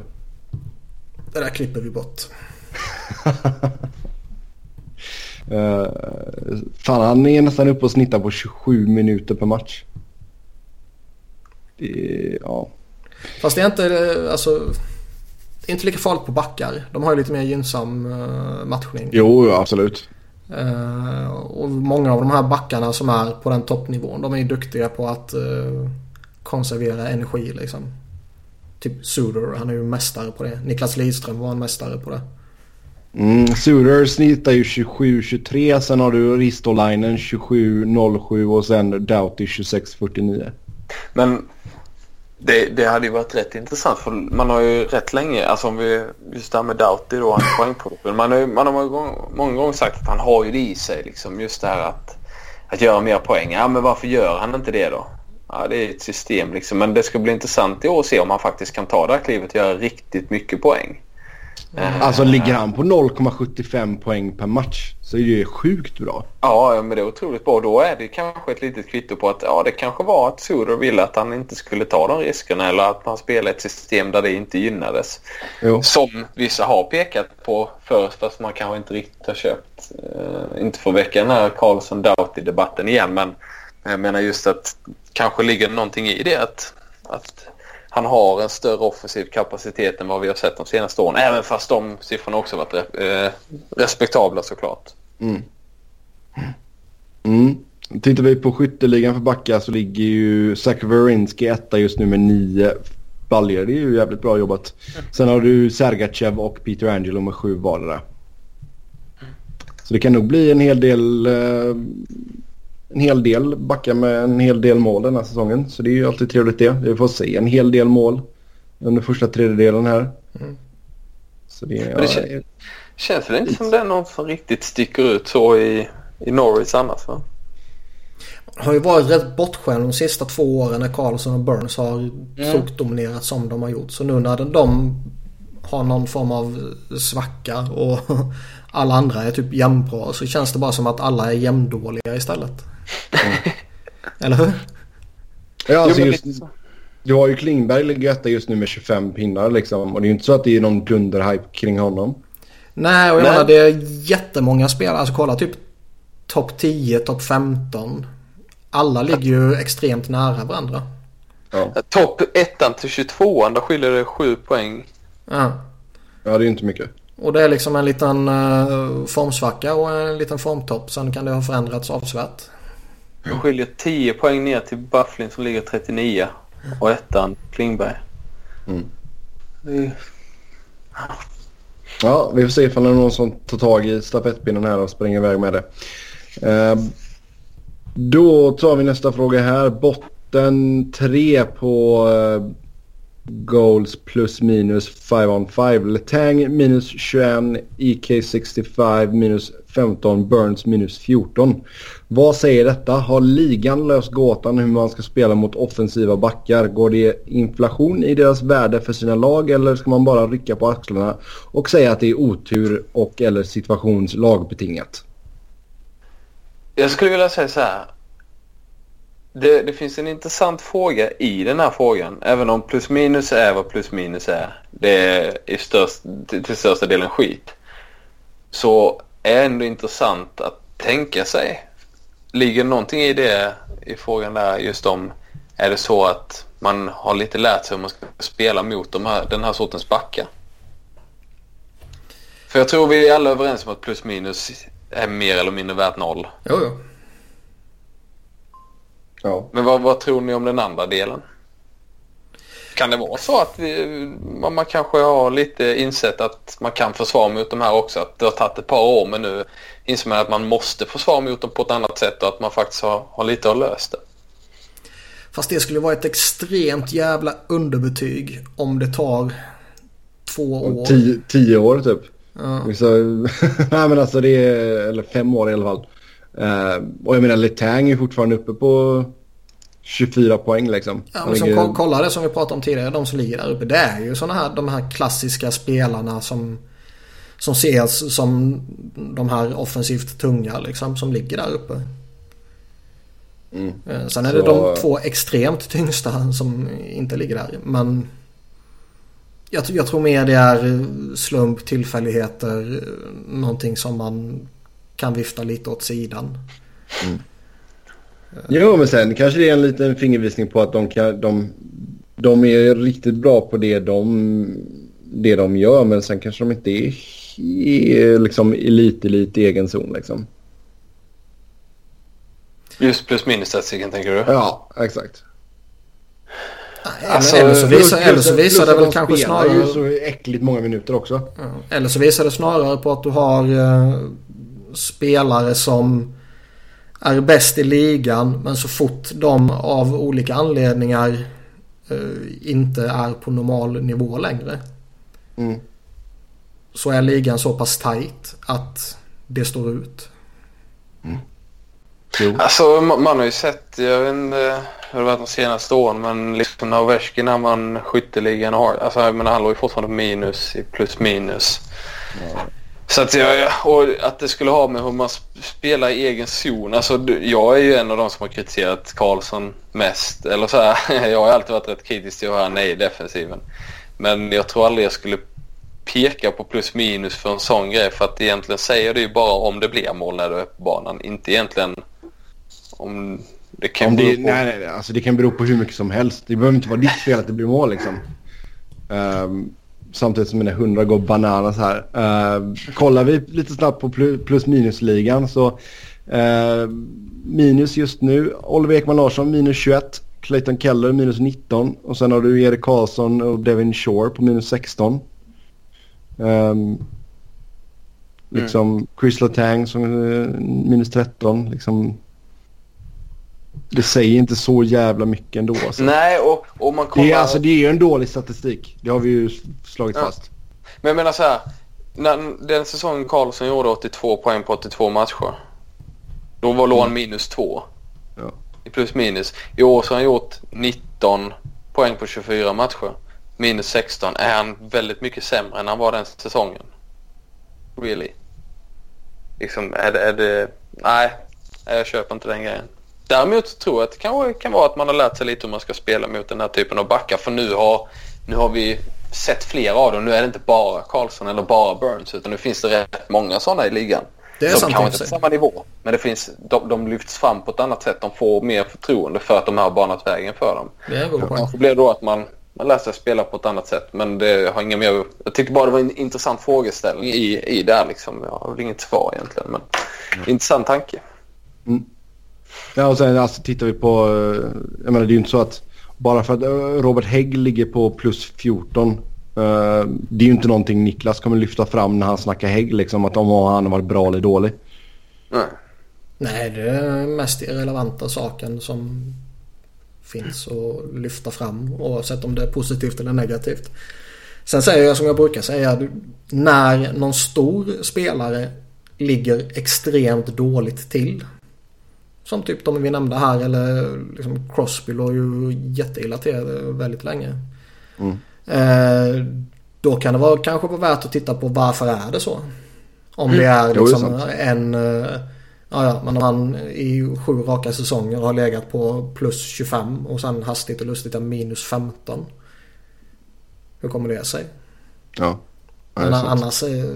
Det där klipper vi bort. uh, [LAUGHS] fan, han är nästan uppe och snittar på 27 minuter per match. Det, ja. Fast det är inte, alltså, det är inte lika farligt på backar. De har ju lite mer gynnsam uh, matchning. Jo, absolut. Uh, och många av de här backarna som är på den toppnivån, de är ju duktiga på att uh, konservera energi liksom. Typ Suder, han är ju mästare på det. Niklas Lidström var en mästare på det. Mm, Suder snittar ju 27-23. Sen har du Ristolainen 27-07 och sen Doughty 26-49. Men det, det, hade ju varit rätt intressant för man har ju rätt länge, alltså om vi just det här med Doughty då, hans poängproduktion. Man har ju man har många, gånger, många gånger sagt att han har ju det i sig liksom just det här att, att göra mer poäng. Ja men varför gör han inte det då? Ja, det är ett system liksom. Men det ska bli intressant i år att se om han faktiskt kan ta det här klivet och göra riktigt mycket poäng. Mm. Alltså ligger han på 0,75 poäng per match så är det sjukt bra. Ja, men det är otroligt bra. Då är det kanske ett litet kvitto på att ja, det kanske var att Suder ville att han inte skulle ta de riskerna eller att han spelade ett system där det inte gynnades. Jo. Som vissa har pekat på först fast man kanske inte riktigt har köpt. Uh, inte för att väcka den här Karlsson Doughty-debatten igen men jag menar just att kanske ligger någonting i det att, att han har en större offensiv kapacitet än vad vi har sett de senaste åren. Även fast de siffrorna också varit eh, respektabla såklart. Mm. Mm. Tittar vi på skytteligan för backar så ligger ju Zach Wierenski etta just nu med nio baljor. Det är ju jävligt bra jobbat. Sen har du Sergachev och Peter Angelo med sju vardera. Så det kan nog bli en hel del eh, en hel del backar med en hel del mål den här säsongen. Så det är ju alltid trevligt det. Vi får se en hel del mål under första tredjedelen här. Mm. Så det, ja, det kän känns väl inte som det är någon som riktigt sticker ut så i, i Norwich annars va? har ju varit rätt bortskämd de sista två åren när Karlsson och Burns har mm. dominerat som de har gjort. Så nu när de har någon form av svacka och [LAUGHS] alla andra är typ jämnbra så känns det bara som att alla är jämndåliga istället. [LAUGHS] Eller hur? Ja, alltså just, du har ju Klingberg ligger etta just nu med 25 pinnar liksom. Och det är ju inte så att det är någon dunderhype kring honom. Nej, och jag menar det är jättemånga spelare. Alltså kolla typ topp 10, topp 15. Alla ligger ju extremt nära varandra. Ja. Topp 1 till 22 då skiljer det 7 poäng. Ja. Ja, det är inte mycket. Och det är liksom en liten uh, formsvacka och en liten formtopp. Sen kan det ha förändrats avsevärt. Det skiljer 10 poäng ner till Bufflin som ligger 39 och ettan Klingberg. Mm. Det... Ja, vi får se ifall det är någon som tar tag i stafettpinnen här och springer iväg med det. Eh, då tar vi nästa fråga här. Botten 3 på eh, goals plus minus 5 on 5. Letang minus 21, EK 65 minus 15, Burns minus 14. Vad säger detta? Har ligan löst gåtan hur man ska spela mot offensiva backar? Går det inflation i deras värde för sina lag eller ska man bara rycka på axlarna och säga att det är otur och eller situationslagbetingat? Jag skulle vilja säga så här. Det, det, finns en intressant fråga i den här frågan. Även om plus minus är vad plus minus är. Det är i störst, till, till största delen skit. Så är ändå intressant att tänka sig. Ligger någonting i det i frågan där just om är det så att man har lite lärt sig hur man ska spela mot de här, den här sortens backar? För jag tror vi är alla överens om att plus minus är mer eller mindre värt noll. Jo, jo. Ja. Men vad, vad tror ni om den andra delen? Kan det vara så att vi, man kanske har lite insett att man kan försvara mot de här också? Att det har tagit ett par år men nu inser man att man måste försvara mot dem på ett annat sätt och att man faktiskt har, har lite att löst det. Fast det skulle vara ett extremt jävla underbetyg om det tar två år. Tio, tio år typ. Ja. Så, [LAUGHS] nej men alltså det är, eller fem år i alla fall. Uh, och jag menar Letang är fortfarande uppe på 24 poäng liksom. Ja, men som ligger... kolla det som vi pratade om tidigare. De som ligger där uppe. Det är ju sådana här, de här klassiska spelarna som, som ses som de här offensivt tunga liksom. Som ligger där uppe. Mm. Eh, sen är Så... det de två extremt tyngsta som inte ligger där. Men jag, jag tror mer det är slump, tillfälligheter. Någonting som man kan vifta lite åt sidan. Mm. Jo, men sen kanske det är en liten fingervisning på att de, kan, de, de är riktigt bra på det de, det de gör. Men sen kanske de inte är, är liksom elit, elit i egen zon liksom. Just plus minus-statistiken tänker du? Ja, exakt. Alltså, eller, så visar, eller så visar det väl kanske snarare... ju så äckligt många minuter också. Eller så visar det snarare på att du har uh, spelare som är bäst i ligan men så fort de av olika anledningar uh, inte är på normal nivå längre. Mm. Så är ligan så pass tight att det står ut. Mm. Alltså man har ju sett, jag vet inte, hur det varit de senaste åren. Men liksom när Ovechkin han vann skytteligan har, alltså jag menar, han låg ju fortfarande minus i plus minus. Ja. Så att jag, och att det skulle ha med hur man spelar i egen zon. Alltså jag är ju en av de som har kritiserat Karlsson mest. Eller så här, [LAUGHS] jag har alltid varit rätt kritisk till hur han är i defensiven. Men jag tror aldrig jag skulle peka på plus minus för en sån grej. För att egentligen säger det ju bara om det blir mål när du är på banan. Inte egentligen om det kan om det, bero på... Nej, nej, alltså det kan bero på hur mycket som helst. Det behöver inte vara ditt fel att det blir mål liksom. Um, samtidigt som mina hundra går bananas här. Uh, kollar vi lite snabbt på plus minus-ligan så uh, minus just nu Oliver Ekman Larsson minus 21. Clayton Keller minus 19 och sen har du Erik Karlsson och Devin Shore på minus 16. Um, ehm, liksom mm. Chris Letang som uh, minus 13. Liksom, det säger inte så jävla mycket ändå. Alltså. Nej, och, och man kommer... Det är, alltså, det är ju en dålig statistik. Det har vi ju slagit ja. fast. Men jag menar så här. När, den säsongen Karlsson gjorde 82 poäng på 82 matcher. Då var lån mm. minus 2. Ja. I plus minus. I år så har han gjort 19 poäng på 24 matcher. Minus 16. Är han väldigt mycket sämre än han var den säsongen? Really? Liksom, är det... Är det nej, jag köper inte den grejen. Däremot tror jag att det kanske kan vara att man har lärt sig lite hur man ska spela mot den här typen av backar. För nu har, nu har vi sett flera av dem. Nu är det inte bara Karlsson eller bara Burns utan nu finns det rätt många sådana i ligan. Det är de kanske inte på samma nivå. Men det finns, de, de lyfts fram på ett annat sätt. De får mer förtroende för att de har banat vägen för dem. Det är en Kanske blir det då att man, man lär sig spela på ett annat sätt. Men det har inga mer... Jag tyckte bara det var en intressant frågeställning i, i det här liksom. Jag har väl inget svar egentligen. Men mm. intressant tanke. Mm. Ja, och sen alltså, tittar vi på... Eh, jag menar det är ju inte så att bara för att eh, Robert Hägg ligger på plus 14. Uh, eh, det är ju inte någonting Niklas kommer lyfta fram när han snackar Hägg liksom. Att om han har varit bra eller dålig. Nej. Nej, det är den mest irrelevanta saken som finns att lyfta fram oavsett om det är positivt eller negativt. Sen säger jag som jag brukar säga. När någon stor spelare ligger extremt dåligt till som typ de vi nämnde här eller liksom Crosby låg ju jätteilla till väldigt länge. Mm. Eh, då kan det vara, kanske vara värt att titta på varför är det så. Om det mm. är liksom en... Eh, ja, ja, men om han i sju raka säsonger har legat på plus 25 och sen hastigt och lustigt är minus 15. Hur kommer det sig? Ja. Men annars... Eh,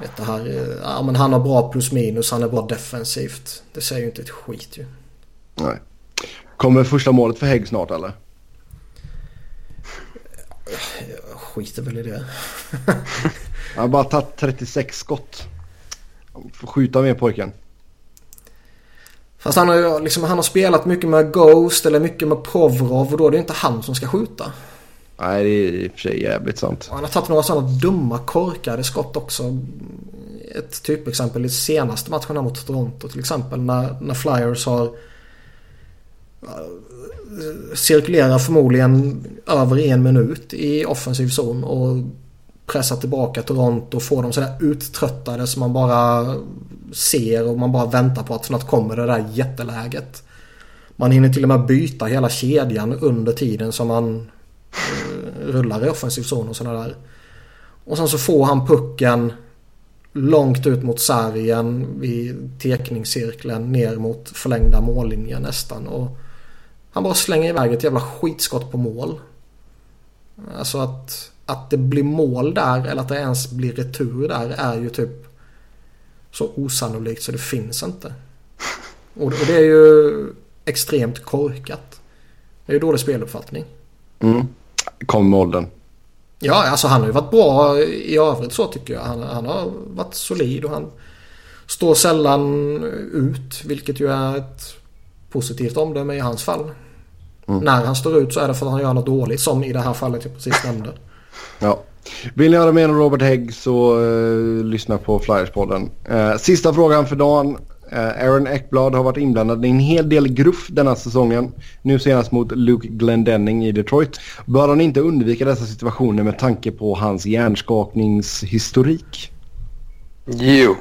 Vet det här, ja, men han har bra plus minus, han är bra defensivt. Det säger ju inte ett skit ju. Nej. Kommer första målet för Hägg snart eller? Jag skiter väl i det. [LAUGHS] han har bara tagit 36 skott. Får skjuta mer pojken. Fast han har, liksom, han har spelat mycket med Ghost eller mycket med Provrov och då är det inte han som ska skjuta. Nej, det är i och för sig jävligt sant. han har tagit några sådana dumma korkade skott också. Ett typexempel i senaste matchen här mot Toronto till exempel när, när Flyers har eh, cirkulerar förmodligen över en minut i offensiv zon och pressar tillbaka Toronto och får dem sådär uttröttade som man bara ser och man bara väntar på att snart kommer det där jätteläget. Man hinner till och med byta hela kedjan under tiden som man Eh, rullar i offensiv zon och sådana där. Och sen så får han pucken långt ut mot sargen vid tekningscirkeln ner mot förlängda mållinjen nästan. Och han bara slänger iväg ett jävla skitskott på mål. Alltså att, att det blir mål där eller att det ens blir retur där är ju typ så osannolikt så det finns inte. Och, och det är ju extremt korkat. Det är ju dålig speluppfattning. Mm. Kom med åldern. Ja, alltså han har ju varit bra i övrigt så tycker jag. Han, han har varit solid och han står sällan ut. Vilket ju är ett positivt omdöme i hans fall. Mm. När han står ut så är det för att han gör något dåligt som i det här fallet jag precis nämnde. Ja. Vill ni höra mer om Robert Hägg så uh, lyssna på Flyers-podden. Uh, sista frågan för dagen. Eh, Aaron Ekblad har varit inblandad i en hel del gruff denna säsongen. Nu senast mot Luke Glendenning i Detroit. Bör han inte undvika dessa situationer med tanke på hans hjärnskakningshistorik? Jo.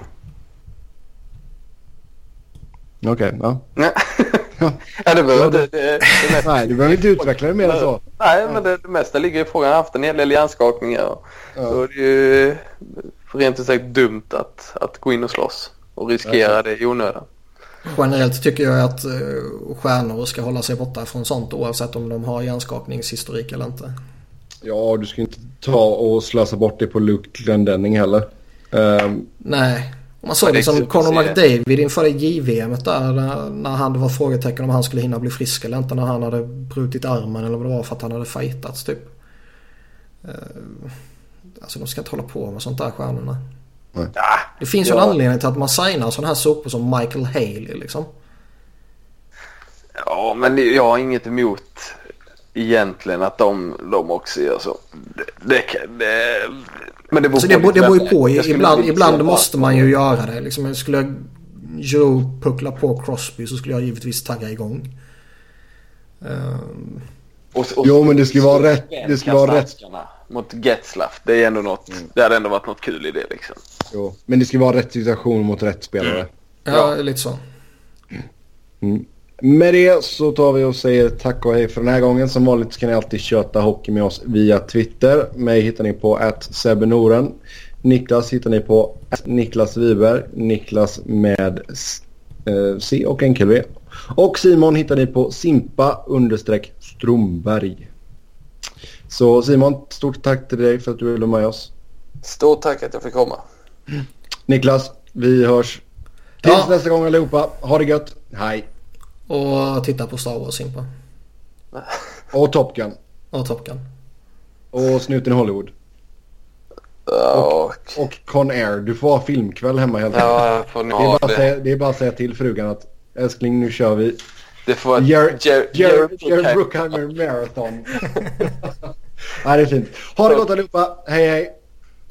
Okej, okay, ja. [LAUGHS] ja, det behöver. Det, Nej, du behöver inte utveckla det mer än så. nej, men det, det mesta ligger i frågan. Han har haft en hel del hjärnskakningar. Ja. Då är det ju rent ut sagt dumt att, att gå in och slåss och riskera det i onödan. Generellt tycker jag att eh, stjärnor ska hålla sig borta från sånt oavsett om de har hjärnskakningshistorik eller inte. Ja, du ska inte ta och slösa bort det på Luke Glendenning heller. Ehm, Nej. Man såg det som är Conor. McDavid inför det JVM där när, när han det var frågetecken om han skulle hinna bli frisk eller inte när han hade brutit armen eller vad det var för att han hade fightats typ. Eh, Alltså de ska inte hålla på med sånt där stjärnorna. Ja, Det finns ju Ja. en anledning till att man signar sådana här sopor som Michael Haley liksom. ja, men jag har inget emot egentligen att de, de också gör så. Det, det, men det beror Så det, på det beror ju på. Jag skulle Ibland, ibland måste man ju göra det. Liksom, skulle Joe puckla på Crosby så skulle jag givetvis tagga igång. Ehm, Och, och, Jo, men det ska vara rätt- det ska vara rätt. Mot Getzlaff. Det är ändå något. Det hade ändå varit något kul i det liksom. Jo. Men det ska vara rätt situation mot rätt spelare. ja, lite så. Med det så tar vi och säger tack och hej för den här gången. Som vanligt så kan ni alltid köta hockey med oss via Twitter. Mig hittar ni på @sebenoren. Niklas hittar ni på Niklas Wiberg. Niklas med eh, C och enkel. Och Simon hittar ni på Simpa understreck Stromberg. Så Simon, stort tack till dig för att du ville med oss. Stort tack att jag fick komma. Niklas, vi hörs. Tills Ja. nästa gång allihopa. Ha det gött. Hej. Och titta på Star Wars Simpa. [LAUGHS] Och Top Gun. Och Top Gun. Och Snuten i Hollywood. Och, Och Con Air. Du får ha filmkväll hemma helt enkelt. ja, jag får Det, är bara det. säga, det är bara att säga till frugan att älskling nu kör vi. Det får vara Jerry Jer- Bruckheimer Marathon. [LAUGHS] Nej det är fint. Ha det gott allihopa. Hej hej.